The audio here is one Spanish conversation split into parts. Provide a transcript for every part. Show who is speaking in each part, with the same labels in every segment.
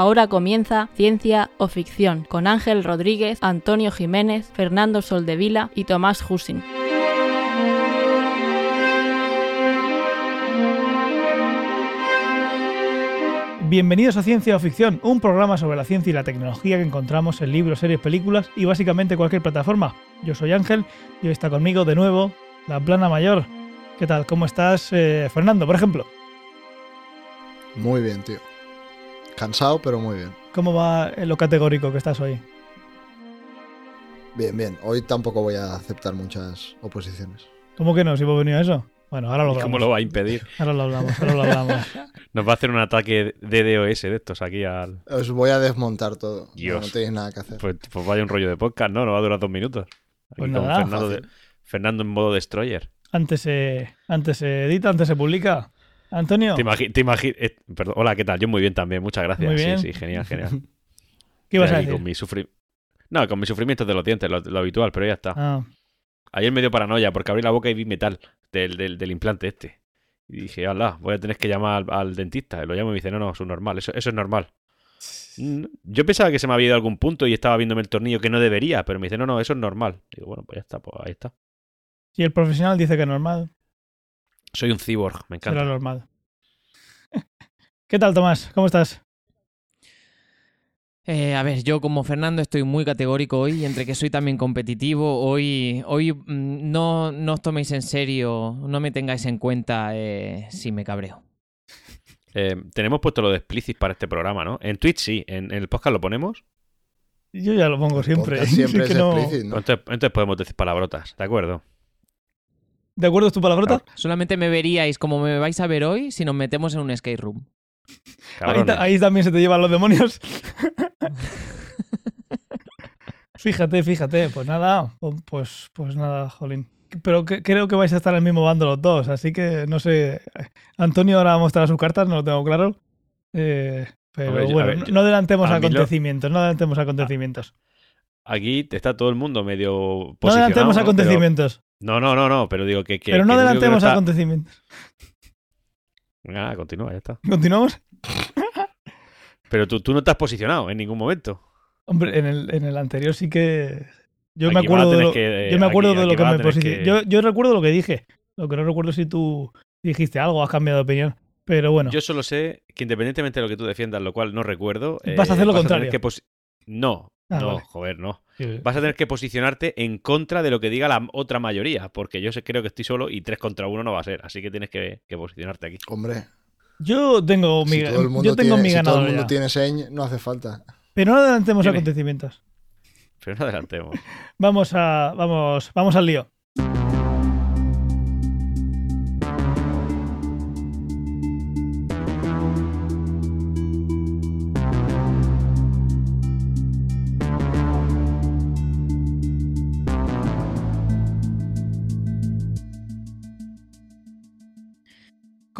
Speaker 1: Ahora comienza Ciencia o Ficción con Ángel Rodríguez, Antonio Jiménez, Fernando Soldevila y Tomás Husin.
Speaker 2: Bienvenidos a Ciencia o Ficción, un programa sobre la ciencia y la tecnología que encontramos en libros, series, películas y básicamente cualquier plataforma. Yo soy Ángel y hoy está conmigo de nuevo la plana mayor. ¿Qué tal? ¿Cómo estás, eh, Fernando, por ejemplo?
Speaker 3: Muy bien, tío. Cansado, pero muy bien.
Speaker 2: ¿Cómo va en lo categórico que estás hoy?
Speaker 3: Bien, bien. Hoy tampoco voy a aceptar muchas oposiciones.
Speaker 2: ¿Cómo que no? Si hemos venido a eso. Bueno, ahora lo hablamos.
Speaker 4: ¿Cómo lo va a impedir?
Speaker 2: Ahora lo hablamos, ahora lo hablamos.
Speaker 4: Nos va a hacer un ataque de DOS de estos aquí al.
Speaker 3: Os voy a desmontar todo. No,
Speaker 4: Dios.
Speaker 3: No, tenéis nada que hacer.
Speaker 4: Pues, pues vaya un rollo de podcast, ¿no? No va a durar dos minutos. Aquí
Speaker 2: Pues nada.
Speaker 4: Fernando, de- Fernando en modo destroyer.
Speaker 2: Antes se, antes se edita, antes se publica. Antonio,
Speaker 4: Te imagi- te imagi- eh, perdón, hola, ¿qué tal? Yo muy bien también, muchas gracias.
Speaker 2: Muy bien.
Speaker 4: Sí, sí, genial, genial.
Speaker 2: ¿qué ibas a decir?
Speaker 4: Con mi No, con mis sufrimientos de los dientes, lo, lo habitual, pero ya está.
Speaker 2: Ah,
Speaker 4: Ayer me dio paranoia porque abrí la boca y vi metal del, del, del implante este. Y dije, ala, voy a tener que llamar al, al dentista. Y lo llamo y me dice, no, no, eso es normal, eso, eso es normal. Mm, Yo pensaba que se me había ido a algún punto y estaba viéndome el tornillo que no debería, pero me dice, no, no, eso es normal. Digo, bueno, pues ya está, pues ahí está.
Speaker 2: si el profesional dice que es normal,
Speaker 4: Soy un cyborg, me
Speaker 2: será
Speaker 4: encanta.
Speaker 2: normal. ¿Qué tal, Tomás? ¿Cómo estás?
Speaker 5: Eh, a ver, yo como Fernando estoy muy categórico hoy, entre que soy también competitivo, hoy, hoy mm, no, no os toméis en serio, no me tengáis en cuenta eh, si me cabreo.
Speaker 4: Eh, tenemos puesto lo de explicit para este programa, ¿no? En Twitch sí, en, en el podcast lo ponemos.
Speaker 2: Yo ya lo pongo siempre.
Speaker 3: Siempre
Speaker 2: que
Speaker 3: es
Speaker 2: no-
Speaker 3: explícito, ¿no?
Speaker 4: Entonces, entonces podemos decir palabrotas, ¿de acuerdo?
Speaker 2: ¿De acuerdo es tu palabrota?
Speaker 5: Solamente me veríais como me vais a ver hoy si nos metemos en un skate room.
Speaker 2: Ahí,
Speaker 4: Cabrones.
Speaker 2: ta- ahí también se te llevan los demonios. fíjate, fíjate. Pues nada, pues, pues nada, jolín. Pero que- creo que vais a estar en el mismo bando los dos, así que no sé. Antonio ahora mostrará sus cartas, no lo tengo claro. Eh, pero
Speaker 4: ver,
Speaker 2: bueno,
Speaker 4: ver,
Speaker 2: no- adelantemos
Speaker 4: lo-
Speaker 2: acontecimientos, no adelantemos acontecimientos.
Speaker 4: Aquí está todo el mundo medio
Speaker 2: No
Speaker 4: posicionado.
Speaker 2: adelantemos
Speaker 4: ¿no? Pero-
Speaker 2: acontecimientos.
Speaker 4: No, no, no, no, pero digo que... que
Speaker 2: pero no
Speaker 4: que
Speaker 2: adelantemos
Speaker 4: está-
Speaker 2: acontecimientos.
Speaker 4: Venga, continúa, ya está.
Speaker 2: ¿Continuamos?
Speaker 4: Pero tú, tú no te has posicionado en ningún momento.
Speaker 2: Hombre, en el, en el anterior sí que. Yo
Speaker 4: Aquí
Speaker 2: me acuerdo de lo,
Speaker 4: que-
Speaker 2: yo me
Speaker 4: aquí-
Speaker 2: de lo que me posicioné. Yo, yo recuerdo lo que dije. Lo que no recuerdo si tú dijiste algo has cambiado de opinión. Pero bueno,
Speaker 4: Yo solo sé que independientemente de lo que tú defiendas, lo cual no recuerdo... eh,
Speaker 2: Vas a hacer lo
Speaker 4: tener
Speaker 2: contrario.
Speaker 4: que no,
Speaker 2: Ah,
Speaker 4: no,
Speaker 2: vale.
Speaker 4: joder, no. Vas a tener que posicionarte en contra de lo que diga la otra mayoría, porque yo sé, creo que estoy solo y tres contra uno no va a ser, así que tienes que, que posicionarte aquí.
Speaker 3: Hombre,
Speaker 2: yo tengo mi,
Speaker 3: si todo el mundo,
Speaker 2: yo tengo
Speaker 3: tiene,
Speaker 2: mi
Speaker 3: si todo
Speaker 2: ganador.
Speaker 3: el mundo
Speaker 2: ya.
Speaker 3: tiene señ, no hace falta.
Speaker 2: Pero no adelantemos acontecimientos.
Speaker 4: Pero no adelantemos.
Speaker 2: Vamos a. Vamos, vamos al lío.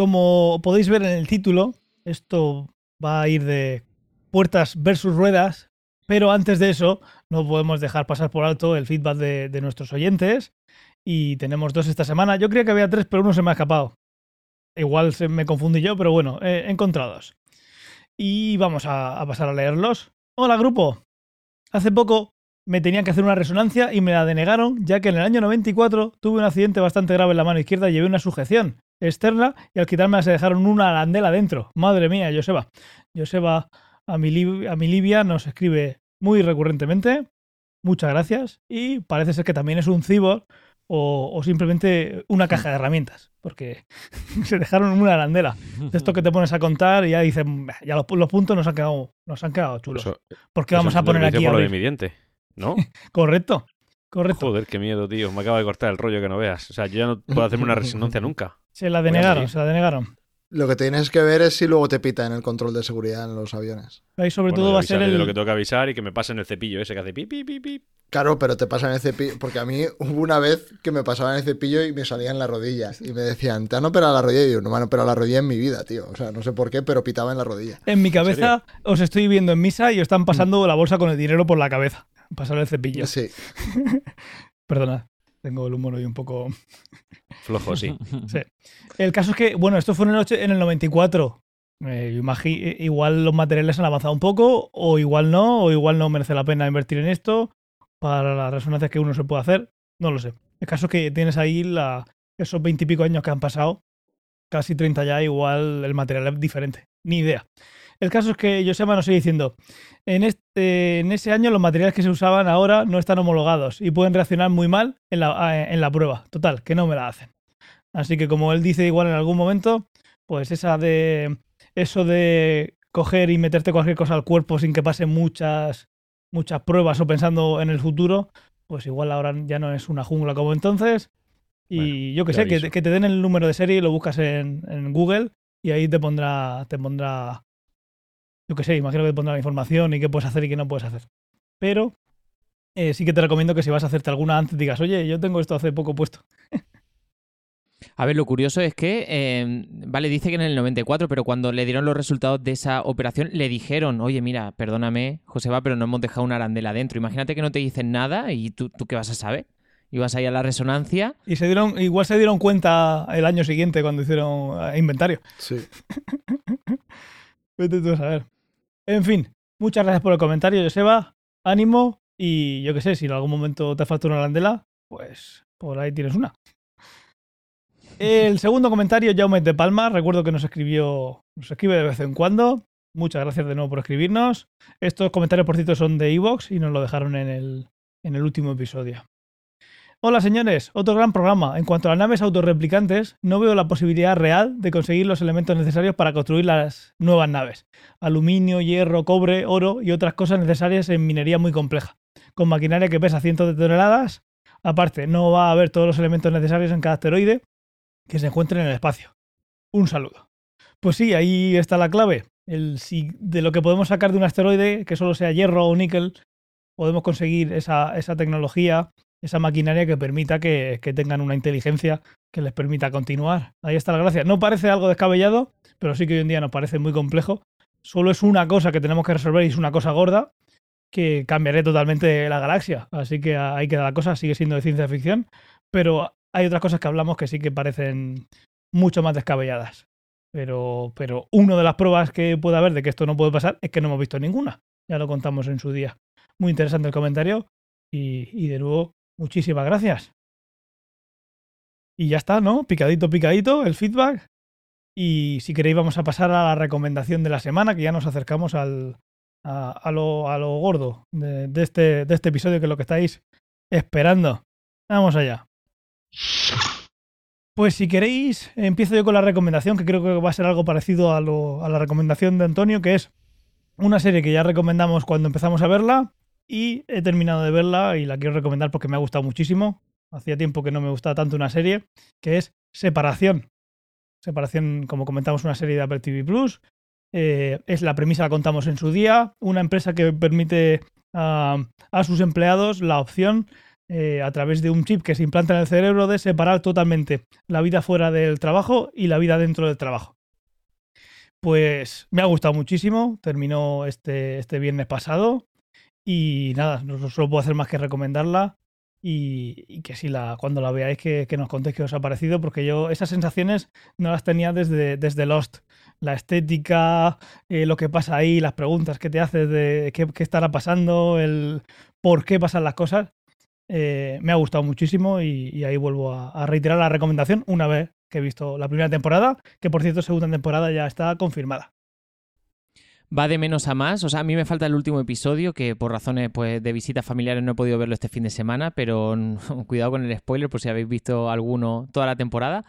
Speaker 2: Como podéis ver en el título, esto va a ir de puertas versus ruedas, pero antes de eso no podemos dejar pasar por alto el feedback de, nuestros oyentes. Y tenemos dos esta semana. Yo creía que había tres, pero uno se me ha escapado. Igual se me confundí yo, pero bueno, dos. Y vamos a, a pasar a leerlos. Hola, grupo. Hace poco me tenían que hacer una resonancia y me la denegaron, ya que en el año 94 tuve un accidente bastante grave en la mano izquierda y llevé una sujeción externa y al quitarme se dejaron una arandela dentro. Madre mía, Joseba. Joseba a mi, a mi Libia nos escribe muy recurrentemente. Muchas gracias. Y parece ser que también es un cyborg o, o simplemente una caja de herramientas. Porque se dejaron una arandela. De esto que te pones a contar y ya dicen, "Bah, ya los, los puntos nos han quedado, nos han quedado chulos.
Speaker 4: Eso-
Speaker 2: ¿Por qué
Speaker 4: eso
Speaker 2: vamos a poner aquí
Speaker 4: por lo de mi diente, ¿no?
Speaker 2: Correcto. Correcto.
Speaker 4: Joder, qué miedo, tío. Me acaba de cortar el rollo que no veas. O sea, yo ya no puedo hacerme una resonancia nunca.
Speaker 2: Se la denegaron, se la denegaron.
Speaker 3: Lo que tienes que ver es si luego te pita en el control de seguridad en los aviones.
Speaker 2: Ahí sobre
Speaker 4: Bueno,
Speaker 2: todo va a ser
Speaker 4: de lo que
Speaker 2: el...
Speaker 4: tengo que avisar y que me pasen el cepillo ese que hace pi, pi, pi, pi.
Speaker 3: Claro, pero te pasan el cepillo. Porque a mí hubo una vez que me pasaban el cepillo y me salía en la rodilla. Y me decían, ¿te han operado la rodilla? Y yo, no me han operado la rodilla en mi vida, tío. O sea, no sé por qué, pero pitaba en la rodilla.
Speaker 2: En mi cabeza os estoy viendo en misa y os están pasando la bolsa con el dinero por la cabeza. Pasar el cepillo.
Speaker 3: Sí.
Speaker 2: Perdona, tengo el humor hoy un poco...
Speaker 4: Flojo, sí.
Speaker 2: Sí. El caso es que, bueno, esto fue en el, en el 94. Eh, eh, igual los materiales han avanzado un poco, o igual no, o igual no merece la pena invertir en esto para las resonancias que uno se puede hacer. No lo sé. El caso es que tienes ahí la, esos veintipico años que han pasado, casi 30 ya, igual el material es diferente. Ni idea. El caso es que Josema nos sigue diciendo, en, este, en ese año los materiales que se usaban ahora no están homologados y pueden reaccionar muy mal en la, en la prueba. Total, que no me la hacen. Así que como él dice igual en algún momento, pues esa de eso de coger y meterte cualquier cosa al cuerpo sin que pasen muchas muchas pruebas o pensando en el futuro, pues igual ahora ya no es una jungla como entonces. Y
Speaker 4: Bueno,
Speaker 2: yo que sé, que te den el número de serie y lo buscas en, en Google y ahí te pondrá, te pondrá, yo que sé, imagino que te pondrá la información y qué puedes hacer y qué no puedes hacer. Pero eh, sí que te recomiendo que si vas a hacerte alguna antes digas, oye, yo tengo esto hace poco puesto.
Speaker 5: A ver, lo curioso es que, eh, vale, dice que en el 94, pero cuando le dieron los resultados de esa operación, le dijeron, oye, mira, perdóname, Joseba, pero no hemos dejado una arandela dentro. Imagínate que no te dicen nada y tú, ¿tú qué vas a saber. Ibas ahí a la resonancia.
Speaker 2: Y se dieron, igual se dieron cuenta el año siguiente cuando hicieron eh, inventario.
Speaker 3: Sí.
Speaker 2: Vete tú a saber. En fin, muchas gracias por el comentario, Joseba. Ánimo. Y yo qué sé, si en algún momento te falta una arandela, pues por ahí tienes una. El segundo comentario, Jaume de Palma. Recuerdo que nos escribió, nos escribe de vez en cuando. Muchas gracias de nuevo por escribirnos. Estos comentarios, por cierto, son de Evox y nos lo dejaron en el, en el último episodio. Hola señores, otro gran programa. En cuanto a las naves autorreplicantes, no veo la posibilidad real de conseguir los elementos necesarios para construir las nuevas naves. Aluminio, hierro, cobre, oro y otras cosas necesarias en minería muy compleja. Con maquinaria que pesa cientos de toneladas. Aparte, no va a haber todos los elementos necesarios en cada asteroide que se encuentre en el espacio. Un saludo. Pues sí, ahí está la clave. El, si de lo que podemos sacar de un asteroide, que solo sea hierro o níquel, podemos conseguir esa, esa tecnología, esa maquinaria que permita que, tengan una inteligencia que les permita continuar. Ahí está la gracia. No parece algo descabellado, pero sí que hoy en día nos parece muy complejo. Solo es una cosa que tenemos que resolver y es una cosa gorda que cambiaría totalmente la galaxia. Así que ahí queda la cosa, sigue siendo de ciencia ficción, pero hay otras cosas que hablamos que sí que parecen mucho más descabelladas. Pero, pero una de las pruebas que puede haber de que esto no puede pasar es que no hemos visto ninguna. Ya lo contamos en su día. Muy interesante el comentario y, y de nuevo, muchísimas gracias. Y ya está, ¿no? Picadito, picadito, el feedback. Y si queréis vamos a pasar a la recomendación de la semana, que ya nos acercamos al, a, lo, a lo gordo de, de este, de este episodio, que es lo que estáis esperando. Vamos allá. Pues si queréis, empiezo yo con la recomendación, que creo que va a ser algo parecido a, lo- a la recomendación de Antonio, que es una serie que ya recomendamos cuando empezamos a verla y he terminado de verla y la quiero recomendar porque me ha gustado muchísimo. Hacía tiempo que no me gustaba tanto una serie, que es Separación. Separación, como comentamos, una serie de Apple TV Plus. Eh, es la premisa, la contamos en su día. Una empresa que permite a, a sus empleados la opción eh, a través de un chip que se implanta en el cerebro de separar totalmente la vida fuera del trabajo y la vida dentro del trabajo. Pues me ha gustado muchísimo, terminó este, este viernes pasado y nada, no solo puedo hacer más que recomendarla y, que si la, cuando la veáis que, nos contéis qué os ha parecido, porque yo esas sensaciones no las tenía desde, desde Lost. La estética, eh, lo que pasa ahí, las preguntas que te haces de qué, estará pasando, el por qué pasan las cosas, eh, me ha gustado muchísimo y, ahí vuelvo a reiterar la recomendación una vez que he visto la primera temporada, que por cierto segunda temporada ya está confirmada.
Speaker 5: Va de menos a más. O sea, a mí me falta el último episodio, que por razones pues, de visitas familiares no he podido verlo este fin de semana, pero cuidado con el spoiler por si habéis visto alguno toda la temporada.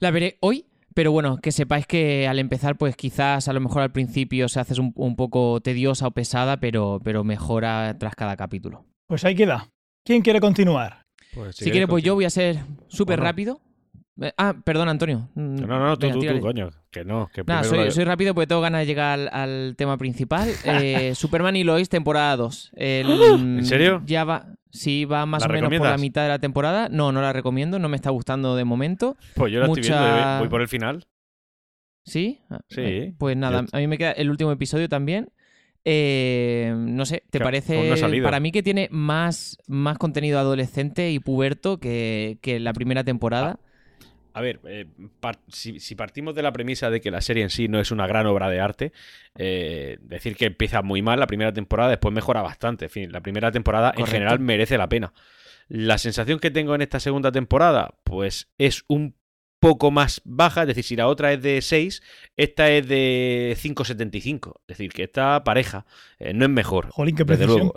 Speaker 5: La veré hoy, pero bueno, que sepáis que al empezar, pues quizás a lo mejor al principio se hace un, un poco tediosa o pesada, pero, pero mejora tras cada capítulo.
Speaker 2: Pues ahí queda. ¿Quién quiere continuar?
Speaker 4: Pues,
Speaker 5: Si, quieres, pues yo voy a ser súper rápido. Eh, Ah, perdón, Antonio. Mm,
Speaker 4: No, no, no, tú,
Speaker 5: venga,
Speaker 4: tú, tú, coño. Que no, que
Speaker 5: Nada, soy,
Speaker 4: lo-
Speaker 5: soy rápido porque tengo ganas de llegar al, al tema principal. Eh, Superman y Lois, temporada 2. ¿En
Speaker 4: serio?
Speaker 5: Ya va. Sí, va más
Speaker 4: ¿La
Speaker 5: o menos por la mitad de la temporada. No, no la recomiendo, no me está gustando de momento.
Speaker 4: Pues yo la estoy
Speaker 5: mucha-
Speaker 4: viendo, voy por el final.
Speaker 5: ¿Sí? Ah,
Speaker 4: Sí.
Speaker 5: eh, Pues nada, a mí me queda el último episodio también. Eh, no sé, ¿te
Speaker 4: Que
Speaker 5: parece?
Speaker 4: no
Speaker 5: para mí que tiene más, más contenido adolescente y puberto que, que la primera temporada.
Speaker 4: A ver, eh, par- si, si partimos de la premisa de que la serie en sí no es una gran obra de arte, eh, decir que empieza muy mal la primera temporada, después mejora bastante. En fin, la primera temporada en general merece la pena. La sensación que tengo en esta segunda temporada, pues es un poco más baja, es decir, si la otra es de 6, esta es de 5,75. Es decir, que está pareja, eh, no es mejor.
Speaker 2: Jolín, qué
Speaker 4: Desde luego.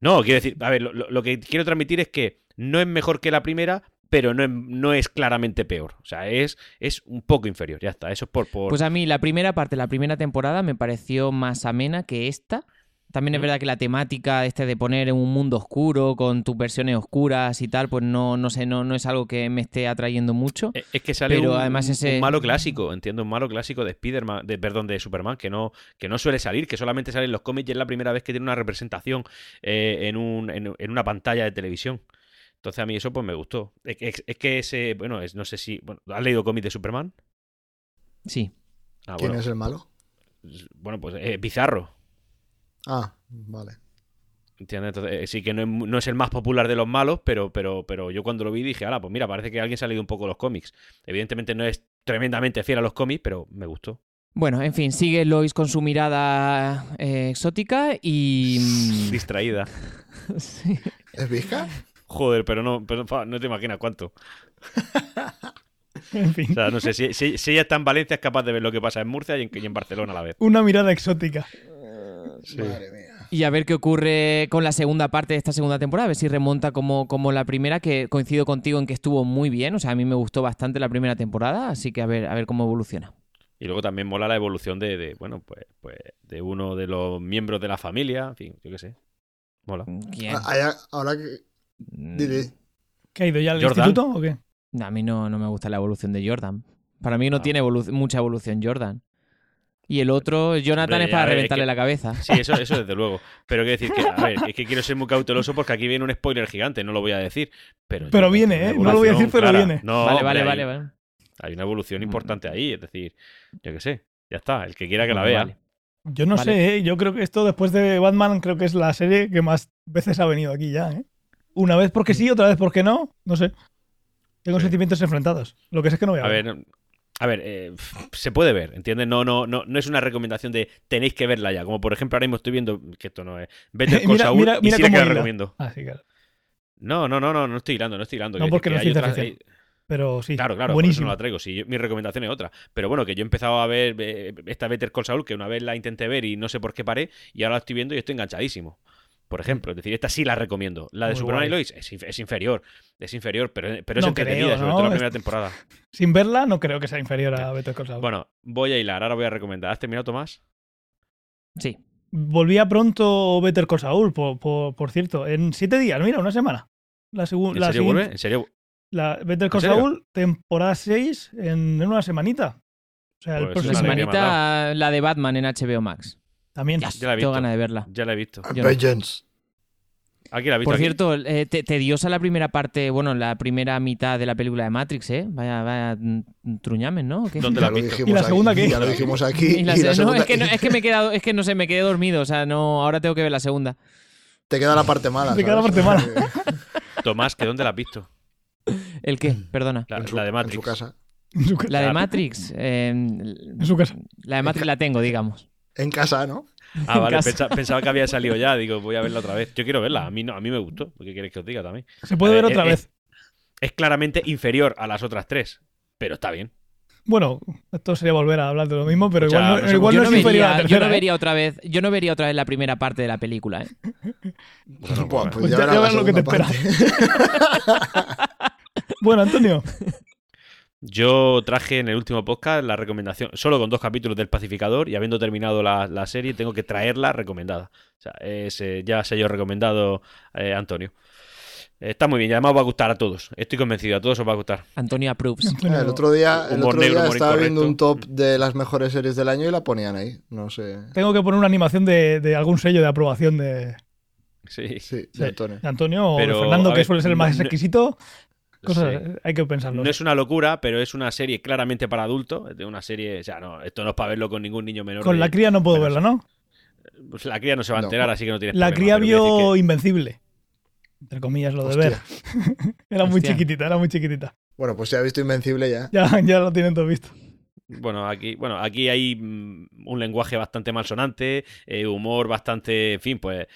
Speaker 4: No, quiero decir, a ver, lo que quiero transmitir es que no es mejor que la primera, pero no es, no es claramente peor. O sea, es, es un poco inferior. Ya está, eso es por. por...
Speaker 5: Pues a mí la primera parte, la primera temporada me pareció más amena que esta. También es
Speaker 4: Mm.
Speaker 5: verdad que la temática este de poner en un mundo oscuro con tus versiones oscuras y tal, pues no, no sé, no, no es algo que me esté atrayendo mucho.
Speaker 4: Es- Es que sale
Speaker 5: Pero
Speaker 4: un,
Speaker 5: además
Speaker 4: un-
Speaker 5: ese-
Speaker 4: un malo clásico, entiendo, un malo clásico de Spider-Man, de, perdón, de Superman, que no, que no suele salir, que solamente sale en los cómics y es la primera vez que tiene una representación eh, en, un, en, en una pantalla de televisión. Entonces a mí eso pues me gustó. Es, es- es que ese, bueno, es, no sé si... Bueno, ¿Has leído cómics de Superman?
Speaker 5: Sí.
Speaker 4: Ah,
Speaker 3: ¿Quién
Speaker 4: bueno,
Speaker 3: es el malo?
Speaker 4: bueno, pues eh, Bizarro.
Speaker 3: Ah, vale.
Speaker 4: ¿Entiendes? Entonces, eh, sí que no es, no es el más popular de los malos, pero, pero, pero yo cuando lo vi dije, ala, pues mira, parece que alguien se ha leído un poco los cómics. Evidentemente no es tremendamente fiel a los cómics, pero me gustó.
Speaker 5: Bueno, en fin, sigue Lois con su mirada eh, exótica y... mm,
Speaker 4: Distraída.
Speaker 5: sí.
Speaker 3: ¿Es Vizca?
Speaker 4: Joder, pero no, pero no te imaginas cuánto.
Speaker 2: En fin,
Speaker 4: O sea, no sé, si, si- si ella está en Valencia es capaz de ver lo que pasa en Murcia y en, y en Barcelona a la vez.
Speaker 2: una mirada exótica.
Speaker 3: Madre mía.
Speaker 5: Y a ver qué ocurre con la segunda parte de esta segunda temporada, a ver si remonta como, como la primera, que coincido contigo en que estuvo muy bien, o sea, a mí me gustó bastante la primera temporada, así que a ver, a ver cómo evoluciona.
Speaker 4: Y luego también mola la evolución de, de, bueno, pues, pues de uno de los miembros de la familia, en fin, yo qué sé. Mola.
Speaker 5: ¿Quién?
Speaker 3: Ah, Ahora que.
Speaker 5: Mm,
Speaker 3: Dile.
Speaker 2: ¿Qué ha ido ya al
Speaker 4: Jordan.
Speaker 2: instituto o qué?
Speaker 5: A mí no, no me gusta la evolución de Jordan. Para mí no
Speaker 4: Ah.
Speaker 5: tiene evolu- mucha evolución Jordan. Y el otro, Jonathan
Speaker 4: Hombre,
Speaker 5: es para
Speaker 4: es
Speaker 5: reventarle
Speaker 4: que-
Speaker 5: la cabeza.
Speaker 4: Sí, eso, eso desde luego. Pero quiero decir que, a ver, es que quiero ser muy cauteloso porque aquí viene un spoiler gigante, no lo voy a decir. Pero,
Speaker 2: Pero
Speaker 4: yo-
Speaker 2: viene, ¿eh? No lo voy a decir, pero
Speaker 4: clara.
Speaker 2: viene.
Speaker 4: No,
Speaker 5: vale, vale,
Speaker 4: hay-
Speaker 5: vale, vale.
Speaker 4: Hay una evolución
Speaker 5: Mm.
Speaker 4: importante ahí, es decir, yo qué sé, ya está, el que quiera que la vea.
Speaker 5: vale.
Speaker 2: Yo no
Speaker 5: Vale.
Speaker 2: sé, ¿eh? yo creo que esto después de Batman creo que es la serie que más veces ha venido aquí ya, ¿eh? Una vez porque sí, otra vez porque no, no sé. Tengo
Speaker 4: Sí.
Speaker 2: sentimientos enfrentados. Lo que sé es que no voy a,
Speaker 4: A
Speaker 2: ver.
Speaker 4: a ver, eh, se puede ver, ¿entiendes? No, no, no, no es una recomendación de tenéis que verla ya. Como por ejemplo, ahora mismo estoy viendo, que esto no es, Better Call
Speaker 2: Mira- mira-
Speaker 4: y sí que la recomiendo.
Speaker 2: Ah, sí, claro.
Speaker 4: No, no, no, no, no estoy hilando, no estoy hilando.
Speaker 2: No,
Speaker 4: que-
Speaker 2: porque
Speaker 4: que
Speaker 2: no es ciencia ficción. Pero sí,
Speaker 4: Claro, claro,
Speaker 2: buenísimo.
Speaker 4: por eso no la traigo. Si yo- mi recomendación es otra. Pero bueno, que yo he empezado a ver eh, esta Better Call Saul, que una vez la intenté ver y no sé por qué paré, y ahora la estoy viendo y estoy enganchadísimo. Por ejemplo, es decir, esta sí la recomiendo. La de
Speaker 2: Muy
Speaker 4: Superman y. Lois es, inf- es inferior. Es inferior, pero, pero es
Speaker 2: No
Speaker 4: entretenida,
Speaker 2: creo,
Speaker 4: sobre
Speaker 2: ¿no?
Speaker 4: todo la primera temporada.
Speaker 2: Sin verla, no creo que sea inferior a Better Call Saul.
Speaker 4: Bueno, voy a hilar, ahora voy a recomendar. ¿Has terminado, Tomás?
Speaker 5: Sí.
Speaker 2: Volvía pronto Better Call Saul, por, por- por cierto. En siete días, mira, una semana. La,
Speaker 4: ¿En
Speaker 2: la
Speaker 4: serio vuelve? ¿En serio?
Speaker 2: La Better Call? Saul, temporada 6 en, en una semanita. O sea, el
Speaker 4: Pues
Speaker 2: próximo
Speaker 4: una
Speaker 5: semanita, la de Batman en HBO Max.
Speaker 2: También.
Speaker 5: Ya,
Speaker 4: Ya la he
Speaker 5: tengo
Speaker 4: visto.
Speaker 5: ganas de verla.
Speaker 4: Ya la he visto.
Speaker 5: No.
Speaker 3: Vengeance.
Speaker 4: Aquí la he visto.
Speaker 5: Por
Speaker 4: aquí.
Speaker 5: cierto, eh, te- tediosa la primera parte, bueno, la primera mitad de la película de Matrix, ¿eh? Vaya, vaya mm, truñames, ¿no? ¿O qué?
Speaker 4: ¿Dónde la
Speaker 3: lo dijimos
Speaker 2: ¿Y la
Speaker 3: aquí,
Speaker 2: segunda qué?
Speaker 3: Ya lo dijimos aquí.
Speaker 5: Y la
Speaker 3: y
Speaker 5: se-
Speaker 3: la
Speaker 5: no,
Speaker 3: segunda-
Speaker 5: es que, no, es que me he quedado, es que no sé, me quedé dormido, o sea, no, ahora tengo que ver la segunda.
Speaker 3: Te queda la parte mala.
Speaker 2: Te queda la parte mala.
Speaker 4: Tomás, ¿que dónde la has visto?
Speaker 5: ¿El qué? Perdona.
Speaker 4: La,
Speaker 3: En su-
Speaker 4: la de Matrix.
Speaker 3: casa.
Speaker 2: En su, ca-
Speaker 5: La de. Matrix. eh,
Speaker 2: en su casa.
Speaker 5: la de Matrix la tengo, digamos.
Speaker 3: En casa, ¿no?
Speaker 4: Ah, vale, pensaba que había salido ya. Digo, voy a verla otra vez. Yo quiero verla. A mí, no, a mí me gustó. ¿Qué quieres que os diga también?
Speaker 2: Se puede ver
Speaker 4: ver,
Speaker 2: otra vez.
Speaker 4: Es claramente inferior a las otras tres. Pero está bien.
Speaker 2: Bueno, esto sería volver a hablar de lo mismo, pero
Speaker 4: O sea,
Speaker 2: igual no, igual es inferior a la
Speaker 5: yo no
Speaker 2: ¿eh?
Speaker 5: vería otra vez, yo no vería otra vez la primera parte de la película, ¿eh?
Speaker 4: Bueno,
Speaker 3: pues
Speaker 2: Pues
Speaker 3: ya
Speaker 2: ya-
Speaker 3: verás
Speaker 2: ya
Speaker 3: la
Speaker 2: verás lo que te
Speaker 3: parte.
Speaker 2: Bueno, Antonio,
Speaker 4: Yo traje en el último podcast la recomendación, solo con dos capítulos del Pacificador y habiendo terminado la, la serie, tengo que traerla recomendada. O sea, es, eh, ya se yo recomendado, eh, Antonio. Está muy bien y además os va a gustar a todos. Estoy convencido, a todos os va a gustar.
Speaker 5: Antonio approves.
Speaker 2: Antonio,
Speaker 3: Ah, El otro día, el otro
Speaker 4: negro,
Speaker 3: día estaba viendo un top de las mejores series del año y la ponían ahí. No sé.
Speaker 2: tengo que poner una animación de, de algún sello de aprobación de,
Speaker 4: Sí.
Speaker 3: De Antonio.
Speaker 2: de Antonio o de Fernando, que
Speaker 4: ver,
Speaker 2: suele ser el más exquisito. Cosas,
Speaker 4: Sí.
Speaker 2: hay que pensarlo.
Speaker 4: No es una locura, pero es una serie claramente para adultos. De una serie, o sea, no, esto no es para verlo con ningún niño menor.
Speaker 2: Con
Speaker 4: de-
Speaker 2: la cría no puedo verla, ¿no?
Speaker 4: Pues la cría no se va a
Speaker 3: No.
Speaker 4: enterar, así que no tiene
Speaker 2: La cría
Speaker 4: problema,
Speaker 2: vio Invencible. Entre comillas, lo de
Speaker 3: Hostia.
Speaker 2: ver. era muy chiquitita, era muy chiquitita.
Speaker 3: Bueno, pues si ha visto Invencible ya.
Speaker 2: Ya, ya lo tienen todo visto.
Speaker 4: Bueno, aquí, bueno, aquí hay mm, un lenguaje bastante malsonante, eh, humor bastante, en fin, pues,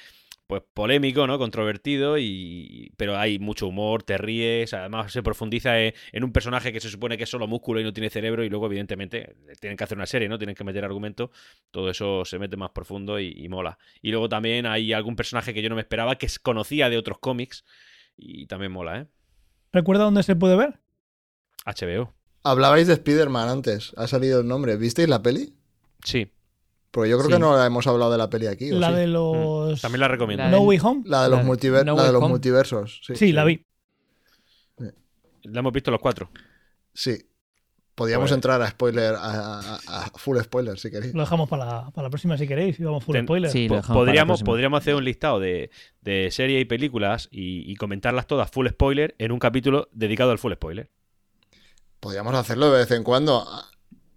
Speaker 4: pues polémico, ¿no? Controvertido, y, pero hay mucho humor, te ríes, además se profundiza en, en un personaje que se supone que es solo músculo y no tiene cerebro, y luego, evidentemente, tienen que hacer una serie, ¿no? Tienen que meter argumento, todo eso se mete más profundo y, y mola. Y luego también hay algún personaje que yo no me esperaba, que conocía de otros cómics, y también mola, ¿eh?
Speaker 2: ¿Recuerda dónde se puede ver?
Speaker 4: HBO.
Speaker 3: Hablabais de Spider-Man antes. Ha salido el nombre. ¿Visteis la peli?
Speaker 4: Sí,
Speaker 3: Porque yo creo
Speaker 5: Sí.
Speaker 3: que no hemos hablado de la peli aquí. ¿o
Speaker 2: La
Speaker 3: sí?
Speaker 2: de los.
Speaker 4: Mm. también la recomiendo.
Speaker 5: La
Speaker 2: No Way Home.
Speaker 3: La de los,
Speaker 5: La-
Speaker 3: multiver-
Speaker 5: No
Speaker 3: la de
Speaker 5: Way
Speaker 3: los
Speaker 5: Home.
Speaker 3: multiversos. Sí,
Speaker 2: Sí, la vi.
Speaker 4: La hemos visto los cuatro.
Speaker 3: Sí. Podríamos
Speaker 4: Pues-
Speaker 3: entrar a spoiler, a, a- a full spoiler si queréis.
Speaker 2: Lo dejamos para la, para la próxima si queréis. Y vamos full
Speaker 4: Ten-
Speaker 2: spoiler.
Speaker 5: La
Speaker 4: podríamos, podríamos hacer un listado de, de series y películas y, y comentarlas todas full spoiler en un capítulo dedicado al full spoiler.
Speaker 3: Podríamos hacerlo de vez en cuando.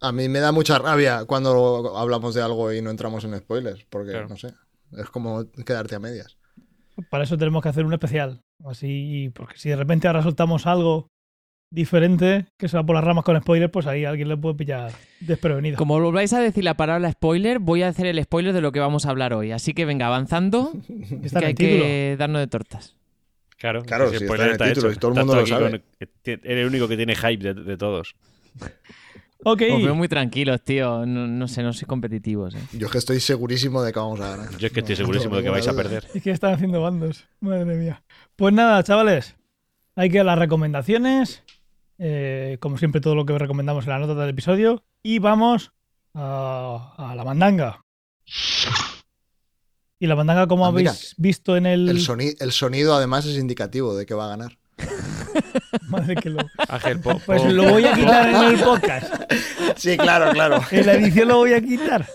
Speaker 3: A, mí me da mucha rabia cuando hablamos de algo y no entramos en spoilers. Porque,
Speaker 4: Claro.
Speaker 3: no sé, es como quedarte a medias.
Speaker 2: Para eso tenemos que hacer un especial. Así, porque si de repente ahora soltamos algo diferente que se va por las ramas con spoilers, pues ahí alguien le puede pillar desprevenido.
Speaker 5: Como volváis a decir la palabra spoiler, voy a hacer el spoiler de lo que vamos a hablar hoy. Así que venga, avanzando,
Speaker 2: Está
Speaker 5: que hay
Speaker 2: título.
Speaker 5: que darnos de tortas.
Speaker 4: Claro,
Speaker 3: Claro, si
Speaker 4: spoiler
Speaker 3: está en el título y todo el mundo lo sabe.
Speaker 4: con- eres el único que tiene hype de, de todos.
Speaker 2: Ok.
Speaker 5: Os veo muy tranquilos, tío. No, no sé, no soy competitivos. ¿eh?
Speaker 3: Yo es que estoy segurísimo de que vamos a ganar.
Speaker 4: Yo es que estoy segurísimo de que vais a perder.
Speaker 2: Es que están haciendo bandos. Madre mía. Pues nada, chavales. Hay que ir a las recomendaciones. eh, como siempre, todo lo que recomendamos en la nota del episodio. Y vamos a, a la mandanga. Y la mandanga, como
Speaker 3: Ah, mira,
Speaker 2: habéis visto en el.
Speaker 3: El, soni- el sonido además es indicativo de que va a ganar.
Speaker 2: Madre que lo-
Speaker 4: Ángel, po-
Speaker 2: Pues lo voy a quitar en el podcast.
Speaker 3: Sí, claro, claro.
Speaker 2: En la edición lo voy a quitar.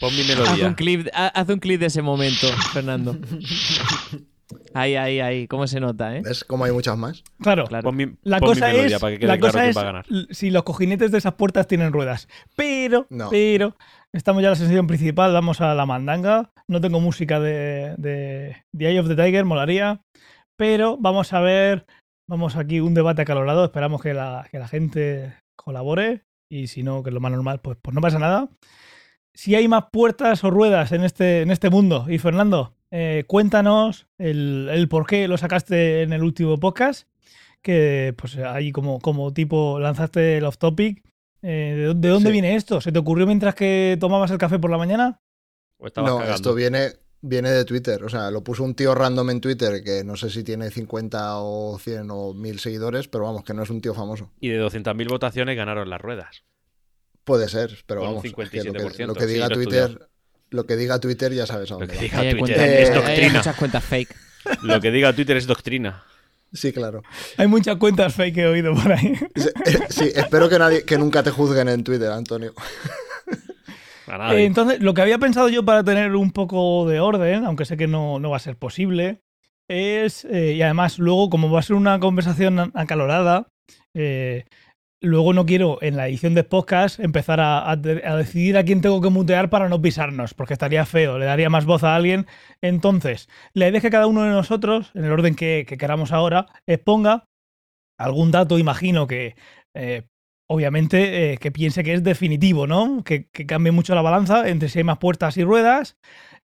Speaker 4: pon mi
Speaker 5: Haz un,
Speaker 4: melodía.
Speaker 5: clip, ha- haz un clip de ese momento, Fernando. Ahí, ahí, ahí. ¿Cómo se nota, eh?
Speaker 3: ¿Ves cómo hay muchas más?
Speaker 2: Claro.
Speaker 5: Claro.
Speaker 4: Pon mi,
Speaker 2: La
Speaker 4: pon
Speaker 2: cosa
Speaker 4: melodía
Speaker 2: es,
Speaker 4: para que quede
Speaker 2: la
Speaker 4: claro
Speaker 2: cosa
Speaker 4: quién
Speaker 2: es
Speaker 4: va a ganar.
Speaker 2: si los cojinetes de esas puertas tienen ruedas. Pero,
Speaker 3: No.
Speaker 2: pero, estamos ya en la sesión principal, vamos a la mandanga. No tengo música de, de The Eye of the Tiger, molaría. Pero vamos a ver, vamos aquí un debate acalorado. Esperamos que la, que la gente colabore. Y si no, que es lo más normal, pues, pues no pasa nada. Si hay más puertas o ruedas en este, en este mundo. Y Fernando, eh, cuéntanos el, el por qué lo sacaste en el último podcast que pues ahí como, como tipo lanzaste el off topic. Eh, ¿de, dónde- de dónde
Speaker 3: Sí.
Speaker 2: viene esto? ¿Se te ocurrió mientras que tomabas el café por la mañana?
Speaker 4: O
Speaker 3: No,
Speaker 4: cagando.
Speaker 3: esto viene, viene de Twitter. O sea, lo puso un tío random en Twitter que no sé si tiene 50 o 100 o 1000 seguidores, pero vamos, que no es un tío famoso.
Speaker 4: Y de 200.000 votaciones ganaron las ruedas.
Speaker 3: Puede ser, pero
Speaker 4: Con un
Speaker 3: vamos. es que lo, que,
Speaker 4: 57%,
Speaker 3: lo que
Speaker 4: sí,
Speaker 3: diga Twitter, lo que diga Twitter ya sabes a
Speaker 4: Lo que diga Twitter
Speaker 3: Eh,
Speaker 4: es
Speaker 5: hay- hay
Speaker 4: doctrina.
Speaker 5: muchas cuentas fake.
Speaker 4: Lo que diga Twitter es doctrina.
Speaker 3: Sí, claro.
Speaker 2: Hay muchas cuentas fake que he oído por ahí.
Speaker 3: Sí, eh, Sí, espero que nadie, que nunca te juzguen en Twitter, Antonio.
Speaker 2: Eh, entonces, lo que había pensado yo para tener un poco de orden, aunque sé que no, no va a ser posible, es, eh, y además luego, como va a ser una conversación acalorada, eh, luego no quiero en la edición de podcast empezar a, a de- a decidir a quién tengo que mutear para no pisarnos, porque estaría feo, le daría más voz a alguien. Entonces, la idea es que cada uno de nosotros, en el orden que, que queramos ahora, exponga algún dato, imagino que obviamente eh, que piense que es definitivo, ¿no? Que, cambie mucho la balanza entre si hay más puertas y ruedas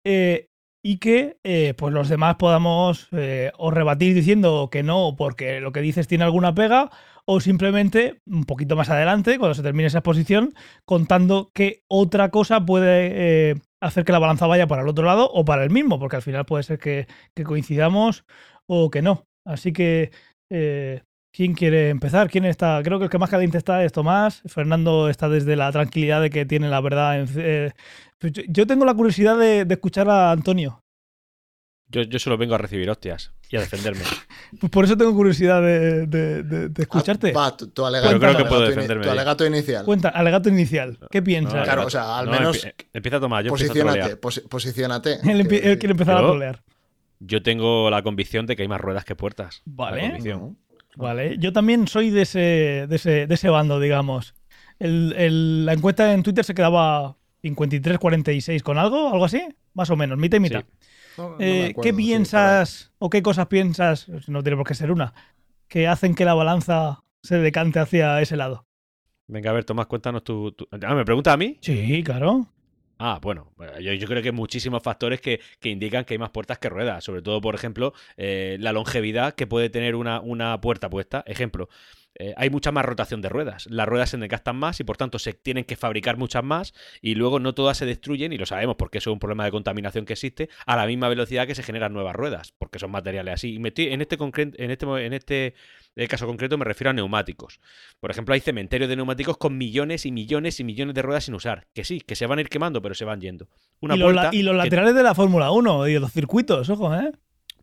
Speaker 2: eh, y que eh, pues los demás podamos o rebatir diciendo que no porque lo que dices tiene alguna pega o simplemente un poquito más adelante, cuando se termine esa exposición, contando que otra cosa puede hacer que la balanza vaya para el otro lado o para el mismo, porque al final puede ser que, que coincidamos o que no. Así que ¿Quién quiere empezar? ¿Quién está? Creo que el que más caliente está es Tomás. Fernando está desde la tranquilidad de que tiene la verdad. eh, yo- tengo la curiosidad de, de escuchar a Antonio.
Speaker 4: Yo, yo solo vengo a recibir hostias y a defenderme.
Speaker 2: Pues por eso tengo curiosidad de, de- de- de escucharte.
Speaker 3: Ah, va, tu, tu alegato,
Speaker 2: Pero creo que
Speaker 4: puedo
Speaker 3: alegato
Speaker 4: defenderme
Speaker 3: tu alegato inicial.
Speaker 2: Cuenta, alegato inicial. ¿Qué piensas?
Speaker 3: Claro, o sea, al
Speaker 4: No,
Speaker 3: menos
Speaker 4: empie- empieza a tomar, yo empiezo a
Speaker 3: posiciónate,
Speaker 4: trolear.
Speaker 3: posi- posiciónate.
Speaker 2: él, quiere empezar a trolear.
Speaker 4: Yo tengo la convicción de que hay más ruedas que puertas.
Speaker 2: Vale.
Speaker 4: La convicción.
Speaker 2: Vale, yo también soy de ese, de ese, de ese bando, digamos. El- el- la encuesta en Twitter se quedaba 53-46 con algo, algo así, más o menos, mitad y mitad.
Speaker 4: Sí.
Speaker 3: No, no me
Speaker 2: Eh,
Speaker 3: acuerdo,
Speaker 2: ¿Qué
Speaker 3: sí,
Speaker 2: piensas o qué cosas piensas? No tiene por qué ser una. que hacen que la balanza se decante hacia ese lado.
Speaker 4: Venga, a ver, Tomás, cuéntanos tu. tu- Ah, ¿me pregunta a mí?
Speaker 2: Sí, claro.
Speaker 4: Ah, bueno, yo, yo creo que muchísimos factores que, que indican que hay más puertas que ruedas. Sobre todo, por ejemplo, eh, la longevidad que puede tener una, una puerta puesta. Ejemplo, eh, hay mucha más rotación de ruedas. Las ruedas se desgastan más y por tanto se tienen que fabricar muchas más y luego no todas se destruyen, y lo sabemos porque eso es un problema de contaminación que existe, a la misma velocidad que se generan nuevas ruedas, porque son materiales así. Y me estoy- en este, en este, en este eh, caso concreto me refiero a neumáticos. Por ejemplo, hay cementerios de neumáticos con millones y millones y millones de ruedas sin usar. Que sí, que se van a ir quemando, pero se van yendo. Una
Speaker 2: y,
Speaker 4: puerta
Speaker 2: y los
Speaker 4: que-
Speaker 2: laterales de la Fórmula 1 y los circuitos, ojo, ¿eh?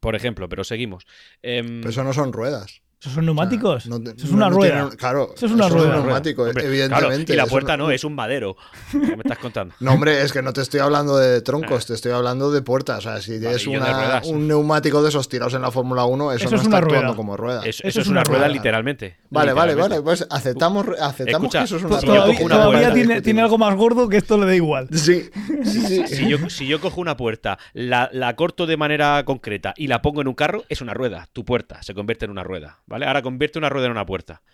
Speaker 4: por ejemplo, pero seguimos. Em,
Speaker 3: Pero eso no son ruedas.
Speaker 2: Esos son neumáticos.
Speaker 3: O sea, no
Speaker 2: eso es una
Speaker 3: no
Speaker 2: rueda.
Speaker 3: claro,
Speaker 2: Eso es una
Speaker 3: eso
Speaker 2: rueda.
Speaker 3: un neumático,
Speaker 4: hombre,
Speaker 3: evidentemente.
Speaker 4: claro, y la
Speaker 3: eso
Speaker 4: puerta no, es un madero. ¿Qué me estás contando?
Speaker 3: No, hombre, es que no te estoy hablando de troncos,
Speaker 4: Ah.
Speaker 3: te estoy hablando de puertas. O sea, si tienes un neumático de esos tirados en la Fórmula 1, eso,
Speaker 2: Eso
Speaker 3: no
Speaker 2: es
Speaker 3: está actuando
Speaker 2: rueda.
Speaker 3: como rueda.
Speaker 4: Eso,
Speaker 2: Eso
Speaker 4: eso
Speaker 2: es
Speaker 4: es una
Speaker 2: una
Speaker 4: rueda,
Speaker 3: rueda.
Speaker 4: literalmente.
Speaker 3: Vale, vale,
Speaker 4: Literalmente.
Speaker 3: vale. Pues aceptamos, aceptamos
Speaker 4: Escucha,
Speaker 3: que eso es una
Speaker 4: si
Speaker 3: rueda.
Speaker 2: Todavía, todavía tiene, algo más gordo que esto le da igual.
Speaker 3: Sí, sí, sí.
Speaker 4: Si yo, si yo cojo una puerta, la, la corto de manera concreta y la pongo en un carro, es una rueda. Tu puerta se convierte en una rueda. ¿Vale? Ahora convierte una rueda en una puerta.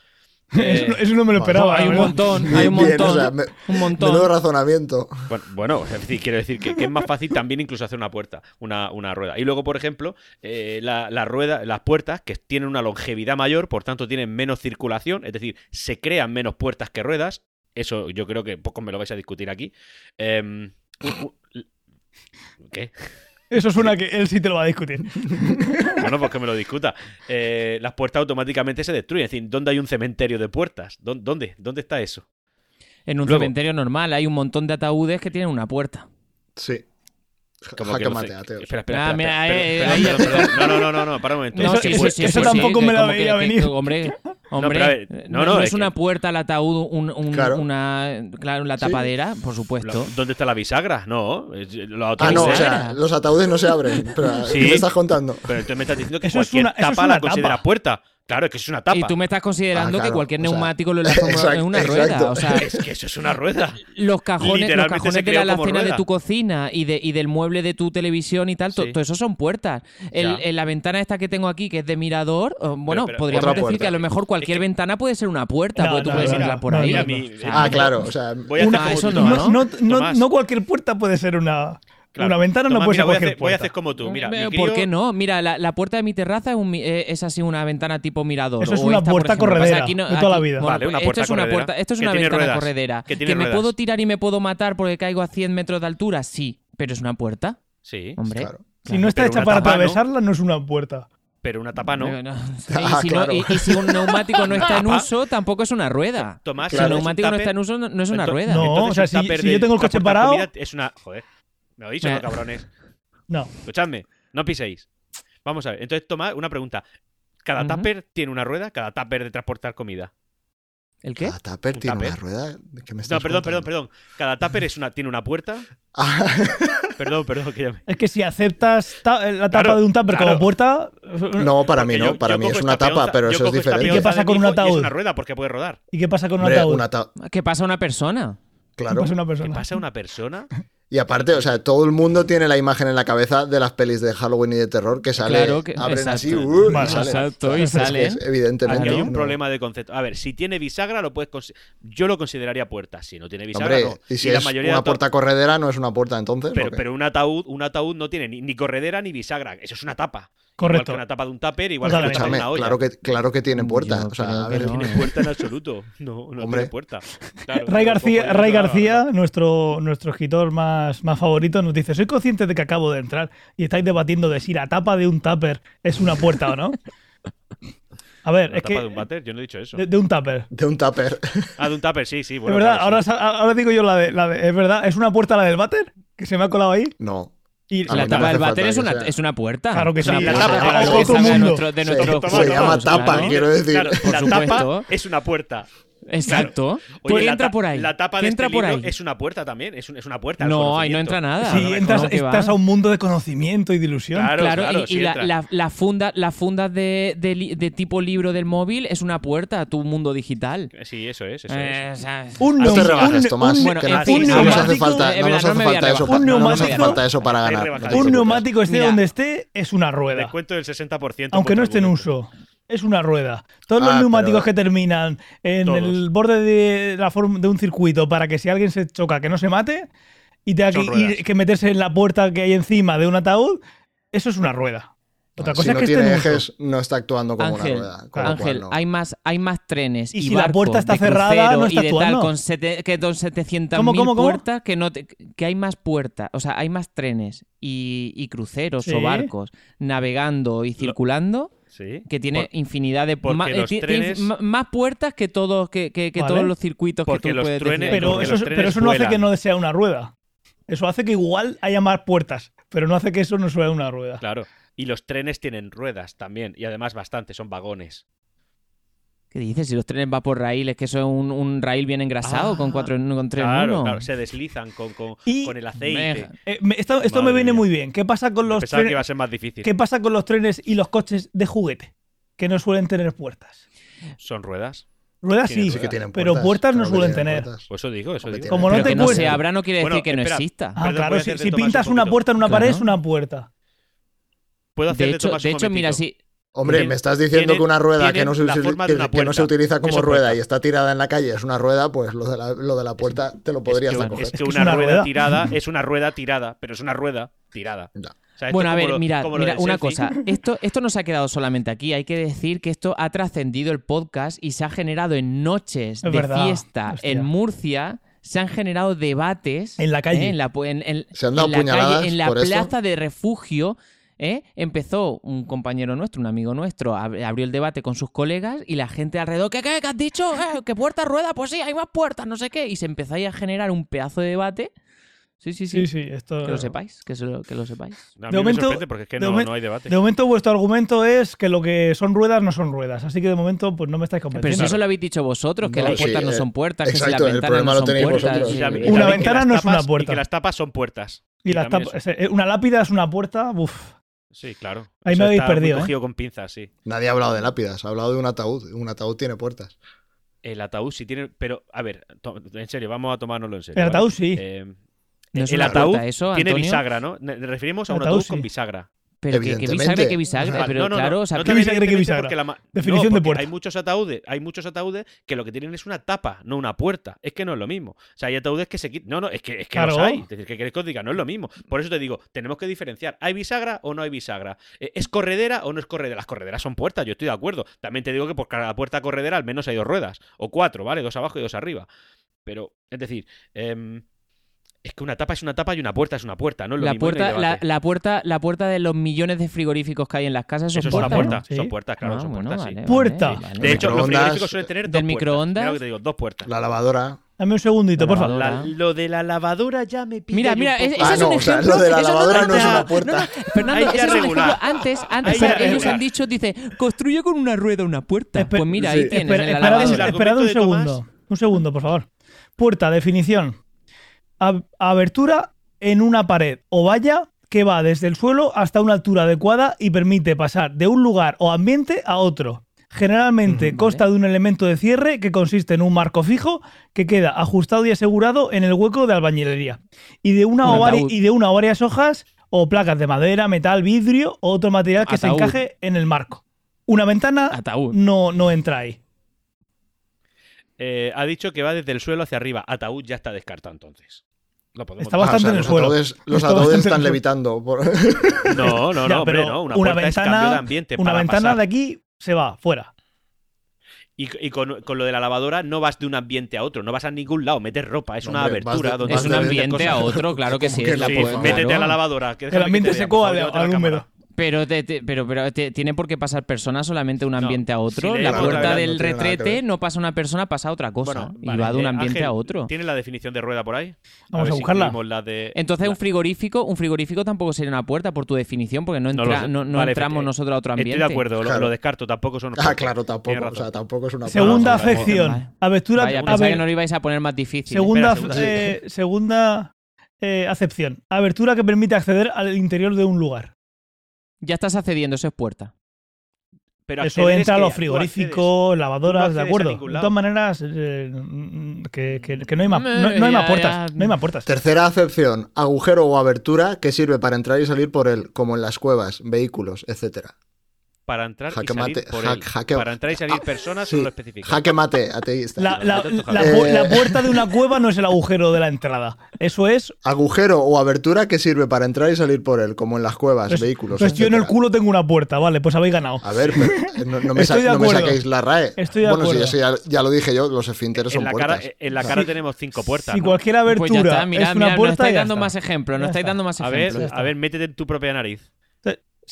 Speaker 4: Eh,
Speaker 2: Eso, eso no me lo esperaba.
Speaker 5: hay un montón, hay un
Speaker 3: bien,
Speaker 5: montón.
Speaker 3: o sea, me-
Speaker 5: un montón.
Speaker 3: Menudo razonamiento.
Speaker 4: Bueno, bueno, es decir, quiero decir que, que es más fácil también incluso hacer una puerta, una, una rueda. Y luego, por ejemplo, eh, la, la rueda, las puertas que tienen una longevidad mayor, por tanto tienen menos circulación, es decir, se crean menos puertas que ruedas. Eso yo creo que poco me lo vais a discutir aquí. U- ¿Qué?
Speaker 2: Eso suena que él sí te lo va a discutir.
Speaker 4: Bueno, pues que me lo discuta. Eh, las puertas automáticamente se destruyen. Es decir, ¿dónde hay un cementerio de puertas? ¿Dó- ¿Dónde? ¿Dónde está eso?
Speaker 5: En un
Speaker 4: Luego-
Speaker 5: cementerio normal hay un montón de ataúdes que tienen una puerta.
Speaker 3: Sí.
Speaker 4: Como que no
Speaker 3: mate,
Speaker 4: sé.
Speaker 3: ateos.
Speaker 4: Espera, espera,
Speaker 5: Ah,
Speaker 4: espera,
Speaker 5: mira,
Speaker 4: espera,
Speaker 5: eh,
Speaker 4: perdón, perdón. No, no, no, no, no, para un momento.
Speaker 2: Eso-
Speaker 4: Sí,
Speaker 2: eso- eso tampoco
Speaker 4: sí.
Speaker 2: me la
Speaker 5: como
Speaker 2: veía
Speaker 5: que-
Speaker 2: venir.
Speaker 5: hombre, hombre,
Speaker 4: pero a ver,
Speaker 5: no,
Speaker 4: no, no,
Speaker 5: no
Speaker 4: es
Speaker 5: es una
Speaker 4: que-
Speaker 5: puerta al ataúd, un- un-
Speaker 3: Claro.
Speaker 5: una, claro, la
Speaker 3: Sí.
Speaker 5: tapadera, por supuesto.
Speaker 4: ¿Dónde está la bisagra? No. es-
Speaker 3: Ah, no, o
Speaker 5: bisagra.
Speaker 3: sea, los ataúdes no se abren. Pero,
Speaker 4: Sí.
Speaker 3: ¿Qué me estás contando?
Speaker 4: Pero entonces me estás diciendo que
Speaker 2: Eso es
Speaker 4: cualquier
Speaker 2: una- eso es
Speaker 4: tapa
Speaker 2: una
Speaker 4: la considera puerta. Claro, es que es una tapa.
Speaker 5: Y tú me estás considerando
Speaker 3: Ah, claro,
Speaker 5: que cualquier
Speaker 3: o sea,
Speaker 5: neumático lo enlazamos en una
Speaker 3: exacto.
Speaker 5: rueda. O sea,
Speaker 4: Es que eso es una rueda.
Speaker 5: los cajones, los cajones de la alacena de tu cocina y, de, y del mueble de tu televisión y tal,
Speaker 4: Sí.
Speaker 5: todo eso son puertas. El- en la ventana esta que tengo aquí, que es de mirador, oh, bueno,
Speaker 4: pero-
Speaker 5: podríamos decir
Speaker 3: puerta.
Speaker 5: que a lo mejor cualquier
Speaker 4: que-
Speaker 5: ventana puede ser una puerta,
Speaker 2: No,
Speaker 5: porque tú
Speaker 2: no,
Speaker 5: puedes
Speaker 2: no,
Speaker 5: entrar
Speaker 2: no,
Speaker 5: por
Speaker 2: no,
Speaker 5: ahí.
Speaker 3: Ah, claro. O sea,
Speaker 4: Voy a
Speaker 2: Una-
Speaker 4: hacer
Speaker 5: eso no,
Speaker 2: no, no, no,
Speaker 4: Tomás.
Speaker 2: no cualquier puerta puede ser una.
Speaker 4: Claro.
Speaker 2: Una ventana no puede
Speaker 4: mira,
Speaker 2: ser
Speaker 4: voy a hacer, voy a
Speaker 2: puerta.
Speaker 4: hacer como tú. Mira, mi
Speaker 5: Eh,
Speaker 4: crío-
Speaker 5: ¿Por qué no? Mira, la, la puerta de mi terraza es, un mi- eh, es así una ventana tipo mirador.
Speaker 2: Eso es
Speaker 5: o
Speaker 2: una
Speaker 5: esta,
Speaker 2: puerta
Speaker 5: ejemplo.
Speaker 2: Corredera
Speaker 5: aquí no-
Speaker 2: de toda la vida.
Speaker 5: bueno,
Speaker 4: Vale, una puerta
Speaker 5: esto es una puerta, esto es una ventana
Speaker 4: ruedas.
Speaker 5: corredera.
Speaker 4: Que tiene
Speaker 5: me puedo tirar y me puedo matar porque caigo a 100 metros de altura, sí, pero es una puerta,
Speaker 4: Sí,
Speaker 5: hombre.
Speaker 3: claro.
Speaker 2: Si no está
Speaker 4: Pero
Speaker 2: hecha para atravesarla, no es una puerta.
Speaker 4: pero una tapa no.
Speaker 5: No. Y,
Speaker 3: Ah,
Speaker 5: si no-
Speaker 3: claro.
Speaker 5: y- y si un neumático no está en uso, tampoco es una rueda.
Speaker 4: Tomás,
Speaker 5: Si
Speaker 3: Claro.
Speaker 4: un
Speaker 5: neumático no está en uso, no, no es una
Speaker 4: entonces-
Speaker 5: rueda.
Speaker 2: No.
Speaker 4: entonces
Speaker 2: o sea, si- si yo tengo el coche parado-
Speaker 4: comida Es una. Joder. Me lo he dicho,
Speaker 5: Eh.
Speaker 4: no, cabrones.
Speaker 2: No.
Speaker 4: Escuchadme, no piséis. Vamos a ver. Entonces, Tomás, una pregunta. ¿Cada tupper tiene una rueda? ¿Cada tupper de transportar comida?
Speaker 5: ¿El qué?
Speaker 3: ¿Cada tupper
Speaker 4: ¿Un
Speaker 3: tiene
Speaker 4: tupper?
Speaker 3: una rueda? ¿Qué me estás
Speaker 4: No, perdón, perdón,
Speaker 3: contando?
Speaker 4: perdón. ¿Cada tupper es una, tiene una puerta?
Speaker 3: Ah,
Speaker 4: Perdón, perdón, que ya me...
Speaker 2: Es que si aceptas ta- eh, la tapa
Speaker 4: Claro,
Speaker 2: de un tupper
Speaker 4: claro.
Speaker 2: como puerta.
Speaker 3: no, para mí no.
Speaker 4: yo-
Speaker 3: Para
Speaker 4: yo
Speaker 3: mí es una tapa,
Speaker 4: peonza-
Speaker 3: pero eso es diferente.
Speaker 2: ¿Y qué pasa con un
Speaker 4: y Es
Speaker 2: ataúd?
Speaker 4: una rueda porque puede rodar.
Speaker 2: ¿Y qué pasa con un ataúd?
Speaker 5: ¿Qué pasa a una persona?
Speaker 2: ¿Qué
Speaker 3: Claro.
Speaker 2: pasa a una
Speaker 4: ¿Qué
Speaker 2: persona?
Speaker 4: pasa a una persona?
Speaker 3: Y aparte, o sea, todo el mundo tiene la imagen en la cabeza de las pelis de Halloween y de terror que sale,
Speaker 5: Claro que-
Speaker 3: abren
Speaker 5: exacto.
Speaker 3: así, uh, y sale.
Speaker 5: exacto, y
Speaker 3: Es que
Speaker 5: sale.
Speaker 3: es- evidentemente.
Speaker 4: Aquí hay un
Speaker 3: no.
Speaker 4: problema de concepto. A ver, si tiene bisagra, lo puedes yo lo consideraría puerta. Si no tiene bisagra,
Speaker 3: Hombre,
Speaker 4: no.
Speaker 3: y si
Speaker 4: la
Speaker 3: es
Speaker 4: mayoría de
Speaker 3: una puerta corredera, no es una puerta entonces.
Speaker 4: Pero, pero un ataúd, un ataúd no tiene ni, ni corredera ni bisagra. Eso es una tapa.
Speaker 2: Correcto.
Speaker 4: Igual que una tapa de un tupper, igual que una tapa de
Speaker 3: Escúchame,
Speaker 4: una olla.
Speaker 3: claro que, claro que tiene puerta.
Speaker 5: Yo
Speaker 3: o sea, a ver,
Speaker 5: no.
Speaker 4: Tiene puerta en absoluto. No, no
Speaker 3: Hombre.
Speaker 4: tiene puerta. Claro,
Speaker 2: Ray García, Ray nuestro, nuestro escritor más, más favorito, nos dice: Soy consciente de que acabo de entrar y estáis debatiendo de si la tapa de un tupper es una puerta o no. A ver,
Speaker 4: ¿La
Speaker 2: es
Speaker 4: tapa
Speaker 2: que.
Speaker 4: de un váter? Yo no he dicho eso.
Speaker 2: De, de un tupper.
Speaker 3: de un tupper.
Speaker 4: Ah, de un tupper, sí, sí.
Speaker 2: Es verdad,
Speaker 4: claro,
Speaker 2: ahora,
Speaker 4: sí.
Speaker 2: sa- ahora digo yo la de, la de. Es verdad, ¿es una puerta la del váter? Que se me ha colado ahí.
Speaker 3: No.
Speaker 2: Y
Speaker 3: A
Speaker 5: la tapa del váter es una, es una puerta.
Speaker 2: Claro que
Speaker 5: Es una
Speaker 2: sí,
Speaker 5: puerta
Speaker 4: es
Speaker 5: para
Speaker 4: otro
Speaker 5: que salga de
Speaker 2: mundo.
Speaker 5: nuestro- de
Speaker 3: Se-
Speaker 5: nuestros
Speaker 3: se
Speaker 5: cuerpos,
Speaker 3: llama tapa,
Speaker 5: claro.
Speaker 3: quiero decir.
Speaker 4: Claro,
Speaker 5: Por
Speaker 4: la
Speaker 5: supuesto.
Speaker 4: tapa es una puerta.
Speaker 5: Exacto.
Speaker 4: Oye,
Speaker 5: ¿Qué
Speaker 4: la
Speaker 5: entra
Speaker 4: ta-
Speaker 5: por ahí?
Speaker 4: La tapa
Speaker 5: ¿Qué
Speaker 4: de
Speaker 5: entra
Speaker 4: este
Speaker 5: por
Speaker 4: libro
Speaker 5: ahí?
Speaker 4: es una puerta también. Es, un- es una puerta.
Speaker 5: No, ahí no entra nada.
Speaker 2: Sí,
Speaker 5: No,
Speaker 2: entras, estás a un mundo de conocimiento y de ilusión.
Speaker 4: Claro,
Speaker 5: Claro,
Speaker 4: claro,
Speaker 5: y,
Speaker 4: sí
Speaker 5: y la,
Speaker 4: entra.
Speaker 5: la, la funda, de, de li- de tipo libro del móvil es una puerta a tu mundo digital.
Speaker 4: Sí, eso es. Eso
Speaker 5: Eh,
Speaker 4: es.
Speaker 5: o sea,
Speaker 2: Un
Speaker 3: No te rebajes,
Speaker 2: un-
Speaker 3: Tomás.
Speaker 2: un-
Speaker 5: Bueno,
Speaker 3: que
Speaker 5: en
Speaker 3: no,
Speaker 5: fin,
Speaker 3: no nos hace
Speaker 2: neumático-
Speaker 3: falta, no nos hace eso,
Speaker 2: Un neumático-
Speaker 3: falta eso para ganar.
Speaker 2: Un neumático esté donde esté, es una rueda.
Speaker 4: Descuento del 60%.
Speaker 2: Aunque no esté en uso. Es una rueda. Todos los
Speaker 3: Ah,
Speaker 2: neumáticos
Speaker 3: pero-
Speaker 2: que terminan en
Speaker 4: Todos.
Speaker 2: el borde de, la forma, de un circuito para que si alguien se choca que no se mate y tenga que, ir- que meterse en la puerta que hay encima de un ataúd, eso es una rueda. Otra cosa
Speaker 3: si
Speaker 2: es
Speaker 3: no
Speaker 2: que
Speaker 3: tiene ejes, no está actuando como
Speaker 5: Ángel,
Speaker 3: una rueda.
Speaker 5: Ángel,
Speaker 3: cual no.
Speaker 5: hay más, hay más trenes
Speaker 2: Y
Speaker 5: y,
Speaker 2: si la
Speaker 5: barcos
Speaker 2: puerta está
Speaker 5: de
Speaker 2: cerrada, no está
Speaker 5: y de tal
Speaker 2: actuando.
Speaker 5: con sete- que con 700.000
Speaker 2: ¿Cómo, cómo, cómo?
Speaker 5: puertas que no te- que hay más puertas, o sea, hay más trenes y, y cruceros
Speaker 2: Sí.
Speaker 5: o barcos navegando y circulando
Speaker 4: Sí.
Speaker 5: que tiene
Speaker 4: Por-
Speaker 5: infinidad de
Speaker 4: porque
Speaker 5: ma- eh,
Speaker 4: los
Speaker 5: ti- tiene
Speaker 4: trenes-
Speaker 5: m- más puertas que todos que, que- que
Speaker 2: Vale.
Speaker 5: todos los circuitos que tú
Speaker 4: los
Speaker 5: puedes
Speaker 4: trenes-.
Speaker 2: Pero eso,
Speaker 4: los
Speaker 2: es- pero
Speaker 4: trenes
Speaker 2: eso no hace que no sea una rueda. Eso hace que igual haya más puertas, pero no hace que eso no sea una rueda.
Speaker 4: Claro. Y los trenes tienen ruedas también. Y además bastante, son vagones.
Speaker 5: ¿Qué dices? Si los trenes va por raíles, que eso es un, un raíl bien engrasado
Speaker 4: Ah,
Speaker 5: con cuatro con tres en
Speaker 4: Claro,
Speaker 5: uno.
Speaker 4: claro, se deslizan con, con,
Speaker 2: Y-
Speaker 4: con el aceite.
Speaker 2: Eh, me- esto esto me viene
Speaker 4: mía.
Speaker 2: muy bien. ¿Qué pasa con los
Speaker 4: Pensaba que
Speaker 2: trenes?
Speaker 4: iba a ser más difícil.
Speaker 2: ¿Qué pasa con los trenes y los coches de juguete? Que no suelen tener puertas.
Speaker 4: Son ruedas.
Speaker 2: Ruedas sí,
Speaker 3: Sí que tienen
Speaker 2: pero
Speaker 3: puertas,
Speaker 2: puertas no suelen tener.
Speaker 3: puertas.
Speaker 4: Pues eso digo, eso digo.
Speaker 2: Como no
Speaker 5: Pero
Speaker 2: te
Speaker 5: que no se abra no quiere
Speaker 4: Bueno,
Speaker 5: decir que no exista.
Speaker 2: Ah, claro, si, si pintas
Speaker 4: un
Speaker 2: una puerta en una pared es una puerta.
Speaker 4: Puedo hacer
Speaker 5: De hecho, de hecho mira, si
Speaker 3: Hombre,
Speaker 4: Tienen-
Speaker 3: me estás diciendo
Speaker 4: tienen-
Speaker 3: que una rueda que no, se, que-
Speaker 4: una
Speaker 3: que no se utiliza
Speaker 4: ¿Qué
Speaker 3: como rueda y está tirada en la calle es una rueda, pues lo de la, lo de la puerta te lo podrías
Speaker 4: es que, es que
Speaker 2: Es que es
Speaker 4: una,
Speaker 2: una
Speaker 4: rueda,
Speaker 2: rueda.
Speaker 4: tirada es una rueda tirada, pero es una rueda tirada. O sea,
Speaker 5: Bueno, a ver,
Speaker 4: lo-
Speaker 5: mirad, mira, una
Speaker 4: selfie.
Speaker 5: cosa. Esto, esto no se ha quedado solamente aquí. Hay que decir que esto ha trascendido el podcast y se ha generado en noches
Speaker 2: Es
Speaker 5: de
Speaker 2: verdad,
Speaker 5: fiesta
Speaker 2: hostia.
Speaker 5: en Murcia. Se han generado debates
Speaker 2: En la calle.
Speaker 5: ¿eh? en la, pu- en- en-
Speaker 3: ¿Se han dado
Speaker 5: en la calle,
Speaker 3: puñaladas
Speaker 5: en la
Speaker 3: esto?
Speaker 5: plaza de refugio. ¿Eh? Empezó un compañero nuestro, un amigo nuestro, ab- abrió el debate con sus colegas y la gente alrededor, ¿qué, qué, qué has dicho? ¿Eh? ¿Que puertas rueda? Pues sí, hay más puertas, no sé qué. Y se empezó ahí a generar un pedazo de debate. Sí, sí, sí.
Speaker 2: Sí, sí, esto.
Speaker 5: Que lo sepáis, que, se lo- que lo sepáis.
Speaker 4: A mí
Speaker 2: De
Speaker 4: me
Speaker 2: momento-
Speaker 4: porque es que
Speaker 2: de
Speaker 4: no, hay debate.
Speaker 2: De momento vuestro argumento es que lo que son ruedas no son ruedas, así que de momento pues no me estáis
Speaker 5: Pero
Speaker 2: convenciendo.
Speaker 5: si eso lo habéis dicho vosotros, que
Speaker 3: No,
Speaker 5: las
Speaker 3: sí,
Speaker 5: puertas no
Speaker 3: eh,
Speaker 5: son puertas, que si las
Speaker 3: el
Speaker 5: ventanas
Speaker 3: problema
Speaker 5: no
Speaker 3: lo
Speaker 5: son
Speaker 3: tenéis
Speaker 5: puertas. y-
Speaker 4: y
Speaker 2: Una ventana no es una
Speaker 4: tapas-
Speaker 2: puerta.
Speaker 4: Y que las tapas son puertas.
Speaker 2: y las
Speaker 4: también
Speaker 2: tap-
Speaker 4: eso.
Speaker 2: eh, una lápida es una puerta, uff.
Speaker 4: Sí, claro.
Speaker 2: Ahí
Speaker 4: Eso
Speaker 2: me habéis
Speaker 4: muy
Speaker 2: perdido, ¿eh?
Speaker 4: con pinzas, sí.
Speaker 3: Nadie ha hablado de lápidas, ha hablado de un ataúd. Un ataúd tiene puertas.
Speaker 4: El ataúd sí tiene. Pero, a ver, en serio, vamos a tomárnoslo en serio.
Speaker 2: El
Speaker 4: ¿vale?
Speaker 2: ataúd sí.
Speaker 4: Eh,
Speaker 5: No es
Speaker 4: el ataúd
Speaker 5: eso,
Speaker 4: tiene bisagra, ¿no? Nos referimos a un
Speaker 2: Ataúd
Speaker 4: ataúd
Speaker 2: sí.
Speaker 4: con bisagra.
Speaker 5: Pero que, que bisagra, que
Speaker 3: sea,
Speaker 5: pero
Speaker 4: no, no,
Speaker 5: claro,
Speaker 4: no,
Speaker 5: o sea,
Speaker 4: no
Speaker 2: ¿Qué
Speaker 4: te
Speaker 2: bisagra,
Speaker 4: porque la
Speaker 2: Definición
Speaker 4: no,
Speaker 2: de
Speaker 4: porque
Speaker 2: puerta.
Speaker 4: Hay muchos ataúdes, hay muchos ataúdes que lo que tienen es una tapa, no una puerta. Es que no es lo mismo. O sea, hay ataúdes que se quitan. No, no, es que, es que los
Speaker 2: Claro.
Speaker 4: hay. Es decir, ¿qué queréis que os diga? No es lo mismo. Por eso te digo, tenemos que diferenciar. ¿Hay bisagra o no hay bisagra? Eh, ¿Es corredera o no es corredera? Las correderas son puertas, yo estoy de acuerdo. También te digo que por cada puerta corredera al menos hay dos ruedas. O cuatro, ¿vale? Dos abajo y dos arriba. Pero, es decir, em, es que una tapa es una tapa y una puerta es una puerta, no es lo
Speaker 5: la
Speaker 4: mismo, no hay
Speaker 5: puerta, la, puerta, la puerta de los millones de frigoríficos que hay en las casas son
Speaker 4: Eso es una
Speaker 5: puertas.
Speaker 4: puerta,
Speaker 2: ¿no?
Speaker 4: son puertas, claro,
Speaker 5: Ah,
Speaker 4: son
Speaker 5: bueno,
Speaker 4: puertas, sí.
Speaker 5: vale,
Speaker 2: Puerta.
Speaker 5: vale, vale.
Speaker 4: De hecho, los frigoríficos suelen tener dos
Speaker 5: Del
Speaker 4: puertas.
Speaker 5: microondas.
Speaker 4: Mira lo que te digo, dos puertas.
Speaker 3: La lavadora.
Speaker 2: Dame un segundito, por favor.
Speaker 4: La- lo de la lavadora ya me pide
Speaker 5: Mira, mira, es- ese
Speaker 3: Ah,
Speaker 5: es un
Speaker 3: no, o sea,
Speaker 5: ejemplo.
Speaker 3: lo de la lavadora no es
Speaker 5: no,
Speaker 3: una puerta.
Speaker 5: no, no, Fernando, ese es un ejemplo. Antes, antes ellos
Speaker 4: regular.
Speaker 5: han dicho, dice, construye con una rueda una puerta.
Speaker 2: Espe-
Speaker 5: pues mira, ahí
Speaker 3: sí.
Speaker 5: tienes
Speaker 2: Espera-
Speaker 5: en la
Speaker 2: esperad, un segundo. Un segundo, por favor. Puerta, definición. Ab- abertura en una pared o valla que va desde el suelo hasta una altura adecuada y permite pasar de un lugar o ambiente a otro. Generalmente
Speaker 5: Ujú,
Speaker 2: consta de un elemento de cierre que consiste en un marco fijo que queda ajustado y asegurado en el hueco de albañilería y de una,
Speaker 5: Un
Speaker 2: o, vari-
Speaker 5: ataúd.
Speaker 2: y de una o varias hojas o placas de madera, metal, vidrio o otro material que
Speaker 5: Ataúd.
Speaker 2: se encaje en el marco. Una ventana
Speaker 5: Ataúd.
Speaker 2: no, no entra ahí.
Speaker 4: Eh, ha dicho que va desde el suelo hacia arriba. Ataúd ya está descartado entonces. Lo podemos
Speaker 2: Está
Speaker 3: Ah,
Speaker 2: bastante
Speaker 3: o sea,
Speaker 2: en el suelo.
Speaker 3: ataúdes, los
Speaker 2: Está
Speaker 3: ataúdes están levitando. por-
Speaker 4: No, no,
Speaker 2: Ya,
Speaker 4: no, hombre, no. Una,
Speaker 2: una
Speaker 4: puerta es
Speaker 2: ventana-
Speaker 4: cambio de ambiente
Speaker 2: Una
Speaker 4: para
Speaker 2: ventana
Speaker 4: pasar.
Speaker 2: de aquí se va, fuera.
Speaker 4: Y, y con, con lo de la lavadora no vas de un ambiente a otro, no vas a ningún lado, metes ropa, es una
Speaker 3: Hombre, vas
Speaker 4: abertura
Speaker 3: de-
Speaker 4: donde
Speaker 5: Es un ambiente a otro, claro que sí.
Speaker 3: que
Speaker 5: es la
Speaker 3: sí,
Speaker 5: puerta,
Speaker 4: Métete
Speaker 5: claro.
Speaker 4: a la lavadora. que
Speaker 2: El ambiente
Speaker 4: te
Speaker 2: se coa al, húmedo.
Speaker 5: Pero, te- te- pero, pero te- tiene por qué pasar personas solamente de un
Speaker 4: No,
Speaker 5: ambiente a otro.
Speaker 4: si
Speaker 5: la puerta del
Speaker 3: no
Speaker 5: retrete no pasa una persona, pasa otra cosa.
Speaker 4: Bueno,
Speaker 5: y
Speaker 4: vale,
Speaker 5: va de un
Speaker 4: eh,
Speaker 5: ambiente
Speaker 4: Ángel,
Speaker 5: a otro.
Speaker 4: ¿Tiene la definición de rueda por ahí?
Speaker 2: Vamos
Speaker 4: ver
Speaker 2: a buscarla.
Speaker 4: incluimos la de-
Speaker 5: Entonces
Speaker 4: la-
Speaker 5: un frigorífico, un frigorífico tampoco sería una puerta por tu definición, porque no,
Speaker 4: No lo
Speaker 5: entra- no, no
Speaker 4: Vale,
Speaker 5: entramos
Speaker 4: efecti-
Speaker 5: nosotros a otro ambiente.
Speaker 4: Estoy de acuerdo, lo,
Speaker 3: Claro.
Speaker 4: lo descarto, tampoco son.
Speaker 3: Ah, claro, tampoco.
Speaker 4: Tienes
Speaker 3: O
Speaker 4: razón.
Speaker 3: sea, tampoco es una
Speaker 2: Segunda afección.
Speaker 5: vale.
Speaker 2: Abertura.
Speaker 5: Vaya,
Speaker 2: a
Speaker 5: pensaba que no lo ibais a poner más difícil.
Speaker 2: segunda eh, segunda eh, acepción. Abertura que permite acceder al interior de un lugar.
Speaker 5: Ya estás accediendo, eso es puerta.
Speaker 4: Pero
Speaker 2: Eso entra a los frigoríficos, lavadoras, de acuerdo. De todas maneras, eh, mm, que, que- que no hay más, no, no hay
Speaker 5: Ya,
Speaker 2: más
Speaker 5: ya.
Speaker 2: puertas. No hay más puertas.
Speaker 3: Tercera acepción, agujero o abertura que sirve para entrar y salir por él, como en las cuevas, vehículos, etcétera.
Speaker 4: Para entrar
Speaker 3: Jaque
Speaker 4: y salir
Speaker 3: mate,
Speaker 4: por
Speaker 3: ja-
Speaker 4: él.
Speaker 3: jaque-
Speaker 4: Para entrar y salir personas
Speaker 3: Sí,
Speaker 4: no lo especifica.
Speaker 3: Jaque mate, ateísta.
Speaker 2: La, la-
Speaker 3: Eh.
Speaker 2: la puerta de una cueva no es el agujero de la entrada. Eso es.
Speaker 3: Agujero o abertura que sirve para entrar y salir por él, como en las cuevas,
Speaker 2: Pues,
Speaker 3: vehículos.
Speaker 2: pues yo en el culo tengo una puerta, vale, pues habéis ganado.
Speaker 3: A ver, pero, eh, no, no me, sa-
Speaker 2: Estoy de
Speaker 3: no me
Speaker 2: acuerdo.
Speaker 3: saquéis la RAE.
Speaker 2: Estoy de
Speaker 3: bueno,
Speaker 2: acuerdo.
Speaker 3: sí, eso ya, ya lo dije yo, los esfínteres
Speaker 4: en
Speaker 3: son
Speaker 4: la cara,
Speaker 3: puertas.
Speaker 4: en la cara
Speaker 2: Sí.
Speaker 4: tenemos cinco puertas.
Speaker 2: si
Speaker 4: ¿no?
Speaker 2: cualquier abertura
Speaker 5: Pues ya está, mirad,
Speaker 2: es una
Speaker 5: mirad,
Speaker 2: puerta,
Speaker 5: estáis dando más ejemplos, nos estáis
Speaker 2: está.
Speaker 5: dando más
Speaker 4: A
Speaker 5: ejemplos.
Speaker 4: ver, a ver, métete en tu propia nariz.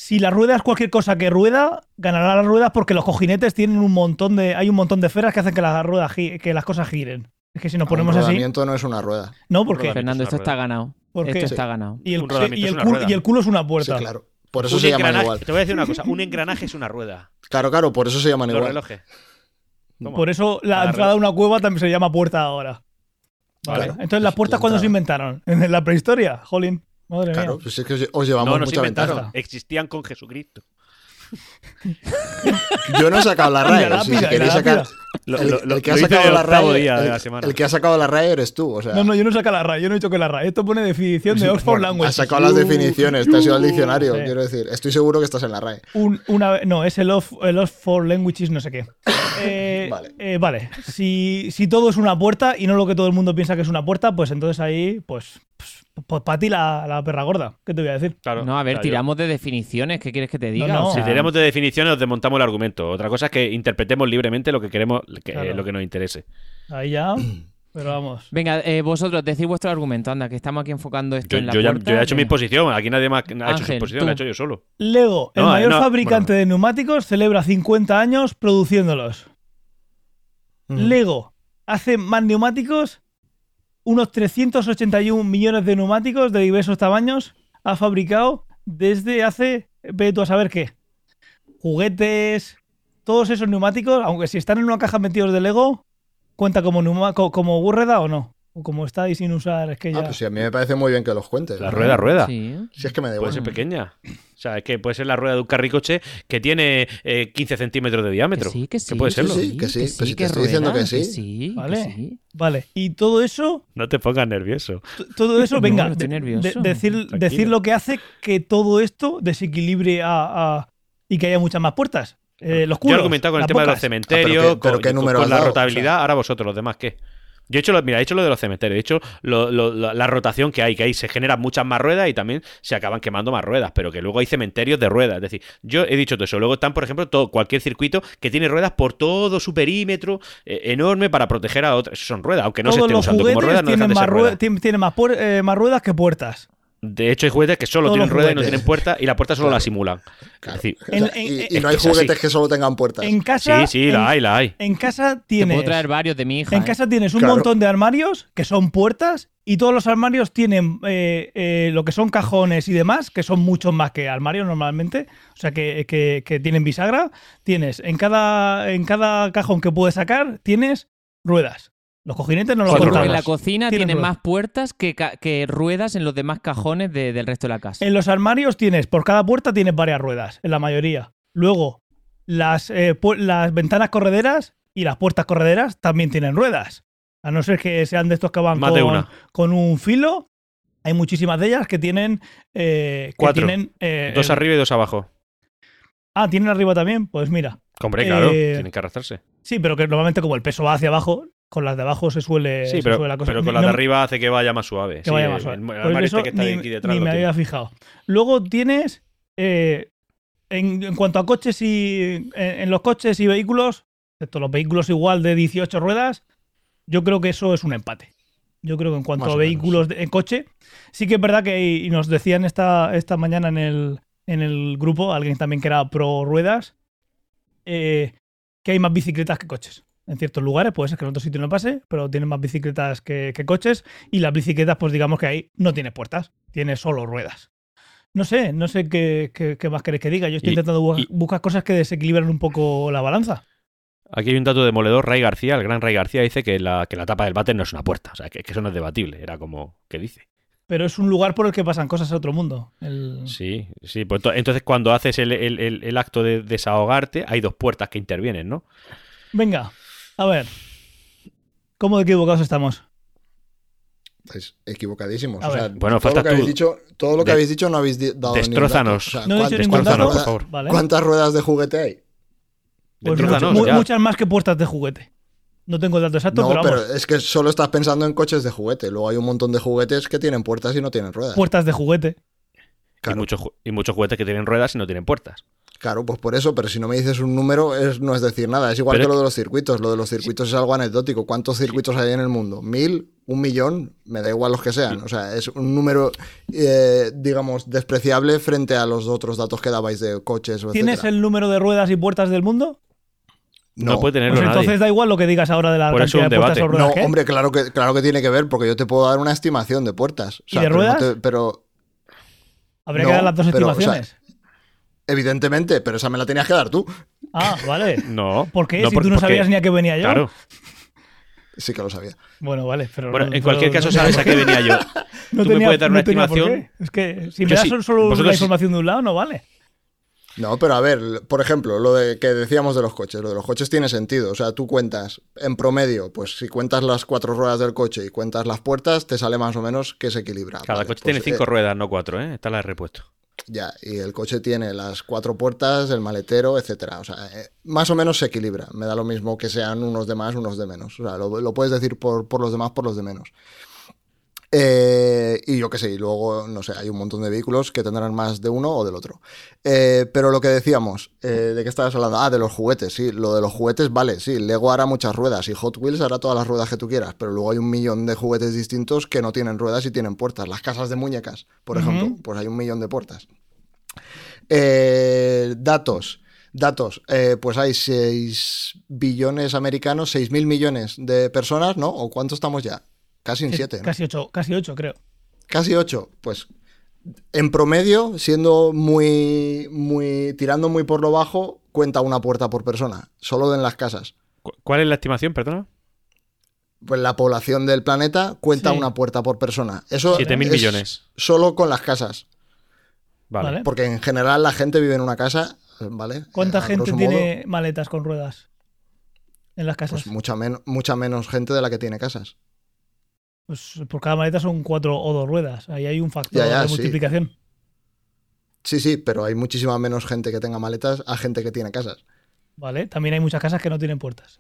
Speaker 2: Si la rueda es cualquier cosa que rueda, ganará las ruedas porque los cojinetes tienen un montón de. Hay un montón de esferas que hacen que las ruedas que las cosas giren. Es que si nos ponemos
Speaker 3: un
Speaker 2: así.
Speaker 3: rodamiento no es una rueda.
Speaker 2: No, ¿por qué?
Speaker 4: rodamiento.
Speaker 5: Fernando,
Speaker 4: es
Speaker 5: esto está ganado.
Speaker 2: ¿Por
Speaker 5: Esto está ganado.
Speaker 2: Y el, y
Speaker 4: es
Speaker 2: el
Speaker 4: una
Speaker 2: culo,
Speaker 4: rueda.
Speaker 2: y el culo es una
Speaker 3: Sí,
Speaker 2: puerta.
Speaker 3: claro. Por eso
Speaker 4: Un
Speaker 3: se llaman igual.
Speaker 4: Te voy a decir una cosa, un engranaje es una rueda.
Speaker 3: Claro, claro, por eso se llaman
Speaker 4: Los
Speaker 3: igual.
Speaker 4: relojes.
Speaker 2: Por eso la entrada a una cueva también se llama puerta ahora. Vale.
Speaker 3: Claro.
Speaker 2: Entonces, ¿las puertas
Speaker 3: La
Speaker 2: cuándo se inventaron? ¿En la prehistoria? Jolín. Madre
Speaker 3: Claro,
Speaker 2: mía.
Speaker 3: pues es que os llevamos
Speaker 4: No,
Speaker 3: mucha
Speaker 4: inventaron.
Speaker 3: ventaja.
Speaker 4: Existían con Jesucristo.
Speaker 3: Yo no he sacado la RAE. si queréis sacar.
Speaker 4: Lo,
Speaker 3: El, que ha sacado la RAE.
Speaker 4: día de la
Speaker 3: el,
Speaker 4: semana.
Speaker 3: el que ha sacado la RAE eres tú. O sea,
Speaker 2: No, no, yo no he sacado la RAE, yo no he dicho que la RAE. Esto pone definición de Oxford
Speaker 3: bueno,
Speaker 2: Language.
Speaker 3: has sacado las definiciones, te has ido al diccionario.
Speaker 2: Sí.
Speaker 3: Quiero decir, estoy seguro que estás en la RAE.
Speaker 2: Un- una, no, es el off, el Oxford Languages, no sé qué. Eh,
Speaker 3: Vale.
Speaker 2: eh, vale. Si, si todo es una puerta y no lo que todo el mundo piensa que es una puerta, pues entonces ahí, pues, pues, para ti la, la perra gorda. ¿Qué te voy a decir?
Speaker 4: Claro,
Speaker 5: No, a ver,
Speaker 4: yo-
Speaker 5: tiramos de definiciones. ¿Qué quieres que te diga?
Speaker 2: No, no.
Speaker 5: O sea,
Speaker 4: Si tiramos de definiciones, os desmontamos el argumento. Otra cosa es que interpretemos libremente lo que queremos, que-
Speaker 2: Claro.
Speaker 4: lo que nos interese.
Speaker 2: Ahí ya. Pero vamos.
Speaker 5: Venga, eh, vosotros, decid vuestro argumento, anda, que estamos aquí enfocando esto
Speaker 4: Yo,
Speaker 5: en la
Speaker 4: yo ya, yo he hecho mi posición. Aquí nadie más ha hecho
Speaker 5: Ángel,
Speaker 4: su posición,
Speaker 5: tú.
Speaker 4: la he hecho yo solo.
Speaker 2: Lego, el
Speaker 4: No,
Speaker 2: mayor
Speaker 4: no,
Speaker 2: fabricante
Speaker 4: bueno.
Speaker 2: de neumáticos, celebra 50 años produciéndolos. Lego hace más neumáticos, unos 381 millones de neumáticos de diversos tamaños ha fabricado desde hace, ve tú a saber qué, juguetes, todos esos neumáticos, aunque si están en una caja metidos de Lego, cuenta como, neuma- co- como Búrreda o no. O como estáis sin usar, es que ya...
Speaker 3: Ah, pues sí, a mí me parece muy bien que los cuentes.
Speaker 4: La
Speaker 3: ¿no?
Speaker 4: rueda, rueda.
Speaker 5: Sí.
Speaker 3: Si es que me da
Speaker 4: Puede
Speaker 3: igual.
Speaker 4: ser pequeña. O sea, es que puede ser la rueda de un carricoche que tiene eh, 15 centímetros de diámetro.
Speaker 5: Que sí, que sí.
Speaker 4: puede
Speaker 3: Sí,
Speaker 4: serlo.
Speaker 3: sí, que sí, pero si te estoy
Speaker 5: rueda,
Speaker 3: diciendo que sí.
Speaker 5: sí, que
Speaker 2: Vale.
Speaker 5: sí.
Speaker 2: Vale, y todo eso
Speaker 4: No te pongas nervioso.
Speaker 2: Todo eso, venga,
Speaker 5: no estoy
Speaker 2: de-
Speaker 5: nervioso.
Speaker 2: de- decir,
Speaker 4: Tranquilo.
Speaker 2: decir lo que hace que todo esto desequilibre a, a- y que haya muchas más puertas. Eh, los
Speaker 4: Yo
Speaker 2: culos,
Speaker 4: he argumentado con el tema de los
Speaker 2: bocas.
Speaker 4: cementerios,
Speaker 3: Ah, pero qué- pero
Speaker 4: con,
Speaker 3: qué
Speaker 4: con-
Speaker 3: número
Speaker 4: con
Speaker 3: has
Speaker 4: la
Speaker 3: dado,
Speaker 4: rotabilidad.
Speaker 3: o sea.
Speaker 4: Ahora vosotros, los demás, ¿qué? Yo he hecho lo, mira, he hecho lo de los cementerios, he hecho lo- lo- la, rotación que hay, que ahí se generan muchas más ruedas y también se acaban quemando más ruedas, pero que luego hay cementerios de ruedas. Es decir, yo he dicho todo eso. Luego están, por ejemplo, todo, cualquier circuito que tiene ruedas por todo su perímetro eh, enorme para proteger a otras. Son ruedas, aunque no se estén usando como ruedas, no dejan de
Speaker 2: más
Speaker 4: ser ruedas.
Speaker 2: tien- tienen más, eh, más ruedas que puertas.
Speaker 4: De hecho, hay juguetes que solo
Speaker 2: Todos
Speaker 4: tienen ruedas y no tienen puerta y la puerta solo
Speaker 3: Claro.
Speaker 4: la simulan.
Speaker 3: Claro.
Speaker 4: Es decir,
Speaker 3: O sea,
Speaker 2: En-
Speaker 3: y, no hay
Speaker 4: que es así.
Speaker 3: juguetes que solo tengan puertas.
Speaker 2: En casa,
Speaker 4: sí, sí,
Speaker 2: en,
Speaker 4: la hay, la hay.
Speaker 2: en casa
Speaker 5: Te
Speaker 2: tienes,
Speaker 5: puedo traer varios de mi hija.
Speaker 2: en
Speaker 5: ¿eh?
Speaker 2: casa tienes un
Speaker 3: Claro.
Speaker 2: montón de armarios que son puertas y todos los armarios tienen eh, eh, lo que son cajones y demás, que son muchos más que armarios normalmente, o sea que, que- que tienen bisagra. Tienes en cada, en cada cajón que puedes sacar, tienes ruedas. Los cojinetes no los
Speaker 4: Cuatro
Speaker 2: contamos.
Speaker 5: en la cocina
Speaker 2: Tienen
Speaker 5: tiene
Speaker 2: ruedas.
Speaker 5: más puertas que, ruedas en los demás cajones de- del resto de la casa.
Speaker 2: En los armarios tienes, por cada puerta tienes varias ruedas, en la mayoría. Luego, las, eh, las ventanas correderas y las puertas correderas también tienen ruedas. A no ser que sean de estos que van con, un filo. Hay muchísimas de ellas que tienen. eh, que
Speaker 4: Cuatro.
Speaker 2: tienen, eh,
Speaker 4: Dos arriba y dos abajo.
Speaker 2: Ah, tienen arriba también. Pues mira.
Speaker 4: Hombre, claro,
Speaker 2: Eh,
Speaker 4: tienen que arrastrarse.
Speaker 2: Sí, pero que normalmente como el peso va hacia abajo, con las de abajo se suele.
Speaker 4: Sí,
Speaker 2: se
Speaker 4: pero,
Speaker 2: suele la cosa-
Speaker 4: pero con
Speaker 2: no-
Speaker 4: la de arriba hace que vaya más suave.
Speaker 2: que
Speaker 4: Sí,
Speaker 2: vaya
Speaker 4: el-
Speaker 2: más suave.
Speaker 4: El, el
Speaker 2: Pues
Speaker 4: este que está
Speaker 2: ni,
Speaker 4: aquí detrás
Speaker 2: ni me
Speaker 4: tiene.
Speaker 2: había fijado. Luego tienes, eh, en, en cuanto a coches y en, en los coches y vehículos, excepto los vehículos igual de 18 ruedas, yo creo que eso es un empate. Yo creo que en cuanto
Speaker 3: Más
Speaker 2: a vehículos de- en coche, sí que es verdad que, y nos decían esta, esta mañana en el, en el grupo, alguien también que era pro ruedas, eh, que hay más bicicletas que coches. En ciertos lugares, puede ser que en otros sitios no pase, pero tienen más bicicletas que, que coches. Y las bicicletas, pues digamos que ahí no tiene puertas, tiene solo ruedas. No sé, no sé qué, qué- qué más queréis que diga. Yo estoy
Speaker 4: Y-
Speaker 2: intentando bu-
Speaker 4: y-
Speaker 2: buscar cosas que desequilibran un poco la balanza.
Speaker 4: Aquí hay un dato demoledor. Ray García, el gran Ray García, dice que la, que la tapa del váter no es una puerta. O sea, que, que eso no es debatible. Era como, ¿qué dice?
Speaker 2: Pero es un lugar por el que pasan cosas a otro mundo. El-
Speaker 4: Sí, sí. Pues to- entonces, cuando haces el- el acto de desahogarte, hay dos puertas que intervienen, ¿no?
Speaker 2: Venga, a ver. ¿Cómo equivocados estamos?
Speaker 3: Equivocadísimos.
Speaker 2: A
Speaker 3: O sea,
Speaker 2: ver.
Speaker 4: Bueno,
Speaker 3: todo lo
Speaker 4: faltas
Speaker 3: que habéis
Speaker 4: tú.
Speaker 3: dicho, todo lo que
Speaker 4: De-
Speaker 3: habéis dicho no habéis di- dado ni un dato.
Speaker 4: Destrózanos.
Speaker 3: O sea,
Speaker 2: No he dicho
Speaker 3: ¿cuántas-
Speaker 2: ningún dato,
Speaker 3: ruedas-
Speaker 2: por favor. ¿vale?
Speaker 3: ¿Cuántas ruedas de juguete hay?
Speaker 2: Pues
Speaker 4: Destrózanos,
Speaker 2: mucho- mu-
Speaker 4: ya.
Speaker 2: muchas más que puertas de juguete. No tengo el dato exacto,
Speaker 3: No,
Speaker 2: pero
Speaker 3: pero
Speaker 2: vamos.
Speaker 3: es que solo estás pensando en coches de juguete. Luego hay un montón de juguetes que tienen puertas y no tienen ruedas.
Speaker 2: Puertas de juguete.
Speaker 3: Claro.
Speaker 4: Y, muchos, ju- y muchos juguetes que tienen ruedas y no tienen puertas.
Speaker 3: Claro, pues por eso, pero si no me dices un número, es, no es decir nada. Es igual
Speaker 4: Pero
Speaker 3: que lo de los circuitos. Lo de los circuitos es algo anecdótico. ¿Cuántos circuitos hay en el mundo? ¿Mil? ¿Un millón? Me da igual los que sean. O sea, es un número, eh, digamos, despreciable frente a los otros datos que dabais de coches o
Speaker 2: ¿Tienes
Speaker 3: etcétera.
Speaker 2: el número de ruedas y puertas del mundo?
Speaker 4: No, puede tenerlo
Speaker 2: Pues
Speaker 4: nadie.
Speaker 2: entonces da igual lo que digas ahora de la
Speaker 4: Por eso
Speaker 2: cantidad
Speaker 4: un
Speaker 2: de puertas o ruedas
Speaker 3: No,
Speaker 2: hay.
Speaker 3: hombre, claro que, claro que tiene que ver, porque yo te puedo dar una estimación de puertas. O
Speaker 2: ¿Y de
Speaker 3: pero no
Speaker 2: ruedas?
Speaker 3: te- pero
Speaker 2: Habría
Speaker 3: no,
Speaker 2: que dar las dos
Speaker 3: pero, o sea,
Speaker 2: estimaciones.
Speaker 3: Evidentemente, pero esa me la tenías que dar tú.
Speaker 2: Ah, vale.
Speaker 4: No.
Speaker 2: ¿Por qué?
Speaker 4: no,
Speaker 2: si
Speaker 4: por-
Speaker 2: tú no
Speaker 4: porque-
Speaker 2: sabías ni a qué venía yo.
Speaker 4: Claro.
Speaker 3: Sí que lo sabía.
Speaker 2: Bueno, vale, pero.
Speaker 4: Bueno,
Speaker 2: no-
Speaker 4: en cualquier
Speaker 2: pero-
Speaker 4: caso sabes a qué venía yo.
Speaker 2: No
Speaker 4: Tú me
Speaker 2: tenía-
Speaker 4: puedes dar
Speaker 2: no
Speaker 4: una estimación.
Speaker 2: Es que si me
Speaker 4: Yo
Speaker 2: das
Speaker 4: sí.
Speaker 2: solo la
Speaker 4: sí.
Speaker 2: información de un lado, no vale.
Speaker 3: No, pero a ver, por ejemplo, lo de que decíamos de los coches, lo de los coches tiene sentido. O sea, tú cuentas en promedio, pues si cuentas las cuatro ruedas del coche y cuentas las puertas, te sale más o menos que se equilibra.
Speaker 4: Cada
Speaker 3: Vale,
Speaker 4: coche
Speaker 3: pues,
Speaker 4: tiene cinco
Speaker 3: eh,
Speaker 4: ruedas, no cuatro, ¿eh? Esta la he repuesto.
Speaker 3: Ya, y el coche tiene las cuatro puertas, el maletero, etcétera. O sea, eh, más o menos se equilibra. Me da lo mismo que sean unos de más, unos de menos. O sea, lo, lo puedes decir por, por los demás, por los de menos. Eh, y yo qué sé, y luego, no sé, hay un montón de vehículos que tendrán más de uno o del otro. Eh, pero lo que decíamos, eh, ¿de qué estabas hablando? Ah, de los juguetes, sí, lo de los juguetes, vale, sí, Lego hará muchas ruedas y Hot Wheels hará todas las ruedas que tú quieras, pero luego hay un millón de juguetes distintos que no tienen ruedas y tienen puertas. Las casas de muñecas, por ejemplo, pues hay un millón de puertas. Datos. Datos, eh, pues hay 6 billones americanos, 6 mil millones de personas, ¿no? ¿O cuánto estamos ya? Casi en
Speaker 2: Sí,
Speaker 3: 7, ¿no?
Speaker 2: Casi ocho, casi ocho, creo.
Speaker 3: Casi 8. Pues en promedio, siendo muy, muy, tirando muy por lo bajo, cuenta una puerta por persona, solo en las casas.
Speaker 4: ¿Cu- ¿Cuál es la estimación, perdona?
Speaker 3: Pues la población del planeta cuenta
Speaker 2: Sí.
Speaker 3: una puerta por persona. Eso
Speaker 4: 7.000
Speaker 3: es
Speaker 4: millones.
Speaker 3: Solo con las casas.
Speaker 4: Vale.
Speaker 3: Porque en general la gente vive en una casa, ¿vale?
Speaker 2: ¿Cuánta
Speaker 3: Eh,
Speaker 2: gente tiene
Speaker 3: modo,
Speaker 2: maletas con ruedas en las casas?
Speaker 3: Pues mucha, men- mucha menos gente de la que tiene casas.
Speaker 2: Pues por cada maleta son cuatro o dos ruedas. Ahí hay un factor
Speaker 3: Ya, ya,
Speaker 2: de multiplicación.
Speaker 3: Sí, sí, pero hay muchísima menos gente que tenga maletas a gente que tiene casas.
Speaker 2: ¿Vale? También hay muchas casas que no tienen puertas.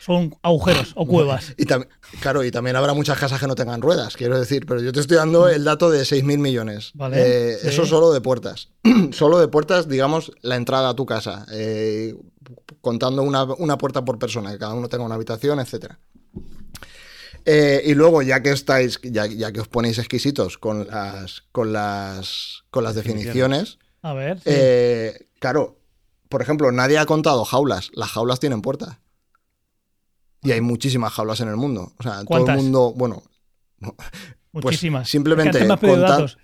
Speaker 2: Son agujeros o cuevas.
Speaker 3: Y claro, y también habrá muchas casas que no tengan ruedas, quiero decir, pero yo te estoy dando el dato de 6.000 millones.
Speaker 2: Vale,
Speaker 3: Eh,
Speaker 2: sí.
Speaker 3: Eso solo de puertas. solo de puertas, digamos, la entrada a tu casa, eh, contando una, una puerta por persona, que cada uno tenga una habitación, etcétera. Eh, y luego, ya que estáis, ya, ya que os ponéis exquisitos con las, con las, con las definiciones,
Speaker 2: A ver. sí.
Speaker 3: eh, claro, por ejemplo, nadie ha contado jaulas. Las jaulas tienen puertas. Y hay muchísimas jaulas en el mundo. O sea, todo el mundo, bueno,
Speaker 2: Muchísimas.
Speaker 3: pues simplemente
Speaker 2: Es que
Speaker 3: contar-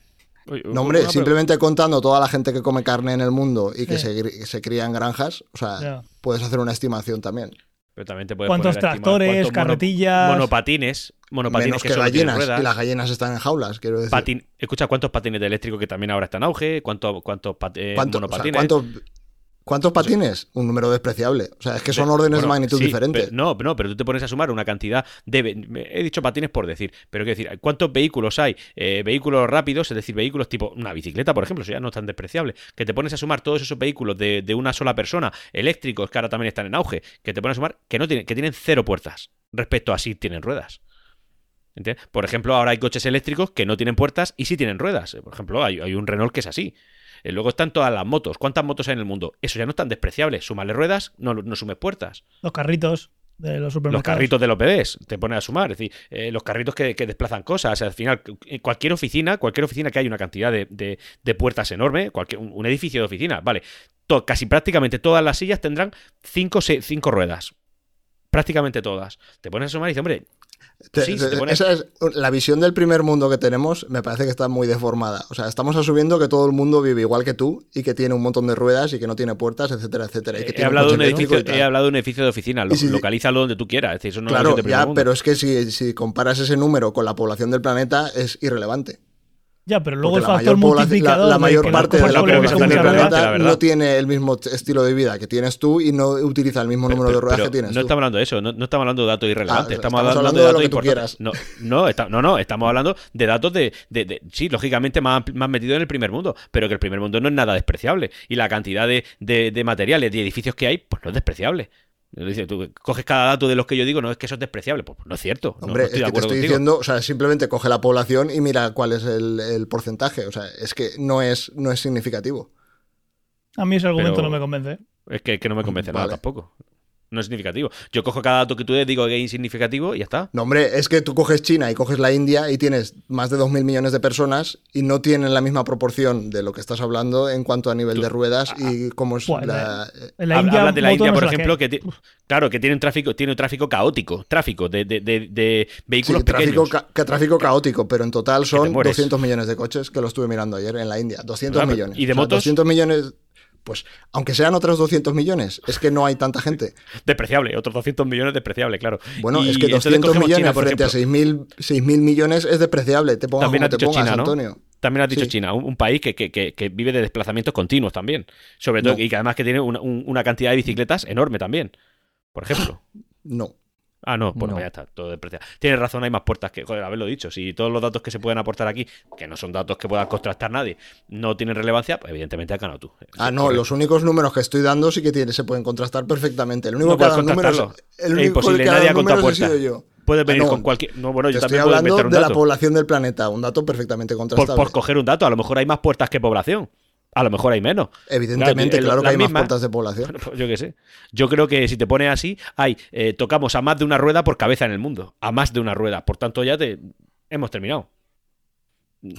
Speaker 3: no hombre, simplemente contando toda la gente que come carne en el mundo y que
Speaker 2: Sí.
Speaker 3: se, se cría en granjas, o sea, puedes hacer una estimación también.
Speaker 4: Pero también te puedes
Speaker 2: ¿Cuántos
Speaker 4: poner estimar
Speaker 2: tractores,
Speaker 4: cuántos mono-
Speaker 2: carretillas?
Speaker 4: monopatines, monopatines
Speaker 3: Menos
Speaker 4: que,
Speaker 3: que, gallinas.
Speaker 4: ruedas.
Speaker 3: Y las gallinas están en jaulas, quiero decir.
Speaker 4: Patin- Escucha, ¿cuántos patines de eléctrico que también ahora están en auge? ¿Cuántos, cuántos pat- eh,
Speaker 3: ¿Cuánto- o sea,
Speaker 4: monopatines?
Speaker 3: ¿cuántos, cuántos patines? Un número despreciable. O sea, es que son órdenes de magnitud
Speaker 4: sí,
Speaker 3: diferentes.
Speaker 4: pero- no, no, pero tú te pones a sumar una cantidad de... He dicho patines por decir, pero quiero decir, ¿cuántos vehículos hay? Eh, vehículos rápidos, es decir, vehículos tipo una bicicleta, por ejemplo, eso ya no es tan despreciable. Que te pones a sumar todos esos vehículos de, de una sola persona, eléctricos, que ahora también están en auge, que te pones a sumar que, no tienen, que tienen cero puertas respecto a si tienen ruedas. ¿Entiendes? Por ejemplo, ahora hay coches eléctricos que no tienen puertas y sí tienen ruedas. Por ejemplo, hay, hay un Renault que es así. Eh, Luego están todas las motos. ¿Cuántas motos hay en el mundo? Eso ya no es tan despreciable. Súmale ruedas, no, no sumes puertas.
Speaker 2: Los carritos de los
Speaker 4: Los carritos de los bebés, te pones a sumar. Es decir, eh, los carritos que, que desplazan cosas. O sea, al final, en cualquier oficina, cualquier oficina que haya una cantidad de, de- de puertas enorme, cualquier, un, un edificio de oficina, vale. to- casi prácticamente todas las sillas tendrán cinco, cinco ruedas. Prácticamente todas. Te pones a sumar y dices, hombre, Sí,
Speaker 3: te-
Speaker 4: te pones-
Speaker 3: Esa es la visión del primer mundo que tenemos, me parece que está muy deformada. O sea, estamos asumiendo que todo el mundo vive igual que tú y que tiene un montón de ruedas y que no tiene puertas, etcétera, etcétera. y que
Speaker 4: he
Speaker 3: tiene
Speaker 4: hablado, un edificio, he hablado de un edificio de oficina. Lo,
Speaker 3: si-
Speaker 4: localízalo donde tú quieras. Es decir, eso no es
Speaker 3: Claro,
Speaker 4: de
Speaker 3: ya,
Speaker 4: mundo.
Speaker 3: pero es que si, si comparas ese número con la población del planeta es irrelevante.
Speaker 2: Ya, pero luego
Speaker 3: Porque
Speaker 2: el
Speaker 3: la
Speaker 2: factor
Speaker 3: mayor, la,
Speaker 2: multiplicador.
Speaker 3: la
Speaker 2: de
Speaker 3: mayor parte de la
Speaker 4: no creo que
Speaker 2: vuelven
Speaker 4: sea
Speaker 3: población del
Speaker 4: la
Speaker 3: planeta
Speaker 4: verdad.
Speaker 3: no tiene el mismo estilo de vida que tienes tú y no utiliza el mismo número de ruedas
Speaker 4: Pero
Speaker 3: que tienes
Speaker 4: no
Speaker 3: tú.
Speaker 4: estamos hablando de eso, no, no estamos hablando de datos irrelevantes,
Speaker 3: Ah,
Speaker 4: estamos,
Speaker 3: estamos
Speaker 4: hablando,
Speaker 3: hablando
Speaker 4: de
Speaker 3: de
Speaker 4: datos
Speaker 3: lo que tú
Speaker 4: importantes. No, no, está- no, no, estamos hablando de datos de, de- de- sí, lógicamente más, más metido en el primer mundo, pero que el primer mundo no es nada despreciable y la cantidad de, de- de materiales, de edificios que hay, pues no es despreciable. Dice, tú coges cada dato de los que yo digo, no es que eso es despreciable, pues no es cierto.
Speaker 3: Hombre,
Speaker 4: no estoy
Speaker 3: es
Speaker 4: de
Speaker 3: que te estoy
Speaker 4: contigo.
Speaker 3: diciendo, o sea, simplemente coge la población y mira cuál es el, el porcentaje. O sea, es que no es, no es significativo.
Speaker 2: A mí ese argumento
Speaker 4: Pero-
Speaker 2: no me convence.
Speaker 4: Es que, que no me convence nada tampoco. No es significativo. Yo cojo cada dato que tú des, digo que es insignificativo y ya está.
Speaker 3: No, hombre, es que tú coges China y coges la India y tienes más de 2.000 millones de personas y no tienen la misma proporción de lo que estás hablando en cuanto a nivel
Speaker 4: Tú-
Speaker 3: de ruedas y cómo es la...
Speaker 2: En la
Speaker 4: Habla-
Speaker 2: India,
Speaker 4: hablas de la India, por ejemplo,
Speaker 2: que-
Speaker 4: claro, que tiene un tráfico, tiene un tráfico caótico, tráfico de, de- de- de
Speaker 3: Sí,
Speaker 4: vehículos
Speaker 3: tráfico,
Speaker 4: pequeños.
Speaker 3: ca- que tráfico caótico, pero en total son
Speaker 4: mueres.
Speaker 3: 200 millones de coches que lo estuve mirando ayer en la India. 200
Speaker 4: Claro,
Speaker 3: millones.
Speaker 4: ¿y de
Speaker 3: O sea,
Speaker 4: motos?
Speaker 3: 200 millones, pues aunque sean otros 200 millones, es que no hay tanta gente.
Speaker 4: Despreciable, otros 200 millones despreciable, claro.
Speaker 3: Bueno,
Speaker 4: Y
Speaker 3: es que
Speaker 4: entonces
Speaker 3: 200
Speaker 4: cogemos
Speaker 3: millones
Speaker 4: China, por
Speaker 3: frente
Speaker 4: ejemplo.
Speaker 3: a 6.000 6.000 millones es despreciable. Te pongas
Speaker 4: También
Speaker 3: como te
Speaker 4: dicho
Speaker 3: pongas,
Speaker 4: China, ¿no?
Speaker 3: Antonio.
Speaker 4: También has dicho
Speaker 3: Sí.
Speaker 4: China, un, un país que, que- que- que vive de desplazamientos continuos también. Sobre todo,
Speaker 3: No.
Speaker 4: y que además que tiene una, un- una cantidad de bicicletas enorme también. Por ejemplo.
Speaker 3: No.
Speaker 4: Ah, no, bueno,
Speaker 5: No.
Speaker 4: ya está, todo despreciable. Tienes razón, hay más puertas que, joder, haberlo dicho. Si todos los datos que se pueden aportar aquí, que no son datos que pueda contrastar nadie, no tienen relevancia, pues evidentemente has ganado tú.
Speaker 3: Ah, no,
Speaker 4: correcto.
Speaker 3: los únicos números que estoy dando sí que tiene, se pueden contrastar perfectamente. El único
Speaker 4: No
Speaker 3: que ha
Speaker 4: puedes
Speaker 3: dado números,
Speaker 4: contrastarlo.
Speaker 3: el
Speaker 4: Es
Speaker 3: único
Speaker 4: imposible,
Speaker 3: que
Speaker 4: nadie ha contado puertas. Puedes venir
Speaker 3: Ah, no,
Speaker 4: con cualquier. No, bueno, yo
Speaker 3: estoy
Speaker 4: también puedo
Speaker 3: hablando
Speaker 4: inventar un
Speaker 3: de la
Speaker 4: dato.
Speaker 3: población del planeta, un dato perfectamente
Speaker 4: Por,
Speaker 3: contrastable.
Speaker 4: por coger un dato, a lo mejor hay más puertas que población. A lo mejor hay menos.
Speaker 3: Evidentemente,
Speaker 4: Claro,
Speaker 3: que hay más puertas de población.
Speaker 4: Pues yo qué sé. Yo creo que si te pones así, hay, eh, tocamos a más de una rueda por cabeza en el mundo. A más de una rueda. Por tanto, ya te hemos terminado.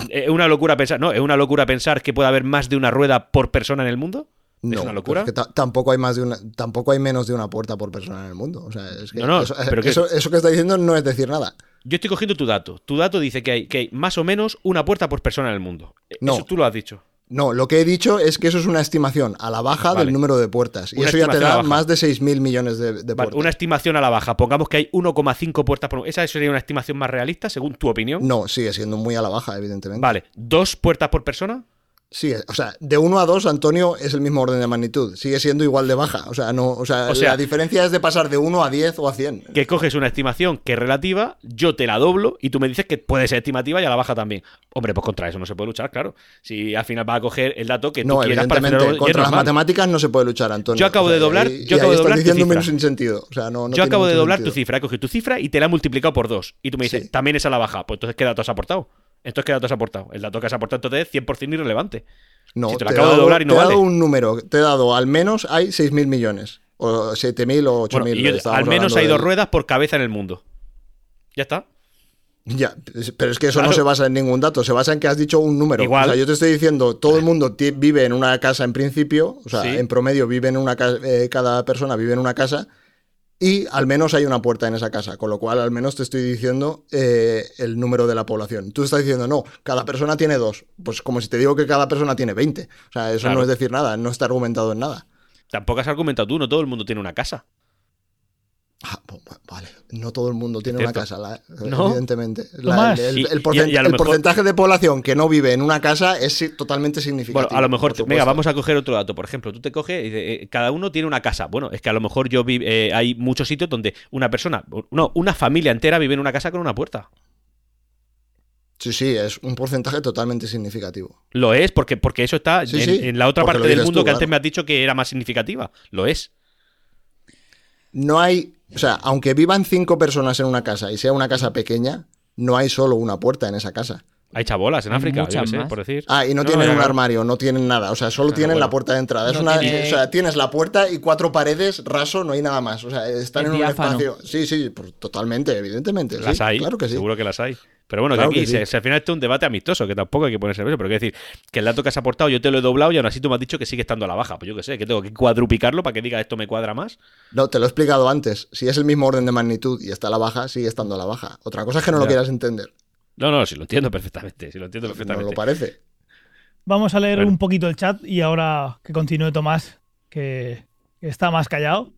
Speaker 4: Es una locura pensar. No, es una locura pensar que puede haber más de una rueda por persona en el mundo.
Speaker 3: No,
Speaker 4: una locura?
Speaker 3: es que ta- tampoco hay más de una, tampoco hay menos de una puerta por persona en el mundo. O sea, es que
Speaker 4: No, no,
Speaker 3: eso,
Speaker 4: pero que-
Speaker 3: eso, eso que está diciendo no es decir nada.
Speaker 4: Yo estoy cogiendo tu dato. Tu dato dice que hay, que hay más o menos una puerta por persona en el mundo.
Speaker 3: No.
Speaker 4: Eso tú lo has dicho.
Speaker 3: No, lo que he dicho es que eso es una estimación a la baja
Speaker 4: Vale.
Speaker 3: del número de puertas. Y
Speaker 4: Una
Speaker 3: eso ya te da más de 6.000 millones de, de
Speaker 4: Vale,
Speaker 3: puertas.
Speaker 4: una estimación a la baja. Pongamos que hay 1,5 puertas por. ¿Esa sería una estimación más realista, según tu opinión?
Speaker 3: No, sigue siendo muy a la baja, evidentemente.
Speaker 4: Vale. ¿Dos puertas por persona?
Speaker 3: Sigue, o sea, de 1 a 2, Antonio, es el mismo orden de magnitud. Sigue siendo igual de baja. O sea, no, o sea,
Speaker 4: O sea-
Speaker 3: la diferencia es de pasar de 1 a 10 o a 100.
Speaker 4: que coges una estimación que es relativa, yo te la doblo y tú me dices que puede ser estimativa y a la baja también. Hombre, pues contra eso no se puede luchar, claro. Si al final vas a coger el dato que tú
Speaker 3: No,
Speaker 4: quieras para
Speaker 3: evidentemente,
Speaker 4: es
Speaker 3: contra las matemáticas no se puede luchar, Antonio.
Speaker 4: Yo acabo
Speaker 3: O sea,
Speaker 4: de doblar-
Speaker 3: y-
Speaker 4: yo acabo de doblar
Speaker 3: estás
Speaker 4: tu
Speaker 3: diciendo
Speaker 4: cifra.
Speaker 3: sin sentido. O sea, no, no
Speaker 4: yo acabo de doblar tu cifra, he cogido tu cifra y te la he multiplicado por dos. Y tú me dices,
Speaker 3: Sí.
Speaker 4: también es a la baja. Pues entonces, ¿qué dato has aportado? Entonces, ¿qué dato has aportado? El dato que has aportado entonces es 100% irrelevante.
Speaker 3: No,
Speaker 4: Si te
Speaker 3: he
Speaker 4: acabo de
Speaker 3: dado-
Speaker 4: doblar y no
Speaker 3: te he
Speaker 4: vale.
Speaker 3: dado un número, te he dado al menos hay 6.000 millones. O 7.000 o 8.000.
Speaker 4: Bueno, al menos hay dos ruedas por cabeza en el mundo. Ya está.
Speaker 3: Ya, pero es que eso
Speaker 4: Claro.
Speaker 3: no se basa en ningún dato, se basa en que has dicho un número.
Speaker 4: Igual.
Speaker 3: O sea, yo te estoy diciendo, todo el mundo vive en una casa en principio, o sea,
Speaker 4: Sí.
Speaker 3: en promedio vive en una casa, cada persona vive en una casa y al menos hay una puerta en esa casa, con lo cual al menos te estoy diciendo eh, el número de la población. Tú estás diciendo, no, cada persona tiene dos. Pues como si te digo que cada persona tiene 20. O sea, eso
Speaker 4: Claro.
Speaker 3: no es decir nada, no está argumentado en nada.
Speaker 4: Tampoco has argumentado tú, no todo el mundo tiene una casa.
Speaker 3: Ah, vale, no todo el mundo tiene una casa, la-
Speaker 4: No.
Speaker 3: evidentemente. La- el, el-
Speaker 4: Y-
Speaker 3: el
Speaker 4: y-
Speaker 3: porcent-
Speaker 4: y a lo
Speaker 3: el
Speaker 4: mejor-
Speaker 3: porcentaje de población que no vive en una casa es totalmente significativo.
Speaker 4: Bueno, a lo mejor, venga,
Speaker 3: supuesto.
Speaker 4: vamos a coger otro dato. Por ejemplo, tú te coges y dices, eh, cada uno tiene una casa. Bueno, es que a lo mejor yo vi, eh, hay muchos sitios donde una persona, no, una familia entera vive en una casa con una puerta.
Speaker 3: Sí, sí, es un porcentaje totalmente significativo.
Speaker 4: Lo es, porque, porque eso está
Speaker 3: Sí,
Speaker 4: en,
Speaker 3: sí,
Speaker 4: en la otra parte del mundo
Speaker 3: tú,
Speaker 4: que antes me has dicho que era más significativa. Lo es.
Speaker 3: No hay, o sea, aunque vivan cinco personas en una casa y sea una casa pequeña, no hay solo una puerta en esa casa.
Speaker 4: Hay chabolas en
Speaker 5: Hay
Speaker 4: África, yo sé,
Speaker 5: más.
Speaker 4: por decir.
Speaker 3: Ah, y no,
Speaker 4: No,
Speaker 3: tienen un armario, no tienen nada. O sea, solo tienen
Speaker 4: bueno.
Speaker 3: la puerta de entrada. Es
Speaker 5: No
Speaker 3: una,
Speaker 5: tiene-
Speaker 3: O sea, tienes la puerta y cuatro paredes, raso, no hay nada más. O sea, están
Speaker 5: Es
Speaker 3: en un
Speaker 5: diáfano.
Speaker 3: espacio. Sí, sí, pues, totalmente, evidentemente.
Speaker 4: Las
Speaker 3: sí,
Speaker 4: hay,
Speaker 3: Claro que sí.
Speaker 4: seguro que las hay. Pero bueno,
Speaker 3: Claro
Speaker 4: que aquí
Speaker 3: que sí.
Speaker 4: se- se- al final esto es un debate amistoso, que tampoco hay que ponerse nervioso. Pero quiero decir, que el dato que has aportado yo te lo he doblado y aún así tú me has dicho que sigue estando a la baja. Pues yo qué sé, que tengo que cuadruplicarlo para que diga esto me cuadra más.
Speaker 3: No, te lo he explicado antes. Si es el mismo orden de magnitud y está a la baja, sigue estando a la baja. Otra cosa es que no lo quieras entender.
Speaker 4: No, no, sí lo entiendo perfectamente. Sí lo entiendo
Speaker 3: No
Speaker 4: perfectamente.
Speaker 3: lo parece.
Speaker 2: Vamos a leer
Speaker 4: Bueno.
Speaker 2: un poquito el chat y ahora que continúe Tomás, que que está más callado.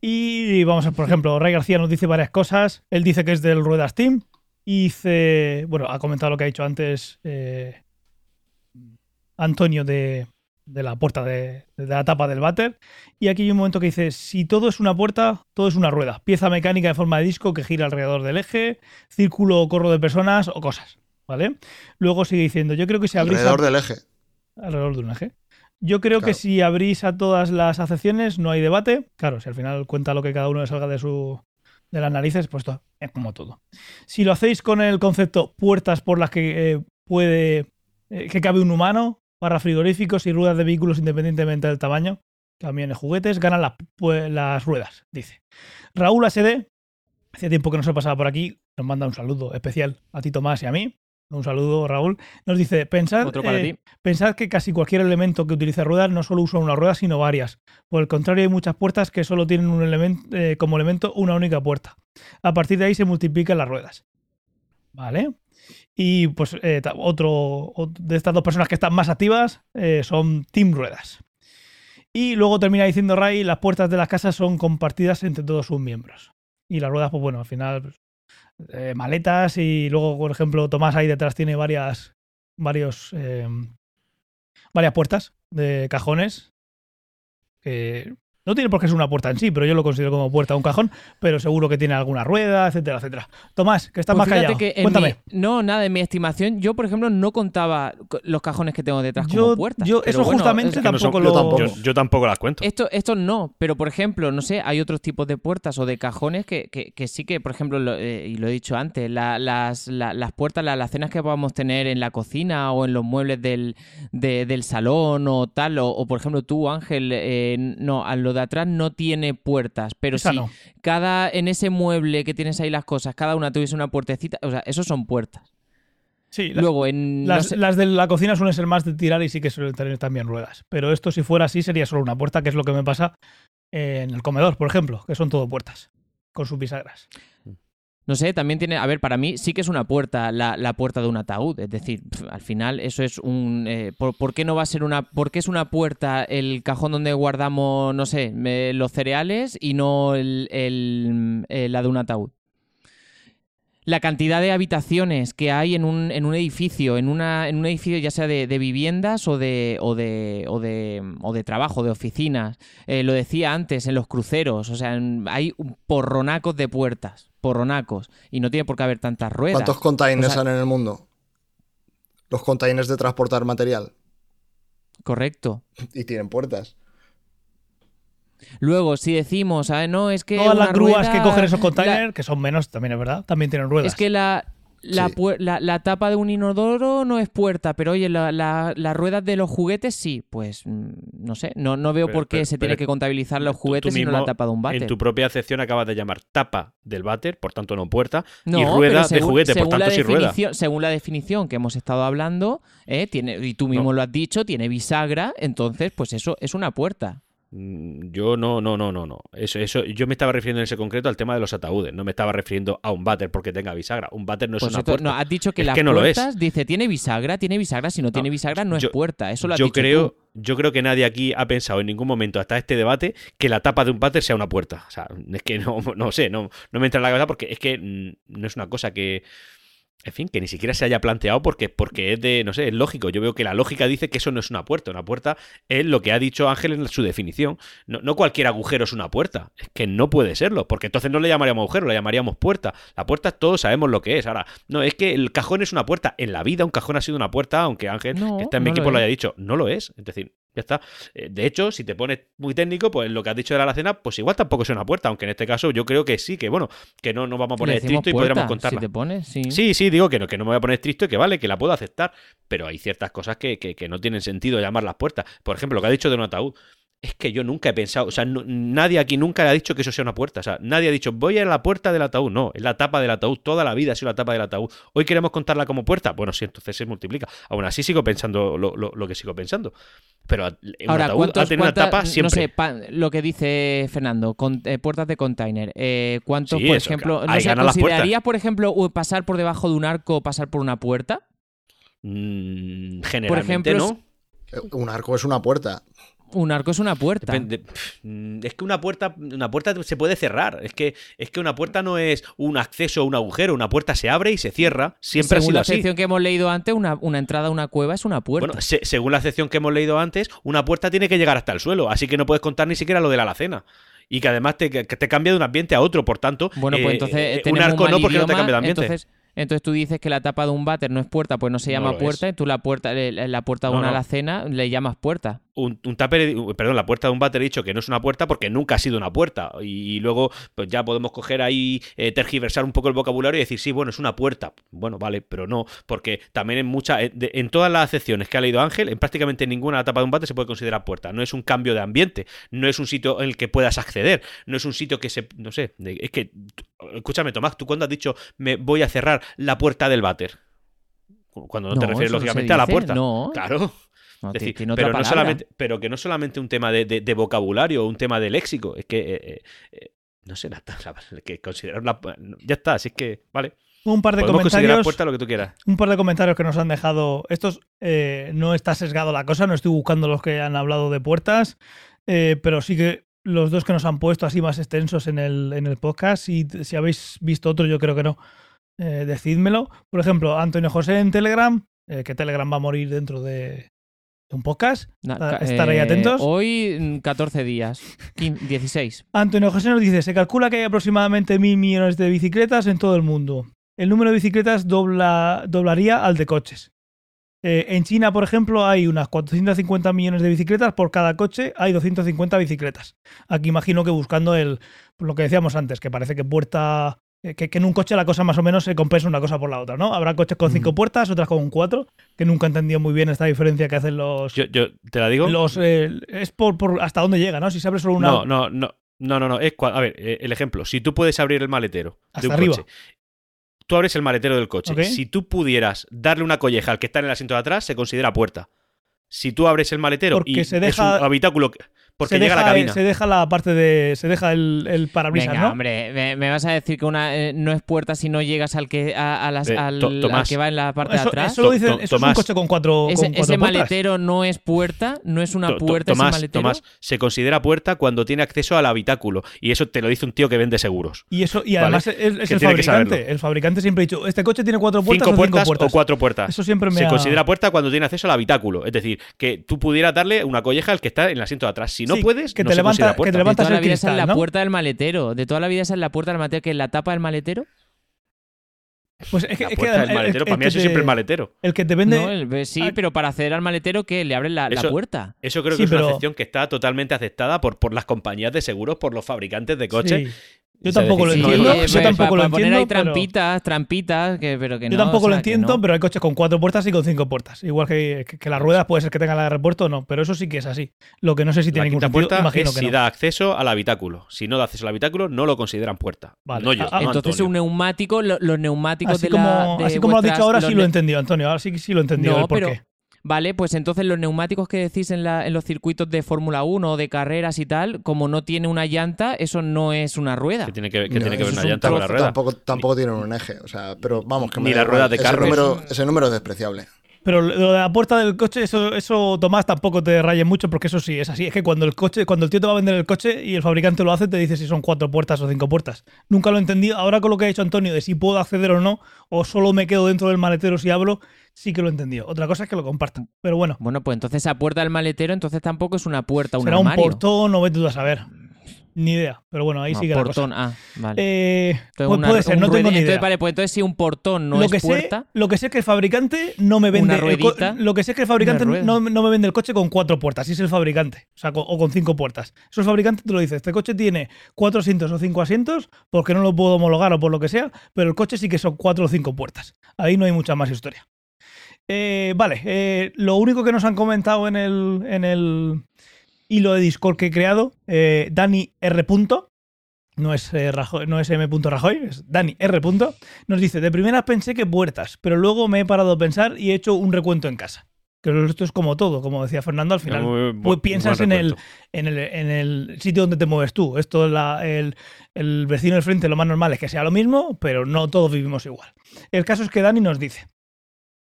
Speaker 2: Y vamos a, por ejemplo, Ray García nos dice varias cosas. Él dice que es del Ruedas Team Y dice, bueno, ha comentado lo que ha dicho antes eh, Antonio de, de la puerta de, de la tapa del váter. Y aquí hay un momento que dice, si todo es una puerta, todo es una rueda. Pieza mecánica en forma de disco que gira alrededor del eje, círculo o corro de personas o cosas. ¿Vale? Luego sigue diciendo, yo creo que si abrís... a-
Speaker 3: Alrededor del eje.
Speaker 2: alrededor de un eje. Yo creo que si abrís a todas las acepciones no hay debate. Claro, si al final cuenta lo que cada uno le salga de su de las narices, pues es como todo. Si lo hacéis con el concepto puertas por las que eh, puede eh, que cabe un humano, barra frigoríficos y ruedas de vehículos independientemente del tamaño, camiones, juguetes, ganan las, ruedas, dice. Raúl ASD, hacía tiempo que no se pasaba por aquí, nos manda un saludo especial a ti Tomás y a mí. Un saludo, Raúl. Nos dice, pensad, eh. Pensad que casi cualquier elemento que utilice ruedas no solo usa una rueda, sino varias. Por el contrario, hay muchas puertas que solo tienen un elemento, eh, como elemento una única puerta. A partir de ahí se multiplican las ruedas. ¿Vale? Y pues eh, otro, ot- de estas dos personas que están más activas son Team Ruedas. Y luego termina diciendo Ray, las puertas de las casas son compartidas entre todos sus miembros. Y las ruedas, pues bueno, al final pues, eh, maletas y luego, por ejemplo, Tomás ahí detrás tiene varias, varios, eh, varias puertas de cajones. Que no tiene por qué ser una puerta en sí, pero yo lo considero como puerta a un cajón, pero seguro que tiene alguna rueda, etcétera, etcétera. Tomás, que estás
Speaker 5: Pues
Speaker 2: más callado. Cuéntame.
Speaker 5: mi- no, nada, en mi estimación, yo, por ejemplo, no contaba co- los cajones que tengo detrás
Speaker 2: Yo-
Speaker 5: como puertas.
Speaker 2: yo
Speaker 5: pero
Speaker 2: eso
Speaker 5: bueno,
Speaker 2: justamente
Speaker 5: es-
Speaker 4: que no
Speaker 2: tampoco
Speaker 4: son-
Speaker 2: lo.
Speaker 3: yo tampoco.
Speaker 4: Yo, yo tampoco las cuento.
Speaker 5: Esto, esto no, pero por ejemplo, no sé, hay otros tipos de puertas o de cajones que, que- que sí que, por ejemplo, lo- eh, y lo he dicho antes, la- las, la- las puertas, la- las cenas que podamos tener en la cocina o en los muebles del, de- del salón o tal, o, o, por ejemplo tú, Ángel, eh, no, a lo de atrás no tiene puertas, pero
Speaker 2: Esa
Speaker 5: si
Speaker 2: no.
Speaker 5: cada, en ese mueble que tienes ahí las cosas, cada una tuviese una puertecita, o sea, esos son puertas.
Speaker 2: Sí, las,
Speaker 5: Luego, en... no
Speaker 2: las,
Speaker 5: sé-
Speaker 2: las de la cocina suelen ser más de tirar y sí que suelen tener también ruedas. Pero esto, si fuera así, sería solo una puerta, que es lo que me pasa en el comedor, por ejemplo, que son todo puertas, con sus bisagras.
Speaker 5: No sé, también tiene, a ver, para mí sí que es una puerta, la, la puerta de un ataúd. Es decir, al final eso es un... eh, ¿por, qué no va a ser una... ¿Por qué es una puerta el cajón donde guardamos, no sé, los cereales y no el, el- eh, la de un ataúd? La cantidad de habitaciones que hay en un, en un edificio, en, una, en un edificio ya sea de, de viviendas o de, o, de, o, de, o de trabajo, de oficinas. Eh, lo decía antes, en los cruceros. O sea, en- hay porronacos de puertas, porronacos. Y no tiene por qué haber tantas ruedas.
Speaker 3: ¿Cuántos containers
Speaker 5: O sea-
Speaker 3: hay en el mundo? Los containers de transportar material.
Speaker 5: Correcto.
Speaker 3: Y tienen puertas.
Speaker 5: Luego, si decimos, ah, no, es que.
Speaker 2: Todas las grúas
Speaker 5: rueda-
Speaker 2: que cogen esos
Speaker 5: la-
Speaker 2: containers, que son menos, también es verdad, también tienen ruedas.
Speaker 5: Es que la, la,
Speaker 3: Sí.
Speaker 5: la- la tapa de un inodoro no es puerta, pero oye, la- la- las ruedas de los juguetes sí. Pues mm, no sé, no, no veo
Speaker 4: Pero-
Speaker 5: por qué
Speaker 4: pero-
Speaker 5: se tiene
Speaker 4: pero
Speaker 5: que contabilizar los juguetes y no la tapa de un váter.
Speaker 4: En tu propia acepción acabas de llamar tapa del váter, por tanto no puerta,
Speaker 5: No,
Speaker 4: y
Speaker 5: pero
Speaker 4: rueda de juguete, por tanto sí rueda.
Speaker 5: definición- Según la definición que hemos estado hablando, eh, tiene, y tú mismo
Speaker 4: No.
Speaker 5: lo has dicho, tiene bisagra, entonces pues eso es una puerta.
Speaker 4: Mm, Yo no, no, no, no, no. Eso, eso, yo me estaba refiriendo en ese concreto al tema de los ataúdes. No me estaba refiriendo a un váter porque tenga bisagra. Un váter no es
Speaker 5: Pues
Speaker 4: una
Speaker 5: esto-
Speaker 4: puerta.
Speaker 5: no, has dicho que
Speaker 4: Es
Speaker 5: las
Speaker 4: que no lo es.
Speaker 5: dice, tiene bisagra, tiene bisagra, si no, tiene bisagra no
Speaker 4: yo-
Speaker 5: es puerta. Eso lo has
Speaker 4: yo
Speaker 5: dicho
Speaker 4: creo,
Speaker 5: tú.
Speaker 4: yo creo que nadie aquí ha pensado en ningún momento hasta este debate que la tapa de un váter sea una puerta. O sea, es que no, no sé, no, no me entra en la cabeza porque es que mm, no es una cosa que. En fin, que ni siquiera se haya planteado porque, porque es de, no sé, es lógico. Yo veo que la lógica dice que eso no es una puerta. Una puerta es lo que ha dicho Ángel en su definición. No, no cualquier agujero es una puerta. Es que no puede serlo, porque entonces no le llamaríamos agujero, le llamaríamos puerta. La puerta todos sabemos lo que es. Ahora, no, es que el cajón es una puerta. En la vida un cajón ha sido una puerta, aunque Ángel,
Speaker 5: No,
Speaker 4: que está en mi
Speaker 5: no lo
Speaker 4: equipo, lo
Speaker 5: es.
Speaker 4: haya dicho. No lo es. Es decir, ya está. Eh, De hecho, si te pones muy técnico, pues lo que has dicho de la alacena, pues igual tampoco es una puerta, aunque en este caso yo creo que sí, que bueno, que no nos vamos a poner estricto y podríamos contarla.
Speaker 5: Si te pones, sí.
Speaker 4: Sí, sí, digo que no, que no me voy a poner estricto y que vale, que la puedo aceptar, pero hay ciertas cosas que, que- que no tienen sentido llamarlas puertas. Por ejemplo, lo que ha dicho de un ataúd. Es que yo nunca he pensado, o sea, no- nadie aquí nunca le ha dicho que eso sea una puerta. O sea, nadie ha dicho, voy a la puerta del ataúd. No, es la tapa del ataúd. Toda la vida ha sido la tapa del ataúd. Hoy queremos contarla como puerta. Bueno, sí, entonces se multiplica. Aún así sigo pensando lo, lo- lo que sigo pensando. Pero un
Speaker 5: Ahora,
Speaker 4: ataúd
Speaker 5: ¿cuántos,
Speaker 4: ha tenido una tapa siempre.
Speaker 5: No sé, pa- lo que dice Fernando, con, eh, puertas de container. Eh, ¿Cuántos,
Speaker 4: Sí,
Speaker 5: por
Speaker 4: eso,
Speaker 5: ejemplo, no sé, considerarías, por ejemplo, pasar por debajo de un arco o pasar por una puerta?
Speaker 4: Mm, generalmente
Speaker 5: ejemplo,
Speaker 4: no.
Speaker 3: Eh, Un arco es una puerta.
Speaker 5: Un arco es una puerta.
Speaker 4: Depende- Es que una puerta, una puerta se puede cerrar. Es que, es que una puerta no es un acceso o un agujero. Una puerta se abre y se cierra. Siempre ha
Speaker 5: Según
Speaker 4: sido
Speaker 5: la
Speaker 4: así.
Speaker 5: sección que hemos leído antes, una, una entrada a una cueva es una puerta.
Speaker 4: Bueno, se- según la sección que hemos leído antes, una puerta tiene que llegar hasta el suelo. Así que no puedes contar ni siquiera lo de la alacena. Y que además te, que te cambia de un ambiente a otro. Por tanto,
Speaker 5: Bueno, pues
Speaker 4: eh,
Speaker 5: entonces
Speaker 4: eh, un arco
Speaker 5: mal
Speaker 4: no porque no te cambia de ambiente.
Speaker 5: Entonces, entonces tú dices que la tapa de un váter no es puerta, pues no se llama puerta, y tú la puerta, eh, la puerta de
Speaker 4: No,
Speaker 5: una
Speaker 4: no.
Speaker 5: alacena le llamas puerta.
Speaker 4: un, un tupper, perdón, la puerta de un váter he dicho que no es una puerta porque nunca ha sido una puerta. Y, y luego, pues ya podemos coger ahí, eh, tergiversar un poco el vocabulario y decir, sí, bueno, es una puerta. Bueno, vale, pero no, porque también en muchas, en, en todas las acepciones que ha leído Ángel, en prácticamente ninguna tapa de un váter se puede considerar puerta. No es un cambio de ambiente, no es un sitio en el que puedas acceder, no es un sitio que se, no sé, es que, escúchame, Tomás, tú cuando has dicho, me voy a cerrar la puerta del váter. Cuando no, te refieres
Speaker 5: no
Speaker 4: lógicamente a la puerta.
Speaker 5: no.
Speaker 4: Claro.
Speaker 5: No,
Speaker 4: decir,
Speaker 5: tiene otra
Speaker 4: pero, no solamente, pero que no solamente un tema de, de- de vocabulario, un tema de léxico, es que, eh, eh, eh, no sé, nada, o sea, que considerar una... Ya está, así es que, vale.
Speaker 2: Un par de
Speaker 4: Podemos
Speaker 2: comentarios.
Speaker 4: puerta lo que tú quieras.
Speaker 2: Un par de comentarios que nos han dejado. Estos eh, no está sesgado la cosa, no estoy buscando los que han hablado de puertas, eh, pero sí que los dos que nos han puesto así más extensos en el, en el podcast. Y si habéis visto otro, yo creo que no. Eh, decídmelo. Por ejemplo, Antonio José en Telegram, eh, que Telegram va a morir dentro de, un podcast.
Speaker 5: Na-
Speaker 2: Estar- ahí atentos.
Speaker 5: Hoy mm, 14 días, 15, 16.
Speaker 2: Antonio José nos dice, se calcula que hay aproximadamente mil millones de bicicletas en todo el mundo. El número de bicicletas dobla, doblaría al de coches. Eh, en China, por ejemplo, hay unas 450 millones de bicicletas, por cada coche hay 250 bicicletas. Aquí imagino que buscando el, lo que decíamos antes, que parece que puerta... eh, Que, que en un coche la cosa más o menos se compensa una cosa por la otra, ¿no? Habrá coches con cinco puertas, otras con cuatro, que nunca he entendido muy bien esta diferencia que hacen los...
Speaker 4: Yo, yo te la digo.
Speaker 2: los eh, es por, por hasta dónde llega, ¿no? Si se abre solo una...
Speaker 4: No, no, no. No, no, no. Es cua- a ver, eh, el ejemplo. Si tú puedes abrir el maletero
Speaker 2: Hasta
Speaker 4: de un
Speaker 2: arriba.
Speaker 4: coche. Tú abres el maletero del coche. Si tú pudieras darle una colleja al que está en el asiento de atrás, se considera puerta. Si tú abres el maletero
Speaker 2: Porque
Speaker 4: y
Speaker 2: se deja-
Speaker 4: es un habitáculo que- porque
Speaker 2: se
Speaker 4: llega
Speaker 2: deja,
Speaker 4: a la cabina.
Speaker 2: Se deja la parte de. Se deja el, el parabrisas,
Speaker 5: Venga,
Speaker 2: ¿no?
Speaker 5: hombre, me, me vas a decir que una eh, no es puerta si no llegas al que a, a las-
Speaker 4: Eh,
Speaker 5: al, que va en la parte de atrás.
Speaker 2: eso lo
Speaker 4: To-
Speaker 2: dice,
Speaker 4: to-
Speaker 2: eso es un
Speaker 4: Tomás.
Speaker 2: coche con cuatro,
Speaker 5: ese
Speaker 2: con cuatro
Speaker 5: ese
Speaker 2: puertas.
Speaker 5: maletero no es puerta, no es una puerta
Speaker 4: Tomás,
Speaker 5: ese maletero.
Speaker 4: Tomás, se considera puerta cuando tiene acceso al habitáculo. Y eso te lo dice un tío que vende seguros.
Speaker 2: Y eso, y
Speaker 4: Vale,
Speaker 2: además es, es
Speaker 4: que
Speaker 2: el fabricante. El fabricante siempre ha dicho, este coche tiene cuatro puertas
Speaker 4: cinco
Speaker 2: o
Speaker 4: puertas,
Speaker 2: cinco puertas.
Speaker 4: o cuatro puertas.
Speaker 2: Eso siempre me
Speaker 4: se
Speaker 2: ha...
Speaker 4: considera puerta cuando tiene acceso al habitáculo. Es decir, que tú pudieras darle una colleja al que está en el asiento de atrás. Si no
Speaker 2: Sí,
Speaker 4: puedes,
Speaker 2: que
Speaker 4: no
Speaker 2: te
Speaker 4: se
Speaker 2: levanta-
Speaker 4: considera
Speaker 2: que
Speaker 4: puerta.
Speaker 2: te
Speaker 5: de
Speaker 2: levantas
Speaker 5: toda la
Speaker 2: el
Speaker 5: vida esa es la puerta del maletero. De toda la vida esa es la puerta del maletero, que es la tapa del maletero.
Speaker 2: Pues es que,
Speaker 4: La
Speaker 2: es que
Speaker 4: puerta del
Speaker 2: el-
Speaker 4: maletero,
Speaker 2: el
Speaker 4: para mí eso
Speaker 2: te-
Speaker 4: siempre el maletero.
Speaker 2: El que te vende...
Speaker 5: No, el- sí,
Speaker 2: Ah.
Speaker 5: pero para acceder al maletero, que Le abren la, puerta.
Speaker 4: Eso creo
Speaker 2: Sí,
Speaker 4: que es
Speaker 2: pero-
Speaker 4: una excepción que está totalmente aceptada por, por las compañías de seguros, por los fabricantes de coches.
Speaker 2: Sí. Yo tampoco lo
Speaker 5: Sí,
Speaker 2: entiendo.
Speaker 5: eh,
Speaker 2: yo
Speaker 5: pues,
Speaker 2: tampoco
Speaker 5: para,
Speaker 2: lo
Speaker 5: poner
Speaker 2: entiendo.
Speaker 5: ahí
Speaker 2: pero-
Speaker 5: trampitas, trampitas, que, pero que no.
Speaker 2: Yo tampoco
Speaker 5: o
Speaker 2: lo
Speaker 5: sea,
Speaker 2: entiendo,
Speaker 5: no.
Speaker 2: pero hay coches con cuatro puertas y con cinco puertas. Igual que, que, que las ruedas puede ser que tengan la de repuesto o no, pero eso sí que es así. Lo que no sé si
Speaker 4: La
Speaker 2: tiene ningún sentido,
Speaker 4: puerta
Speaker 2: imagino
Speaker 4: es
Speaker 2: que
Speaker 4: si
Speaker 2: no.
Speaker 4: da acceso al habitáculo. Si no da acceso al habitáculo, no lo consideran puerta.
Speaker 2: Vale.
Speaker 4: No yo,
Speaker 2: Ah,
Speaker 4: no
Speaker 5: Entonces
Speaker 4: Antonio.
Speaker 5: un neumático, lo- los neumáticos
Speaker 2: Así
Speaker 5: de la.
Speaker 2: como,
Speaker 5: de
Speaker 2: así como lo has dicho ahora,
Speaker 5: los
Speaker 2: sí lo he entendido, Antonio. Ahora sí, sí lo he entendido
Speaker 5: No,
Speaker 2: el por
Speaker 5: pero-
Speaker 2: qué.
Speaker 5: Vale, pues entonces los neumáticos que decís en, la- en los circuitos de Fórmula 1 o de carreras y tal, como no tiene una llanta, eso no es una rueda.
Speaker 4: Que tiene que, que
Speaker 3: No,
Speaker 4: tiene que ver una
Speaker 3: un
Speaker 4: llanta con la rueda.
Speaker 3: Tampoco, tampoco tienen un eje. O sea, pero vamos, que me
Speaker 4: Ni
Speaker 3: da
Speaker 4: las
Speaker 3: igual.
Speaker 4: ruedas de
Speaker 3: ese
Speaker 4: carro.
Speaker 3: Número, ese número es despreciable.
Speaker 2: Pero lo de la puerta del coche, eso, eso Tomás, tampoco te rayes mucho porque eso sí es así. Es que cuando el coche, cuando el tío te va a vender el coche y el fabricante lo hace, te dice si son cuatro puertas o cinco puertas. Nunca lo he entendido. Ahora con lo que ha dicho Antonio de si puedo acceder o no, o solo me quedo dentro del maletero si hablo, sí que lo he entendido. Otra cosa es que lo compartan. Pero bueno,
Speaker 5: Bueno, pues entonces esa puerta del maletero, entonces tampoco es una puerta, un
Speaker 2: será un portón o vete tú a saber. Ni idea. Pero bueno, ahí
Speaker 5: No,
Speaker 2: sigue la
Speaker 5: portón,
Speaker 2: cosa.
Speaker 5: ah, vale.
Speaker 2: Eh,
Speaker 5: Entonces
Speaker 2: pu-
Speaker 5: una-
Speaker 2: puede ser, no tengo ni idea.
Speaker 5: Entonces, vale, pues entonces si un portón no
Speaker 2: lo
Speaker 5: es
Speaker 2: que
Speaker 5: puerta,
Speaker 2: Sé, lo que sé es que el fabricante no me vende.
Speaker 5: Una
Speaker 2: el
Speaker 5: ruedita,
Speaker 2: lo que sé es que el fabricante no, no me vende el coche con cuatro puertas, si es el fabricante. O sea, con- o con cinco puertas. Eso el fabricante te lo dice. Este coche tiene cuatro asientos o cinco asientos, porque no lo puedo homologar o por lo que sea, pero el coche sí que son cuatro o cinco puertas. Ahí no hay mucha más historia. Eh, vale, eh, lo único que nos han comentado en el, en el hilo de Discord que he creado, eh, Dani R. No es, eh, Rajoy- no es M. Rajoy, es Dani R. Nos dice, de primeras pensé que puertas, pero luego me he parado a pensar y he hecho un recuento en casa. Que esto es como todo, como decía Fernando al final.
Speaker 4: Muy
Speaker 2: Pues piensas en el, en, el, en el sitio donde te mueves tú. Esto, la- el, el vecino del frente, lo más normal es que sea lo mismo, pero no todos vivimos igual. El caso es que Dani nos dice,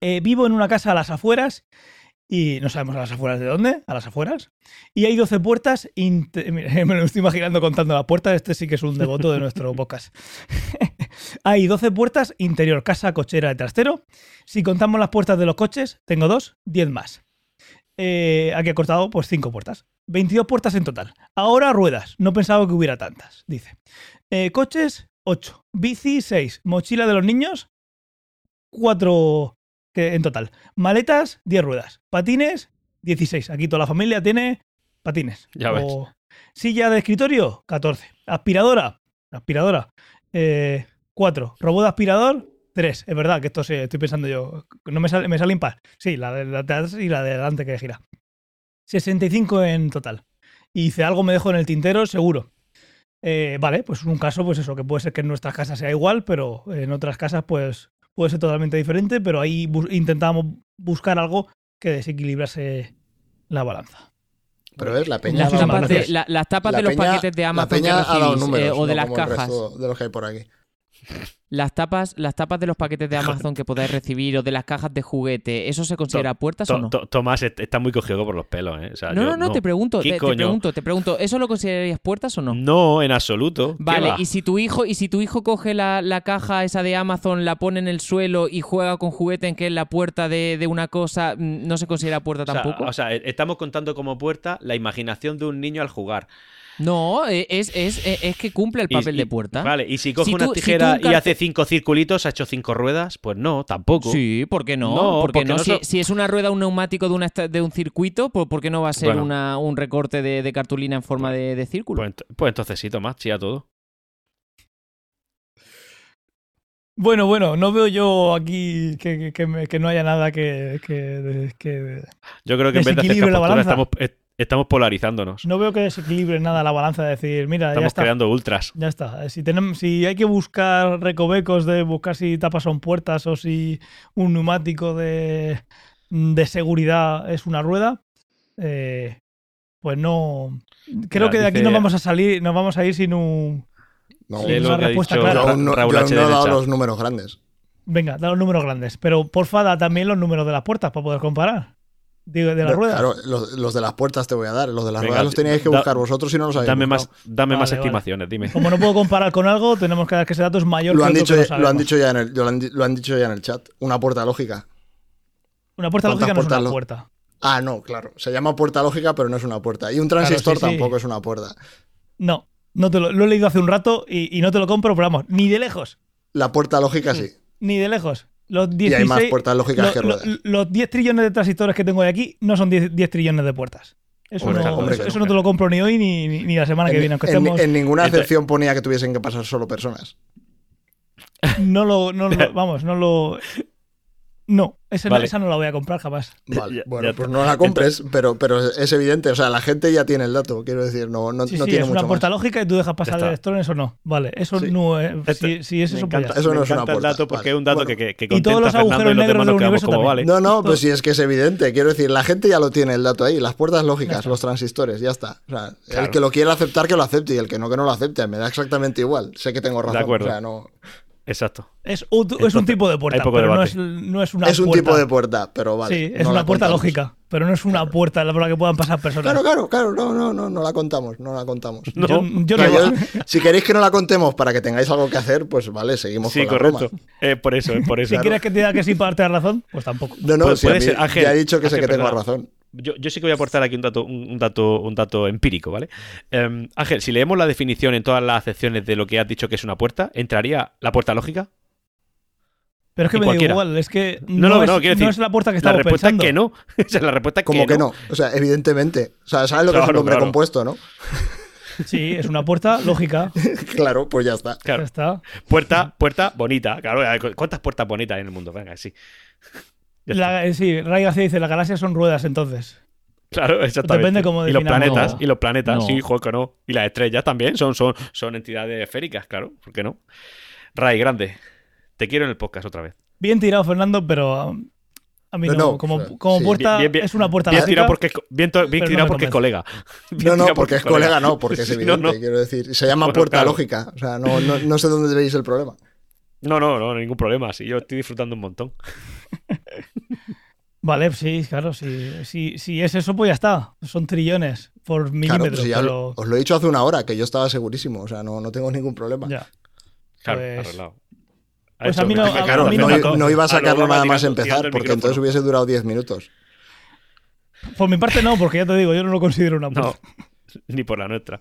Speaker 2: eh, vivo en una casa a las afueras y no sabemos a las afueras de dónde, a las afueras. Y hay 12 puertas, me lo estoy imaginando contando las puertas, este sí que es un devoto de nuestro podcast. hay 12 puertas, interior, casa, cochera de trastero. Si contamos las puertas de los coches, tengo dos, 10 más. Eh, aquí he cortado pues 5 puertas. 22 puertas en total. Ahora ruedas, no pensaba que hubiera tantas, dice. Eh, coches, 8. Bici, 6. Mochila de los niños, 4 que en total. Maletas, 10 ruedas. Patines, 16. Aquí toda la familia tiene patines.
Speaker 4: Ya ves.
Speaker 2: O Silla de escritorio, 14. Aspiradora, aspiradora, 4. Robot de aspirador, 3. Es verdad que esto sí, estoy pensando yo. No me sale, me sale impar. Sí, la de atrás y la de delante que gira. 65 en total. Y dice, algo me dejo en el tintero, seguro. Eh, vale, pues un caso, pues eso, que puede ser que en nuestras casas sea igual, pero en otras casas, pues puede ser totalmente diferente, pero ahí bu- intentábamos buscar algo que desequilibrase la balanza.
Speaker 3: Pero es la peña.
Speaker 5: Las tapas, de, la- las tapas
Speaker 3: La
Speaker 5: de los
Speaker 3: peña-
Speaker 5: paquetes de
Speaker 3: la
Speaker 5: Amazon que
Speaker 3: peña ha dado
Speaker 5: recibís,
Speaker 3: números,
Speaker 5: eh, o de
Speaker 3: no
Speaker 5: las cajas.
Speaker 3: de los que hay por aquí.
Speaker 5: Las tapas, las tapas de los paquetes de Amazon que podáis recibir o de las cajas de juguete, ¿eso se considera puertas o
Speaker 4: To-
Speaker 5: no?
Speaker 4: to- Tomás est- está muy cogido por los pelos, ¿eh? O sea,
Speaker 5: No,
Speaker 4: yo-
Speaker 5: no, no, te pregunto,
Speaker 4: ¿Qué
Speaker 5: te, pregunto, te pregunto, ¿eso lo considerarías puertas o no?
Speaker 4: No, en absoluto. ¿Qué
Speaker 5: Vale,
Speaker 4: va?
Speaker 5: y si tu hijo, y si tu hijo coge la, la caja esa de Amazon, la pone en el suelo y juega con juguete en que es la puerta de, de una cosa, mm, ¿no se considera puerta
Speaker 4: O sea,
Speaker 5: tampoco?
Speaker 4: O sea, e- estamos contando como puerta la imaginación de un niño al jugar.
Speaker 5: No, eh, es, es, es, es que cumple el papel
Speaker 4: y-
Speaker 5: de puerta.
Speaker 4: Vale, y si coge
Speaker 5: Si
Speaker 4: una
Speaker 5: tú- si tú
Speaker 4: tijera y hace cinco circulitos, ha hecho cinco ruedas, pues no, tampoco.
Speaker 5: Sí, ¿por qué no?
Speaker 4: No,
Speaker 5: ¿Por qué
Speaker 4: porque
Speaker 5: no?
Speaker 4: no
Speaker 5: Si,
Speaker 4: so-
Speaker 5: si es una rueda, un neumático de, una, de un circuito, ¿por, por qué no va a ser
Speaker 4: Bueno.
Speaker 5: una, un recorte de, de cartulina en forma de, de círculo?
Speaker 4: Pues, ent- pues entonces sí, Tomás, chía todo.
Speaker 2: Bueno, bueno, no veo yo aquí que, que- que me- que no haya nada que, que- que-
Speaker 4: Yo creo que en vez de hacer
Speaker 2: la
Speaker 4: postura, estamos, estamos polarizándonos.
Speaker 2: No veo que desequilibre nada la balanza de decir, mira, ya
Speaker 4: Estamos
Speaker 2: está.
Speaker 4: creando ultras.
Speaker 2: Ya está. Si, tenemos, si hay que buscar recovecos de buscar si tapas son puertas o si un neumático de, de seguridad es una rueda, eh, pues no. Creo
Speaker 4: Mira,
Speaker 2: que de aquí
Speaker 4: dice-
Speaker 2: nos vamos a salir, nos vamos a ir sin un.
Speaker 3: No,
Speaker 2: una respuesta
Speaker 4: dicho
Speaker 2: clara.
Speaker 3: yo
Speaker 4: Ra-
Speaker 3: aún no,
Speaker 4: Raúl
Speaker 3: yo
Speaker 4: H.
Speaker 3: aún no he dado los números grandes.
Speaker 2: Venga, da los números grandes. Pero porfa, da también los números de las puertas para poder comparar. De las ruedas.
Speaker 3: Claro, los, los de las puertas te voy a dar. Los de las
Speaker 4: Venga,
Speaker 3: ruedas los teníais que
Speaker 4: da-
Speaker 3: buscar vosotros si no los habéis
Speaker 4: Dame más, dame más
Speaker 2: Vale,
Speaker 4: estimaciones, dime.
Speaker 2: Como no puedo comparar con algo, tenemos que dar que ese dato es mayor
Speaker 3: Lo
Speaker 2: que
Speaker 3: han,
Speaker 2: otro
Speaker 3: dicho,
Speaker 2: que no
Speaker 3: lo han dicho ya en el, lo han, di- lo han dicho ya en el chat. Una puerta lógica.
Speaker 2: Una puerta
Speaker 3: ¿Cuántas
Speaker 2: lógica no es una
Speaker 3: lo-
Speaker 2: puerta.
Speaker 3: Ah, no, claro. Se llama puerta lógica, pero no es una puerta. Y un transistor
Speaker 2: sí.
Speaker 3: tampoco es una puerta.
Speaker 2: No, no te lo, lo he leído hace un rato y, y no te lo compro, pero vamos, ni de lejos.
Speaker 3: La puerta lógica sí.
Speaker 2: Ni de lejos. Los
Speaker 3: Y
Speaker 2: 16,
Speaker 3: hay más puertas lógicas
Speaker 2: lo-
Speaker 3: que
Speaker 2: lo-
Speaker 3: ruedas.
Speaker 2: los 10 trillones de transistores que tengo de aquí no son 10, 10 trillones de puertas. Eso,
Speaker 3: Hombre,
Speaker 2: no,
Speaker 3: hombre,
Speaker 2: eso,
Speaker 3: que
Speaker 2: eso
Speaker 3: no.
Speaker 2: te lo compro ni hoy ni, ni, ni la semana que
Speaker 3: En,
Speaker 2: viene, aunque
Speaker 3: en-
Speaker 2: estemos.
Speaker 3: en ninguna excepción ponía que tuviesen que pasar solo personas.
Speaker 2: No lo, no lo- vamos, no lo. No, ese no-
Speaker 4: Vale.
Speaker 2: esa no la voy a comprar jamás.
Speaker 3: Vale,
Speaker 4: Ya-
Speaker 3: bueno,
Speaker 4: ya
Speaker 3: pues no la compres, pero, pero es evidente. O sea, la gente ya tiene el dato. Quiero decir, no, no,
Speaker 2: Sí,
Speaker 3: no
Speaker 2: sí,
Speaker 3: tiene
Speaker 2: es una
Speaker 3: mucho
Speaker 2: puerta
Speaker 3: más.
Speaker 2: lógica y tú dejas pasar electrones o no. Vale, eso
Speaker 3: Sí.
Speaker 2: no es.
Speaker 4: Este-
Speaker 2: si, si es
Speaker 4: me
Speaker 2: eso, pues
Speaker 4: encanta,
Speaker 3: Eso
Speaker 4: me
Speaker 3: no es una
Speaker 4: el
Speaker 3: puerta,
Speaker 4: dato porque
Speaker 3: vale.
Speaker 4: es un dato
Speaker 3: Bueno.
Speaker 4: que, que, que
Speaker 2: Y todos los agujeros negros del universo
Speaker 4: como
Speaker 2: también.
Speaker 4: vale.
Speaker 3: No, no, pues sí, es que es evidente. Quiero decir, la gente ya lo tiene el dato ahí. Las puertas lógicas, los transistores, ya está. O sea,
Speaker 4: Claro.
Speaker 3: el que lo quiera aceptar, que lo acepte. Y el que no, que no lo acepte. Me da exactamente igual. Sé que tengo razón.
Speaker 4: acuerdo.
Speaker 3: O sea, no...
Speaker 4: Exacto.
Speaker 2: Es un, es un
Speaker 4: Entonces,
Speaker 2: tipo de puerta, pero no es, no es una
Speaker 3: es un
Speaker 2: puerta.
Speaker 3: tipo de puerta, pero vale.
Speaker 2: sí, es
Speaker 3: no
Speaker 2: una
Speaker 3: la
Speaker 2: puerta
Speaker 3: contamos.
Speaker 2: lógica, pero no es una puerta por la que puedan pasar personas.
Speaker 3: Claro, claro, claro. No, no, no, no la contamos. No la contamos.
Speaker 4: No.
Speaker 2: Yo, yo
Speaker 3: O sea,
Speaker 2: no-
Speaker 3: yo- si queréis que no la contemos para que tengáis algo que hacer, pues vale, seguimos
Speaker 4: Sí,
Speaker 3: con la
Speaker 4: correcto.
Speaker 3: broma.
Speaker 4: Eh, por eso, es por eso.
Speaker 2: si quieres que te diga que sí para darte la razón, pues tampoco.
Speaker 3: No, no,
Speaker 4: Puede-
Speaker 3: si
Speaker 4: puede
Speaker 3: mí
Speaker 4: ser, Ángel,
Speaker 3: ya he dicho que sé
Speaker 4: Ángel,
Speaker 3: que tengo
Speaker 4: perdona.
Speaker 3: razón.
Speaker 4: Yo, yo sí que voy a aportar aquí un dato, un, un dato, un dato empírico, ¿vale? Em, Ángel, si leemos la definición en todas las acepciones de lo que has dicho que es una puerta, ¿entraría la puerta lógica?
Speaker 2: Pero es que me da
Speaker 4: cualquiera.
Speaker 2: igual, es que
Speaker 4: No,
Speaker 2: no,
Speaker 4: no,
Speaker 2: es,
Speaker 4: no, quiero decir,
Speaker 2: es la puerta que
Speaker 4: La
Speaker 2: estamos
Speaker 4: respuesta
Speaker 2: pensando.
Speaker 4: es que no. O sea, la respuesta es
Speaker 3: Como
Speaker 4: que,
Speaker 3: que no. O sea, evidentemente. O sea, ¿sabes lo que es un
Speaker 4: Claro,
Speaker 3: nombre
Speaker 4: claro.
Speaker 3: compuesto, no?
Speaker 2: Sí, es una puerta lógica.
Speaker 3: claro, pues ya está.
Speaker 4: Claro.
Speaker 2: Ya está.
Speaker 4: Puerta, puerta bonita. Claro, ¿cuántas puertas bonitas hay en el mundo? Venga, sí.
Speaker 2: La- sí, Ray García dice, las galaxias son ruedas entonces.
Speaker 4: Claro, exactamente.
Speaker 2: Depende cómo
Speaker 4: y los planetas,
Speaker 5: No.
Speaker 4: y los planetas,
Speaker 5: No.
Speaker 4: sí, juego que no. Y las estrellas también son, son, son entidades esféricas, claro, ¿por qué no? Ray, grande. Te quiero en el podcast otra vez.
Speaker 2: Bien tirado, Fernando, pero um, a mí
Speaker 3: No,
Speaker 2: como, como
Speaker 3: sí.
Speaker 2: puerta,
Speaker 4: Bien, bien,
Speaker 2: es una puerta
Speaker 4: Bien
Speaker 2: lógica.
Speaker 4: tirado porque, bien,
Speaker 2: no
Speaker 4: tirado porque es colega. Bien
Speaker 3: No, no, porque es colega, no, porque es
Speaker 4: Sí,
Speaker 3: evidente,
Speaker 4: no, no.
Speaker 3: quiero decir. Se llama
Speaker 4: Bueno,
Speaker 3: puerta
Speaker 4: claro.
Speaker 3: lógica. O sea, no, no, no sé dónde veis el problema.
Speaker 4: No, no, no, ningún problema. Sí, yo estoy disfrutando un montón.
Speaker 2: Vale, sí, claro, sí. Si, si es eso, pues ya está. Son trillones por
Speaker 3: Claro,
Speaker 2: milímetros.
Speaker 3: pues ya
Speaker 2: pero...
Speaker 3: lo- os lo he dicho hace una hora, que yo estaba segurísimo, o sea, no, no tengo ningún problema.
Speaker 2: Ya.
Speaker 4: Claro,
Speaker 2: Pues-
Speaker 4: arreglado. Ha
Speaker 2: pues
Speaker 4: hecho-
Speaker 2: a mí no- a mí
Speaker 3: no, no iba a
Speaker 4: A lo
Speaker 3: sacarlo nada más empezar, porque entonces hubiese durado 10 minutos.
Speaker 2: Por mi parte no, porque ya te digo, yo no lo considero una
Speaker 4: No,
Speaker 2: puerta.
Speaker 4: ni por la nuestra.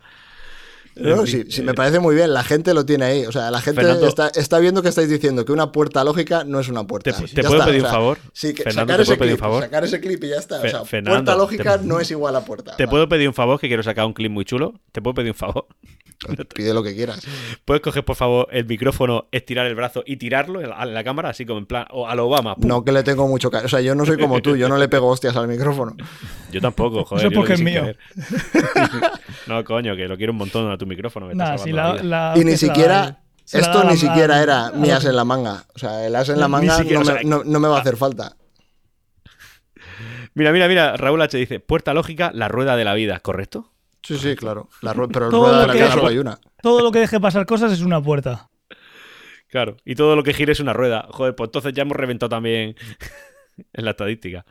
Speaker 3: No, sí, sí, me parece muy bien, la gente lo tiene ahí. O sea, la gente
Speaker 4: Fernando-
Speaker 3: está, está viendo que estáis diciendo que una puerta lógica no es una puerta.
Speaker 4: ¿Te, te puedo
Speaker 3: está,
Speaker 4: pedir
Speaker 3: o
Speaker 4: un favor?
Speaker 3: Sí, que
Speaker 4: Fernando,
Speaker 3: sacar
Speaker 4: ¿te
Speaker 3: ese
Speaker 4: puedo pedir un
Speaker 3: clip,
Speaker 4: favor?
Speaker 3: sacar ese clip y ya está. O sea,
Speaker 4: Fernando,
Speaker 3: puerta lógica
Speaker 4: te-
Speaker 3: no es igual a puerta.
Speaker 4: ¿Te puedo pedir un favor? Que quiero sacar un clip muy chulo. ¿Te puedo pedir un favor?
Speaker 3: Pide lo que quieras.
Speaker 4: ¿Puedes coger, por favor, el micrófono, estirar el brazo y tirarlo a la cámara, así como en plan, o a lo Obama? ¡pum!
Speaker 3: No que le tengo mucho cariño. O sea, yo no soy como tú, yo no le pego hostias al micrófono.
Speaker 4: Yo tampoco, joder.
Speaker 2: Eso porque es mío.
Speaker 4: no, coño, que lo quiero un montón a tu micrófono. Me está
Speaker 2: Nada, si
Speaker 4: salvando
Speaker 2: la,
Speaker 4: la vida.
Speaker 2: la
Speaker 3: Y ni siquiera, esto ni
Speaker 2: la-
Speaker 3: siquiera era
Speaker 2: a-
Speaker 3: mi as en la manga. O sea, el as en la manga
Speaker 4: siquiera,
Speaker 3: no,
Speaker 4: o
Speaker 3: me, no- no me va a hacer falta.
Speaker 4: Mira, mira, mira. Raúl H. dice: Puerta lógica, la rueda de la vida, ¿correcto?
Speaker 3: Sí, sí, claro. La ru- pero
Speaker 2: Todo
Speaker 3: rueda de
Speaker 2: lo
Speaker 3: la
Speaker 2: que
Speaker 3: solo hay una.
Speaker 2: Todo lo que deje pasar cosas es una puerta.
Speaker 4: Claro. Y todo lo que gire es una rueda. Joder, pues entonces ya hemos reventado también en la estadística.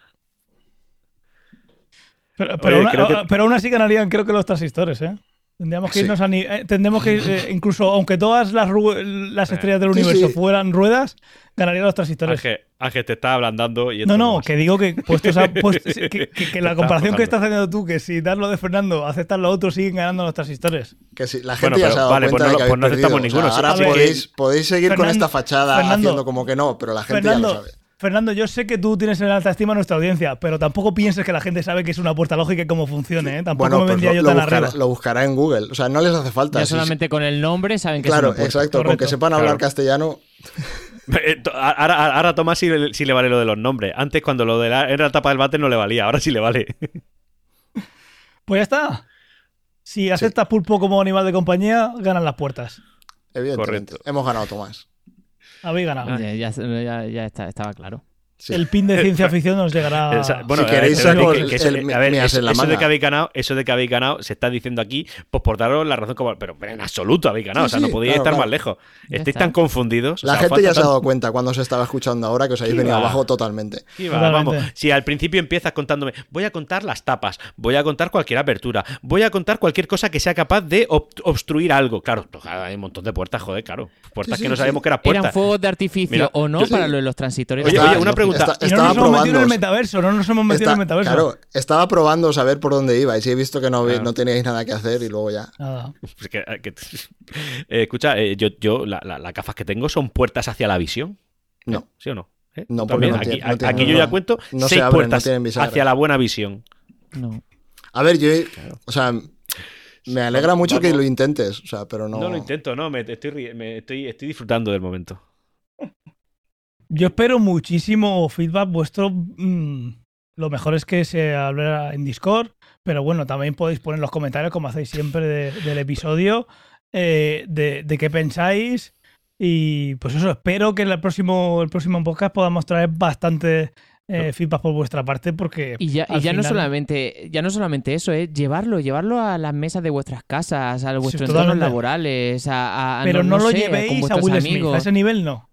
Speaker 2: Pero, pero,
Speaker 4: Oye,
Speaker 2: una-
Speaker 4: que-
Speaker 2: pero aún así ganarían, creo que los transistores, ¿eh? Tendríamos que
Speaker 3: Sí.
Speaker 2: irnos a ni- eh, tendríamos que ir, eh, incluso aunque todas las, ru- las estrellas del
Speaker 3: Sí,
Speaker 2: universo
Speaker 3: sí.
Speaker 2: fueran ruedas, ganarían los transistores.
Speaker 4: Ángel, Ángel te está ablandando. Y
Speaker 2: No, no,
Speaker 4: más.
Speaker 2: que digo que puestos a- pues, que, que- que la comparación que
Speaker 4: estás
Speaker 2: haciendo tú, que si das lo de Fernando, aceptas lo otro, siguen ganando los transistores.
Speaker 3: Que sí, la
Speaker 4: Bueno,
Speaker 3: gente ya
Speaker 4: pero
Speaker 3: se ha dado
Speaker 4: vale, pues
Speaker 3: cuenta
Speaker 4: no
Speaker 3: de que
Speaker 4: pues no aceptamos
Speaker 3: perdido. O sea,
Speaker 4: ninguno.
Speaker 3: ahora
Speaker 2: A
Speaker 3: podéis, podéis seguir con esta fachada
Speaker 2: Fernando-
Speaker 3: haciendo como que no, pero la gente ya lo sabe.
Speaker 2: Fernando, yo sé que tú tienes en alta estima a nuestra audiencia, pero tampoco pienses que la gente sabe que es una puerta lógica y cómo funciona, ¿eh? Tampoco
Speaker 3: Bueno,
Speaker 2: me
Speaker 3: pues
Speaker 2: vendría
Speaker 3: lo,
Speaker 2: yo
Speaker 3: lo
Speaker 2: tan
Speaker 3: buscará,
Speaker 2: arriba.
Speaker 3: lo buscará en Google. O sea, no les hace falta.
Speaker 5: Ya solamente con el nombre saben que
Speaker 3: Claro,
Speaker 5: es una puerta.
Speaker 3: exacto. Con que sepan hablar
Speaker 4: Claro.
Speaker 3: castellano.
Speaker 4: Eh, Ahora, ahora Tomás sí, le- sí le vale lo de los nombres. Antes, cuando lo de la, era la tapa del váter, no le valía. Ahora sí le vale.
Speaker 2: Pues ya está. Si aceptas pulpo como animal de compañía, ganan las puertas.
Speaker 3: Evidentemente.
Speaker 4: Correcto.
Speaker 3: Hemos ganado, Tomás.
Speaker 2: Habéis ganado.
Speaker 5: Ya, ya- ya- está- estaba claro.
Speaker 3: Sí.
Speaker 2: El pin de ciencia ficción nos llegará.
Speaker 4: Bueno,
Speaker 3: Si queréis
Speaker 4: eh,
Speaker 3: saco
Speaker 4: que-
Speaker 3: el-
Speaker 4: que eso-
Speaker 3: el
Speaker 4: a ver, eso,
Speaker 3: en la
Speaker 4: eso de que habéis ganado, eso de que habéis ganado, se está diciendo aquí, pues por daros la razón como, pero en absoluto habéis ganado,
Speaker 3: Sí,
Speaker 4: o sea, no podíais
Speaker 3: claro,
Speaker 4: estar
Speaker 3: claro.
Speaker 4: más lejos.
Speaker 5: Ya
Speaker 4: Estáis
Speaker 5: está.
Speaker 4: tan confundidos. o
Speaker 3: La
Speaker 4: sea,
Speaker 3: gente ya se ha
Speaker 4: tan-
Speaker 3: dado cuenta cuando se estaba escuchando ahora que os habéis
Speaker 4: ¿Qué
Speaker 3: venido
Speaker 4: va?
Speaker 3: abajo totalmente.
Speaker 4: Va, vamos, si al principio empiezas contándome, voy a contar las tapas, voy a contar cualquier apertura, voy a contar cualquier cosa que sea capaz de ob- obstruir algo. Claro, pues, hay un montón de puertas, joder, claro. Puertas
Speaker 3: Sí,
Speaker 4: que no
Speaker 3: sí.
Speaker 4: sabemos que eran
Speaker 5: ¿Eran
Speaker 4: puertas.
Speaker 5: fuegos de artificio
Speaker 4: Mira,
Speaker 5: o no para lo de los transitores?
Speaker 4: Oye,
Speaker 3: Estaba-
Speaker 4: oye, una pregunta.
Speaker 3: Está-
Speaker 2: Y no
Speaker 3: estaba
Speaker 2: nos hemos metido en el
Speaker 3: probando.
Speaker 2: metaverso, no nos hemos metido
Speaker 3: Está-
Speaker 2: en el metaverso.
Speaker 3: claro, estaba probando saber por dónde ibais y he visto que no,
Speaker 4: Claro.
Speaker 3: no teníais nada que hacer y luego ya.
Speaker 2: Nada.
Speaker 4: Pues que- que- Eh, escucha, eh, yo, yo la- la- las gafas que tengo son puertas hacia la visión. ¿Eh?
Speaker 3: No.
Speaker 4: ¿Sí o no? ¿Eh?
Speaker 3: No,
Speaker 4: también,
Speaker 3: no
Speaker 4: aquí,
Speaker 3: tiene-
Speaker 4: aquí yo ya cuento
Speaker 3: No se
Speaker 4: seis
Speaker 3: abren, no
Speaker 4: puertas hacia la buena visión.
Speaker 5: No.
Speaker 3: A ver, yo. O sea, me alegra mucho que lo intentes. O sea, pero no.
Speaker 4: No, lo intento, no, me estoy, me estoy, estoy disfrutando del momento.
Speaker 2: Yo espero muchísimo feedback vuestro. mm, lo mejor es que se hablara en Discord, pero bueno, también podéis poner los comentarios, como hacéis siempre, de- del episodio, eh, de, de qué pensáis. Y pues eso, espero que en el próximo, el próximo podcast podamos traer bastante eh, feedback por vuestra parte, porque.
Speaker 5: Y ya, y no solamente, ya no solamente eso, es llevarlo, llevarlo a las mesas de vuestras casas, a vuestros entornos laborales, a, a-
Speaker 2: Pero no, lo
Speaker 5: sé,
Speaker 2: llevéis a Will Smith,
Speaker 5: amigos.
Speaker 2: a ese nivel no.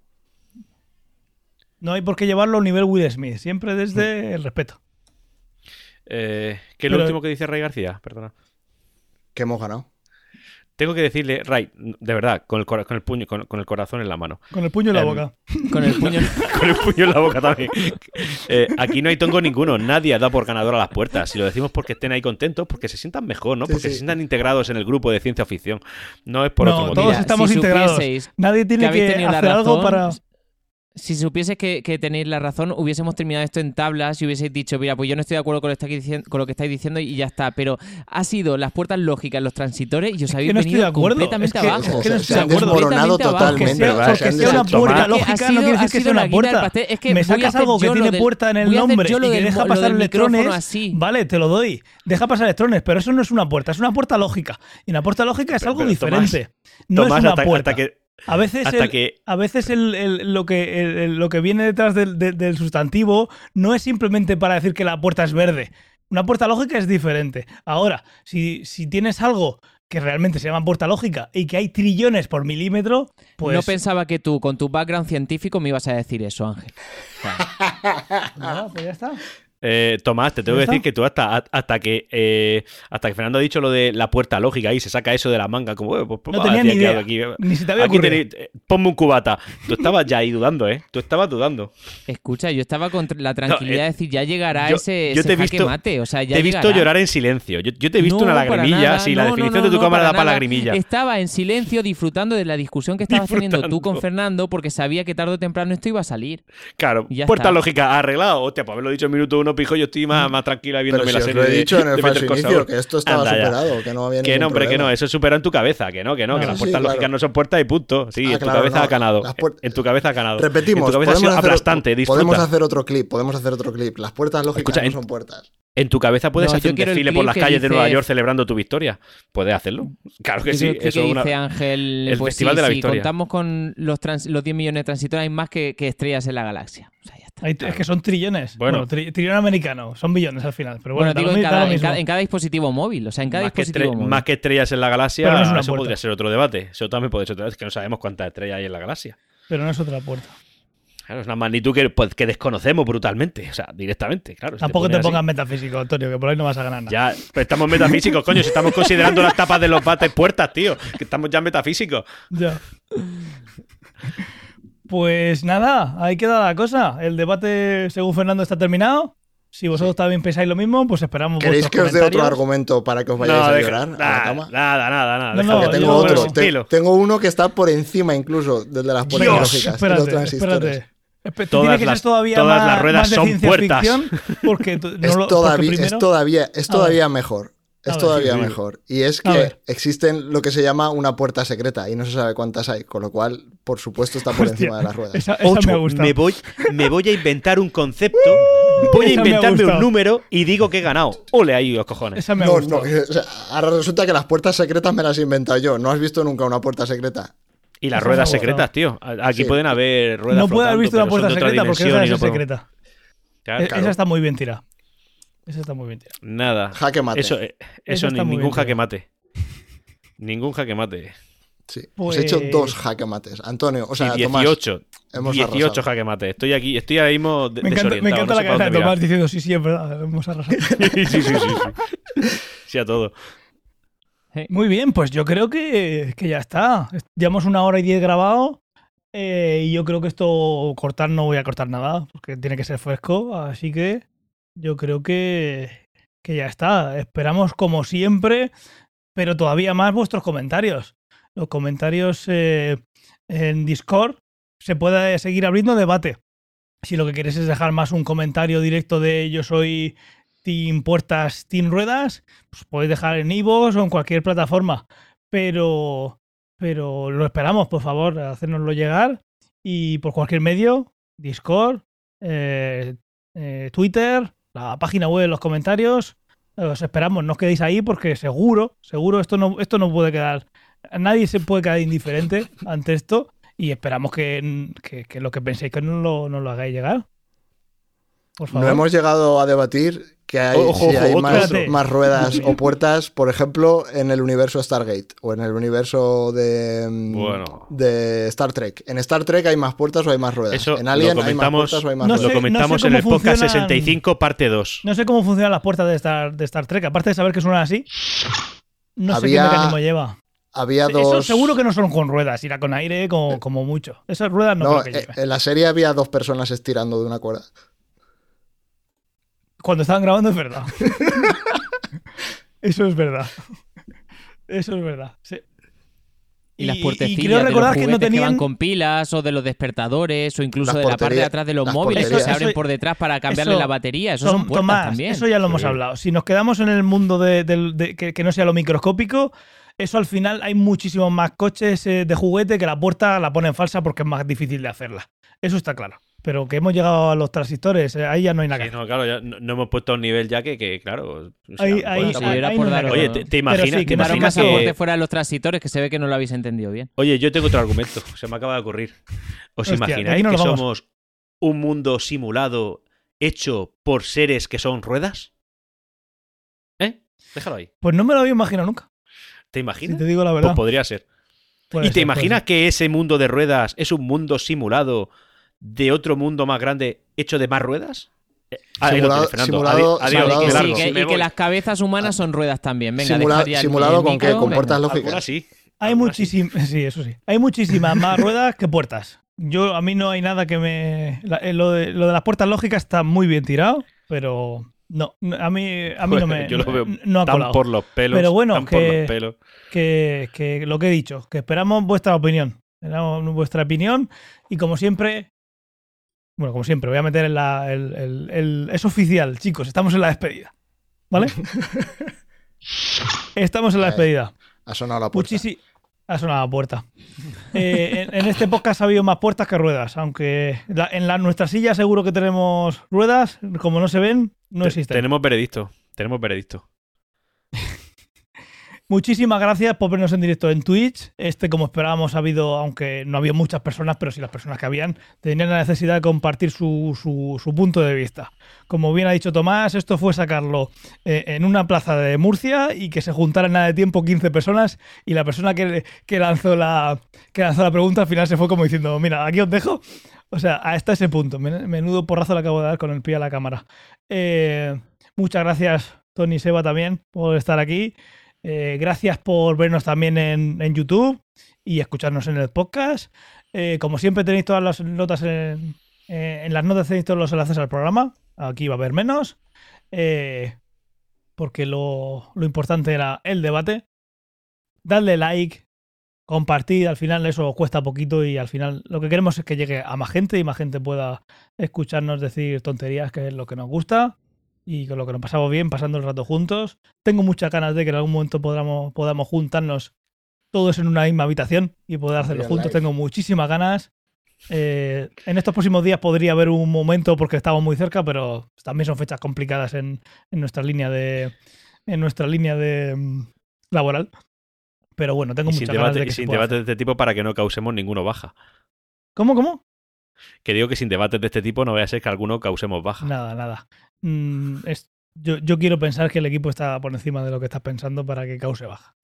Speaker 2: No hay por qué llevarlo a un nivel Will Smith, siempre desde el respeto.
Speaker 4: Eh, ¿Qué es lo
Speaker 2: Pero-
Speaker 4: último que dice Ray García? Perdona.
Speaker 3: Que hemos ganado.
Speaker 4: Tengo que decirle, Ray, de verdad, con el, cora- con el puño, con, con el corazón en la mano.
Speaker 2: Con el puño en la
Speaker 4: Em,
Speaker 2: boca.
Speaker 5: Con el puño.
Speaker 4: Con el puño en la boca también. Eh, aquí no hay tongo ninguno. Nadie ha dado por ganador a las puertas. Si lo decimos porque estén ahí contentos, porque se sientan mejor, ¿no?
Speaker 3: Sí,
Speaker 4: Porque
Speaker 3: sí.
Speaker 4: se sientan integrados en el grupo de ciencia ficción. No es por otro motivo.
Speaker 2: todos
Speaker 5: Mira,
Speaker 2: estamos
Speaker 5: si
Speaker 2: integrados.
Speaker 5: supieseis
Speaker 2: Nadie tiene
Speaker 5: que habéis
Speaker 2: que
Speaker 5: tenido la
Speaker 2: hacer algo
Speaker 5: razón,
Speaker 2: para.
Speaker 5: Si supieses que, que tenéis la razón, hubiésemos terminado esto en tablas y hubieseis dicho, mira, pues yo no estoy de acuerdo con lo, que estáis diciendo, con lo que estáis diciendo y ya está. Pero ha sido las puertas lógicas, los transitores y os habéis
Speaker 2: que no estoy
Speaker 5: venido
Speaker 2: de acuerdo.
Speaker 5: completamente
Speaker 2: Es que-
Speaker 5: abajo.
Speaker 2: es que no
Speaker 3: se,
Speaker 2: estoy
Speaker 3: se
Speaker 2: de
Speaker 3: han
Speaker 2: acuerdo.
Speaker 3: desmoronado totalmente.
Speaker 2: sea,
Speaker 3: ¿verdad?
Speaker 2: porque sea una puerta lógica no quiere decir que sea una puerta.
Speaker 5: Es que
Speaker 2: Me sacas algo que tiene
Speaker 5: del-
Speaker 2: puerta en el nombre y que deja pasar electrones.
Speaker 5: así.
Speaker 2: Vale, te lo doy. Deja pasar electrones, pero eso no es una puerta, es una puerta lógica. Y una puerta lógica es
Speaker 4: Pero-
Speaker 2: algo
Speaker 4: pero,
Speaker 2: diferente.
Speaker 4: Tomás,
Speaker 2: no
Speaker 4: Tomás,
Speaker 2: es una puerta.
Speaker 4: que,
Speaker 2: A veces,
Speaker 4: hasta
Speaker 2: el,
Speaker 4: que
Speaker 2: a veces el- el- lo, que, el- el- lo que viene detrás del, del- del sustantivo no es simplemente para decir que la puerta es verde. Una puerta lógica es diferente. Ahora, si, si tienes algo que realmente se llama puerta lógica y que hay trillones por milímetro, pues.
Speaker 5: No pensaba que tú, con tu background científico, me ibas a decir eso, Ángel. O sea,
Speaker 2: Nada, pues ya está.
Speaker 4: Eh, Tomás, te tengo
Speaker 2: ¿Ya
Speaker 4: que decir que tú hasta, hasta que eh, hasta que Fernando ha dicho lo de la puerta lógica y se saca eso de la manga, como, eh, pues, pues,
Speaker 2: No tenía ni idea.
Speaker 4: aquí-
Speaker 2: Ni se te había
Speaker 4: aquí tenéis- eh, ponme un cubata. Tú estabas ya ahí dudando, ¿eh? Tú estabas dudando.
Speaker 5: escucha, yo estaba con la tranquilidad
Speaker 4: eh,
Speaker 5: de decir, ya llegará
Speaker 4: yo-
Speaker 5: ese,
Speaker 4: yo
Speaker 5: ese
Speaker 4: te he
Speaker 5: jaque
Speaker 4: visto-
Speaker 5: mate. O sea, ya
Speaker 4: te he visto llorar en silencio. Yo, yo te he visto
Speaker 5: No,
Speaker 4: una lagrimilla.
Speaker 5: nada.
Speaker 4: sí, la
Speaker 5: No,
Speaker 4: definición
Speaker 5: no,
Speaker 4: de tu
Speaker 5: no,
Speaker 4: cámara da
Speaker 5: para nada.
Speaker 4: lagrimilla.
Speaker 5: Estaba en silencio disfrutando de la discusión que estabas teniendo tú con. Fernando porque sabía que tarde o temprano esto iba a salir.
Speaker 4: Claro, puerta
Speaker 5: está.
Speaker 4: lógica arreglado. Hostia, pues haberlo dicho en minuto uno, pijo, yo estoy más, más tranquila viéndome
Speaker 3: Pero si
Speaker 4: la
Speaker 3: os
Speaker 4: serie.
Speaker 3: lo he
Speaker 4: de-
Speaker 3: dicho en el falso inicio, que esto estaba
Speaker 4: Anda ya.
Speaker 3: superado, que no había
Speaker 4: Que no, hombre, que no, eso es supera en tu cabeza, que no, que no,
Speaker 2: No,
Speaker 4: que las
Speaker 3: sí,
Speaker 4: puertas
Speaker 3: claro.
Speaker 4: lógicas no son puertas y punto. Sí,
Speaker 3: Ah,
Speaker 4: en tu
Speaker 3: claro,
Speaker 4: cabeza
Speaker 3: no.
Speaker 4: ha ganado. En tu cabeza ha ganado.
Speaker 3: Repetimos,
Speaker 4: En tu cabeza ha sido
Speaker 3: podemos hacer-
Speaker 4: aplastante, disfruta.
Speaker 3: Podemos hacer otro clip, podemos hacer otro clip. Las puertas lógicas
Speaker 4: Escucha,
Speaker 3: no
Speaker 4: en-
Speaker 3: son puertas.
Speaker 4: En tu cabeza puedes
Speaker 5: No,
Speaker 4: hacer un desfile por las
Speaker 5: que
Speaker 4: calles de Nueva York celebrando tu victoria. Puedes hacerlo. Claro que
Speaker 5: Yo
Speaker 4: sí.
Speaker 5: que
Speaker 4: Eso es una-
Speaker 5: dice Ángel,
Speaker 4: el
Speaker 5: pues
Speaker 4: Festival
Speaker 5: sí,
Speaker 4: de la
Speaker 5: si
Speaker 4: Victoria.
Speaker 5: contamos con los, trans- los 10 millones de transitores, hay más que, que estrellas en la galaxia. O sea, ya
Speaker 2: Es que son trillones.
Speaker 4: Bueno.
Speaker 2: Bueno, tri- trillón americano. Son billones al final. Pero
Speaker 5: Bueno, digo en cada,
Speaker 2: lo
Speaker 5: en,
Speaker 2: mismo.
Speaker 5: cada, en cada dispositivo móvil. O sea, en cada
Speaker 4: más,
Speaker 5: dispositivo
Speaker 4: estre-
Speaker 5: móvil.
Speaker 4: más que estrellas en la galaxia,
Speaker 2: Pero no
Speaker 4: eso
Speaker 2: puerta.
Speaker 4: podría ser otro debate. Eso también puede ser otro debate. Que no sabemos cuántas estrellas hay en la galaxia.
Speaker 2: Pero no es otra puerta.
Speaker 4: Claro, es una magnitud que, pues, que desconocemos brutalmente. O sea, directamente. Claro, si
Speaker 2: Tampoco te
Speaker 4: así-
Speaker 2: pongas metafísico, Antonio, que por ahí no vas a ganar nada.
Speaker 4: Ya, pero estamos metafísicos, coño. Si estamos considerando las tapas de los bates puertas, tío. Que estamos ya metafísicos.
Speaker 2: Ya. Pues nada, ahí queda la cosa. El debate, según Fernando, está terminado. Si vosotros también pensáis lo mismo, pues esperamos
Speaker 3: ¿Queréis que os dé otro argumento para que os vayáis a
Speaker 4: deja-
Speaker 3: llorar a la
Speaker 4: nada,
Speaker 3: cama?
Speaker 4: nada, nada, nada.
Speaker 2: No,
Speaker 4: deja
Speaker 2: no,
Speaker 3: tengo otro. Te- uno que está por encima incluso del de las puertas
Speaker 2: Dios,
Speaker 3: lógicas y los
Speaker 2: espérate,
Speaker 3: transistores.
Speaker 2: espérate. Espe-
Speaker 4: Todas
Speaker 2: tiene que
Speaker 4: las-
Speaker 2: ser todavía
Speaker 4: todas
Speaker 2: más,
Speaker 4: las ruedas
Speaker 2: más de
Speaker 4: son
Speaker 2: ciencia
Speaker 4: puertas.
Speaker 2: ficción, porque tú- no
Speaker 3: es,
Speaker 2: lo- porque
Speaker 3: todavía,
Speaker 2: primero-
Speaker 3: es todavía, es
Speaker 2: A
Speaker 3: todavía mejor. Es
Speaker 2: ver,
Speaker 3: todavía mejor. Y es que existen lo que se llama una puerta secreta y no se sabe cuántas hay, con lo cual, por supuesto, está por
Speaker 2: Hostia,
Speaker 3: encima de las ruedas.
Speaker 2: Esa, esa
Speaker 4: Ocho,
Speaker 2: me gusta.
Speaker 4: me voy, me voy a inventar un concepto, voy a
Speaker 2: ha
Speaker 4: inventarme un número y digo que he ganado. Ole ahí los cojones.
Speaker 2: Esa me ha
Speaker 3: No,
Speaker 2: gustado.
Speaker 3: no, o sea, ahora resulta que las puertas secretas me las he inventado yo. ¿No has visto nunca una puerta secreta?
Speaker 4: Y las ruedas
Speaker 2: ha
Speaker 4: secretas, tío. Aquí
Speaker 3: Sí.
Speaker 4: pueden haber ruedas
Speaker 2: no puede haber visto una puerta secreta porque esa
Speaker 4: no
Speaker 2: es
Speaker 4: podemos-
Speaker 2: secreta. E-
Speaker 4: claro.
Speaker 2: Esa está muy bien tirada. Esa está muy bien tirada.
Speaker 4: Nada.
Speaker 3: Jaque mate.
Speaker 4: Eso, eh, eso
Speaker 2: está
Speaker 4: ni, ningún jaque
Speaker 2: tirado.
Speaker 4: mate. Ningún jaque mate.
Speaker 3: Sí.
Speaker 2: Pues-
Speaker 3: Os he hecho dos jaque mates. Antonio, o sea,
Speaker 4: Sí,
Speaker 3: Tomás,
Speaker 4: 18.
Speaker 3: hemos
Speaker 4: 18
Speaker 3: arrasado.
Speaker 4: jaque mate. Estoy aquí, estoy ahí mismo de-
Speaker 2: Me encanta, me
Speaker 4: desorientado.
Speaker 2: encanta
Speaker 4: no
Speaker 2: la cabeza de Tomás
Speaker 4: mirar.
Speaker 2: diciendo sí, sí, es verdad, hemos arrasado.
Speaker 4: sí, sí, sí, sí, sí. Sí, a todo.
Speaker 2: Muy bien, pues yo creo que, que ya está. Llevamos una hora y diez grabado. eh, y yo creo que esto cortar no voy a cortar nada, porque tiene que ser fresco. Así que yo creo que, que ya está. Esperamos, como siempre, pero todavía más vuestros comentarios. Los comentarios eh, en Discord se puede seguir abriendo debate. Si lo que queréis es dejar más un comentario directo de yo soy Team Puertas, Team Ruedas, pues podéis dejar en Ivos o en cualquier plataforma. Pero, pero lo esperamos, por favor, hacérnoslo llegar. Y por cualquier medio, Discord, eh, eh, Twitter, la página web, los comentarios. Os esperamos, no os quedéis ahí porque seguro, seguro esto no, esto no puede quedar. Nadie se puede quedar indiferente ante esto. Y esperamos que, que- que lo que penséis que no lo, no lo hagáis llegar. Por favor.
Speaker 3: No hemos llegado a debatir que hay,
Speaker 4: Ojo,
Speaker 3: si
Speaker 4: ojo,
Speaker 3: hay
Speaker 4: otro,
Speaker 3: más, ruedas o puertas, por ejemplo, en el universo Stargate o en el universo de, mm,
Speaker 4: Bueno.
Speaker 3: de Star Trek. En Star Trek hay más puertas o hay más ruedas.
Speaker 4: Eso
Speaker 3: en Alien hay más puertas o hay más
Speaker 2: No
Speaker 4: Lo
Speaker 2: sé-
Speaker 3: ruedas.
Speaker 4: comentamos
Speaker 2: sé
Speaker 4: en el
Speaker 2: cómo
Speaker 4: podcast
Speaker 2: funcionan-
Speaker 4: 65, parte 2.
Speaker 2: No sé cómo funcionan las puertas de Star, de Star Trek. Aparte de saber que suenan así, no sé qué mecanismo lleva.
Speaker 3: Había
Speaker 2: Eso
Speaker 3: dos.
Speaker 2: seguro que no son con ruedas, irá con aire como, como mucho. Esas ruedas no,
Speaker 3: No,
Speaker 2: creo que
Speaker 3: eh,
Speaker 2: lleven.
Speaker 3: en la serie había dos personas estirando de una cuerda.
Speaker 2: Cuando estaban grabando es verdad. Eso es verdad. Eso es verdad. sí.
Speaker 5: Y, las
Speaker 2: y
Speaker 5: puertecillas de los
Speaker 2: que no
Speaker 5: que, van
Speaker 2: tenían.
Speaker 5: con pilas o de los despertadores o incluso
Speaker 3: Las
Speaker 5: de la parte de atrás de los móviles que se abren por detrás para cambiarle
Speaker 2: eso-
Speaker 5: la batería. Eso son puertas
Speaker 2: Tomás,
Speaker 5: también.
Speaker 2: eso ya lo hemos
Speaker 4: Sí.
Speaker 2: hablado. Si nos quedamos en el mundo de- que, que no sea lo microscópico, eso al final hay muchísimos más coches eh, de juguete que la puerta la ponen falsa porque es más difícil de hacerla. Eso está claro. Pero que hemos llegado a los transistores, eh, ahí ya no hay nada
Speaker 4: Sí,
Speaker 2: que
Speaker 4: no, claro, ya no, no hemos puesto a un nivel ya que, que, claro. o sea,
Speaker 2: Ahí-
Speaker 4: pues,
Speaker 2: ahí-
Speaker 5: Bueno, si
Speaker 2: ahí-
Speaker 5: era
Speaker 2: ahí
Speaker 5: por
Speaker 2: no hay
Speaker 5: daros-
Speaker 2: nada
Speaker 4: Oye, te, te imaginas,
Speaker 2: sí,
Speaker 4: te
Speaker 2: que
Speaker 4: imaginas
Speaker 5: fuera de los transitores que se ve que no lo habéis entendido bien.
Speaker 4: Oye, yo tengo otro argumento, se me acaba de ocurrir. ¿Os
Speaker 2: Hostia,
Speaker 4: imagináis
Speaker 2: no
Speaker 4: que
Speaker 2: vamos.
Speaker 4: somos un mundo simulado hecho por seres que son ruedas? ¿Eh? Déjalo ahí.
Speaker 2: Pues no me lo había imaginado nunca.
Speaker 4: ¿Te
Speaker 2: Si
Speaker 4: imaginas?
Speaker 2: te digo la
Speaker 4: Pues
Speaker 2: verdad.
Speaker 4: podría ser.
Speaker 2: Puede
Speaker 4: ¿Y te imaginas que ese mundo de ruedas es un mundo simulado de otro mundo más grande hecho de más ruedas? Eh, lo
Speaker 3: Simulado-
Speaker 4: Adiós,
Speaker 5: que sí, que- y que las cabezas humanas son ruedas también. Venga,
Speaker 3: Simula- simulado
Speaker 5: el
Speaker 3: con qué?
Speaker 5: micro,
Speaker 3: puertas lógicas.
Speaker 4: Algunas sí.
Speaker 2: Hay muchísimas, sí, eso sí. Hay muchísimas más ruedas que puertas. Yo a mí no hay nada que me la- eh, lo de, lo de las puertas lógicas está muy bien tirado, pero no, a mí a mí no me
Speaker 4: Yo lo veo
Speaker 2: no ha
Speaker 4: tan
Speaker 2: colado.
Speaker 4: por los pelos.
Speaker 2: Pero bueno,
Speaker 4: tan por
Speaker 2: que-
Speaker 4: los pelos.
Speaker 2: que, que lo que he dicho, que esperamos vuestra opinión. Esperamos vuestra opinión y como siempre, bueno, como siempre, voy a meter en la, el, el- el- es oficial, chicos, estamos en la despedida, ¿vale? estamos en la
Speaker 3: Ahí.
Speaker 2: despedida.
Speaker 3: Ha sonado la puerta.
Speaker 2: Ha sonado la puerta. Eh, en, en este podcast ha habido más puertas que ruedas, aunque la- en la, nuestra silla seguro que tenemos ruedas, como no se ven, no
Speaker 4: Te-
Speaker 2: existen.
Speaker 4: Tenemos veredicto. Tenemos veredicto.
Speaker 2: Muchísimas gracias por vernos en directo en Twitch. Este, como esperábamos, ha habido, aunque no había muchas personas, pero sí las personas que habían, tenían la necesidad de compartir su, su- punto de vista. Como bien ha dicho Tomás, esto fue sacarlo eh, en una plaza de Murcia y que se juntaran nada de tiempo 15 personas y la persona que, que lanzó la, que lanzó la pregunta al final se fue como diciendo, mira, aquí os dejo. O sea, hasta ese punto. Men- Menudo porrazo le acabo de dar con el pie a la cámara. Eh, muchas gracias, Tony y Seba, también, por estar aquí. Eh, gracias por vernos también en, YouTube y escucharnos en el podcast. Eh, como siempre tenéis todas las notas en, eh, en las notas tenéis todos los enlaces al programa. Aquí va a haber menos. porque lo, lo importante era el debate. Dadle like, compartid, al final eso cuesta poquito y al final lo que queremos es que llegue a más gente y más gente pueda escucharnos decir tonterías, que es lo que nos gusta y con lo que nos pasamos bien pasando el rato juntos. Tengo muchas ganas de que en algún momento podamos, podamos juntarnos todos en una misma habitación y poder hacerlo
Speaker 3: Real
Speaker 2: juntos.
Speaker 3: life.
Speaker 2: Tengo muchísimas ganas. Eh, en estos próximos días podría haber un momento porque estamos muy cerca, pero también son fechas complicadas en, en nuestra línea de en nuestra línea de mm, laboral. Pero bueno, tengo
Speaker 4: Y
Speaker 2: muchas
Speaker 4: sin
Speaker 2: ganas
Speaker 4: debate,
Speaker 2: de que
Speaker 4: sin debate de este tipo para que no causemos ninguno baja.
Speaker 2: ¿Cómo, cómo?
Speaker 4: Que digo que sin debates de este tipo no vaya a ser que alguno causemos baja.
Speaker 2: Nada, nada. Mm, es- yo, yo quiero pensar que el equipo está por encima de lo que estás pensando para que cause baja.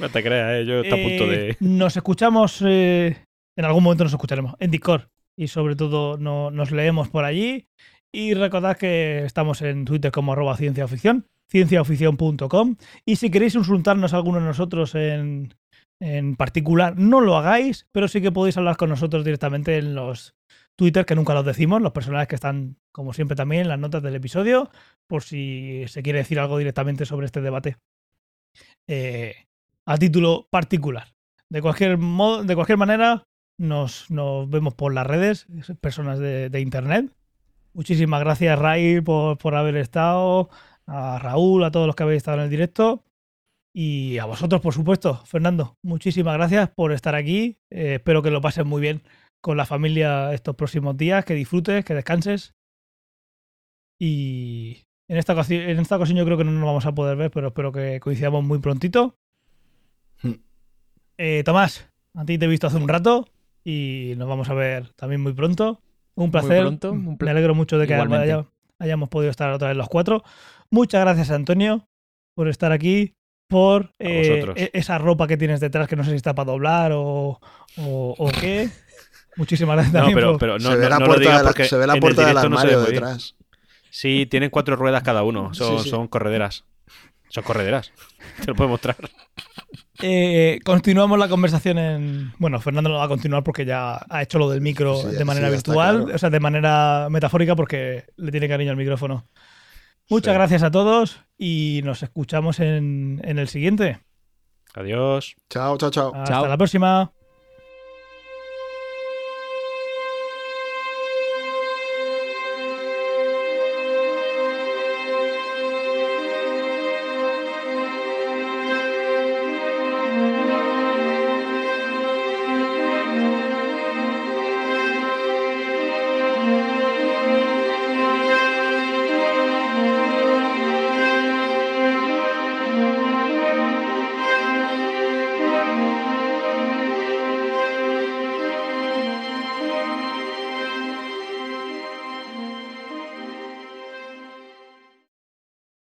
Speaker 4: No te creas, ¿eh? yo estoy a punto
Speaker 2: Eh,
Speaker 4: de.
Speaker 2: Nos escuchamos, eh, en algún momento nos escucharemos en Discord y sobre todo no- nos leemos por allí. Y recordad que estamos en Twitter como arroba cienciaoficción, cienciaoficción.com. Y si queréis insultarnos a alguno de nosotros en, en particular, no lo hagáis, pero sí que podéis hablar con nosotros directamente en los Twitter, que nunca los decimos, los personajes que están, como siempre, también en las notas del episodio, por si se quiere decir algo directamente sobre este debate. Eh, a título particular. De cualquier modo, de cualquier manera, nos, nos vemos por las redes, personas de, internet. Muchísimas gracias, Ray, por, por haber estado, a Raúl, a todos los que habéis estado en el directo. Y a vosotros, por supuesto, Fernando. Muchísimas gracias por estar aquí. Eh, espero que lo pases muy bien con la familia estos próximos días, que disfrutes, que descanses. Y en esta, ocasi- en esta ocasión yo creo que no nos vamos a poder ver, pero espero que coincidamos muy prontito.
Speaker 3: Hmm.
Speaker 2: Eh, Tomás, a ti te he visto hace un rato y nos vamos a ver también muy pronto. Un placer.
Speaker 5: pronto, un pla-
Speaker 2: Me alegro mucho de que haya- hayamos podido estar otra vez los cuatro. Muchas gracias, Antonio, por estar aquí, por eh, e- esa ropa que tienes detrás que no sé si está para doblar o, o, o qué. Muchísimas gracias
Speaker 4: No,
Speaker 2: también
Speaker 4: pero,
Speaker 2: por-
Speaker 4: pero no,
Speaker 3: se, ve
Speaker 4: no-
Speaker 3: la puerta de la- se ve la puerta del armario detrás.
Speaker 4: Sí, tienen cuatro ruedas cada uno. Son,
Speaker 3: Sí, sí.
Speaker 4: son correderas. Son correderas. Te lo puedo mostrar.
Speaker 2: Eh, continuamos la conversación en. Bueno, Fernando lo va a continuar porque ya ha hecho lo del micro
Speaker 3: Sí,
Speaker 2: de manera virtual,
Speaker 3: claro.
Speaker 2: o sea, de manera metafórica porque le tiene cariño al micrófono. Muchas
Speaker 4: Sí.
Speaker 2: gracias a todos y nos escuchamos en, en el siguiente.
Speaker 4: Adiós.
Speaker 3: Chao, chao, chao.
Speaker 2: Hasta
Speaker 5: Chao.
Speaker 2: la próxima.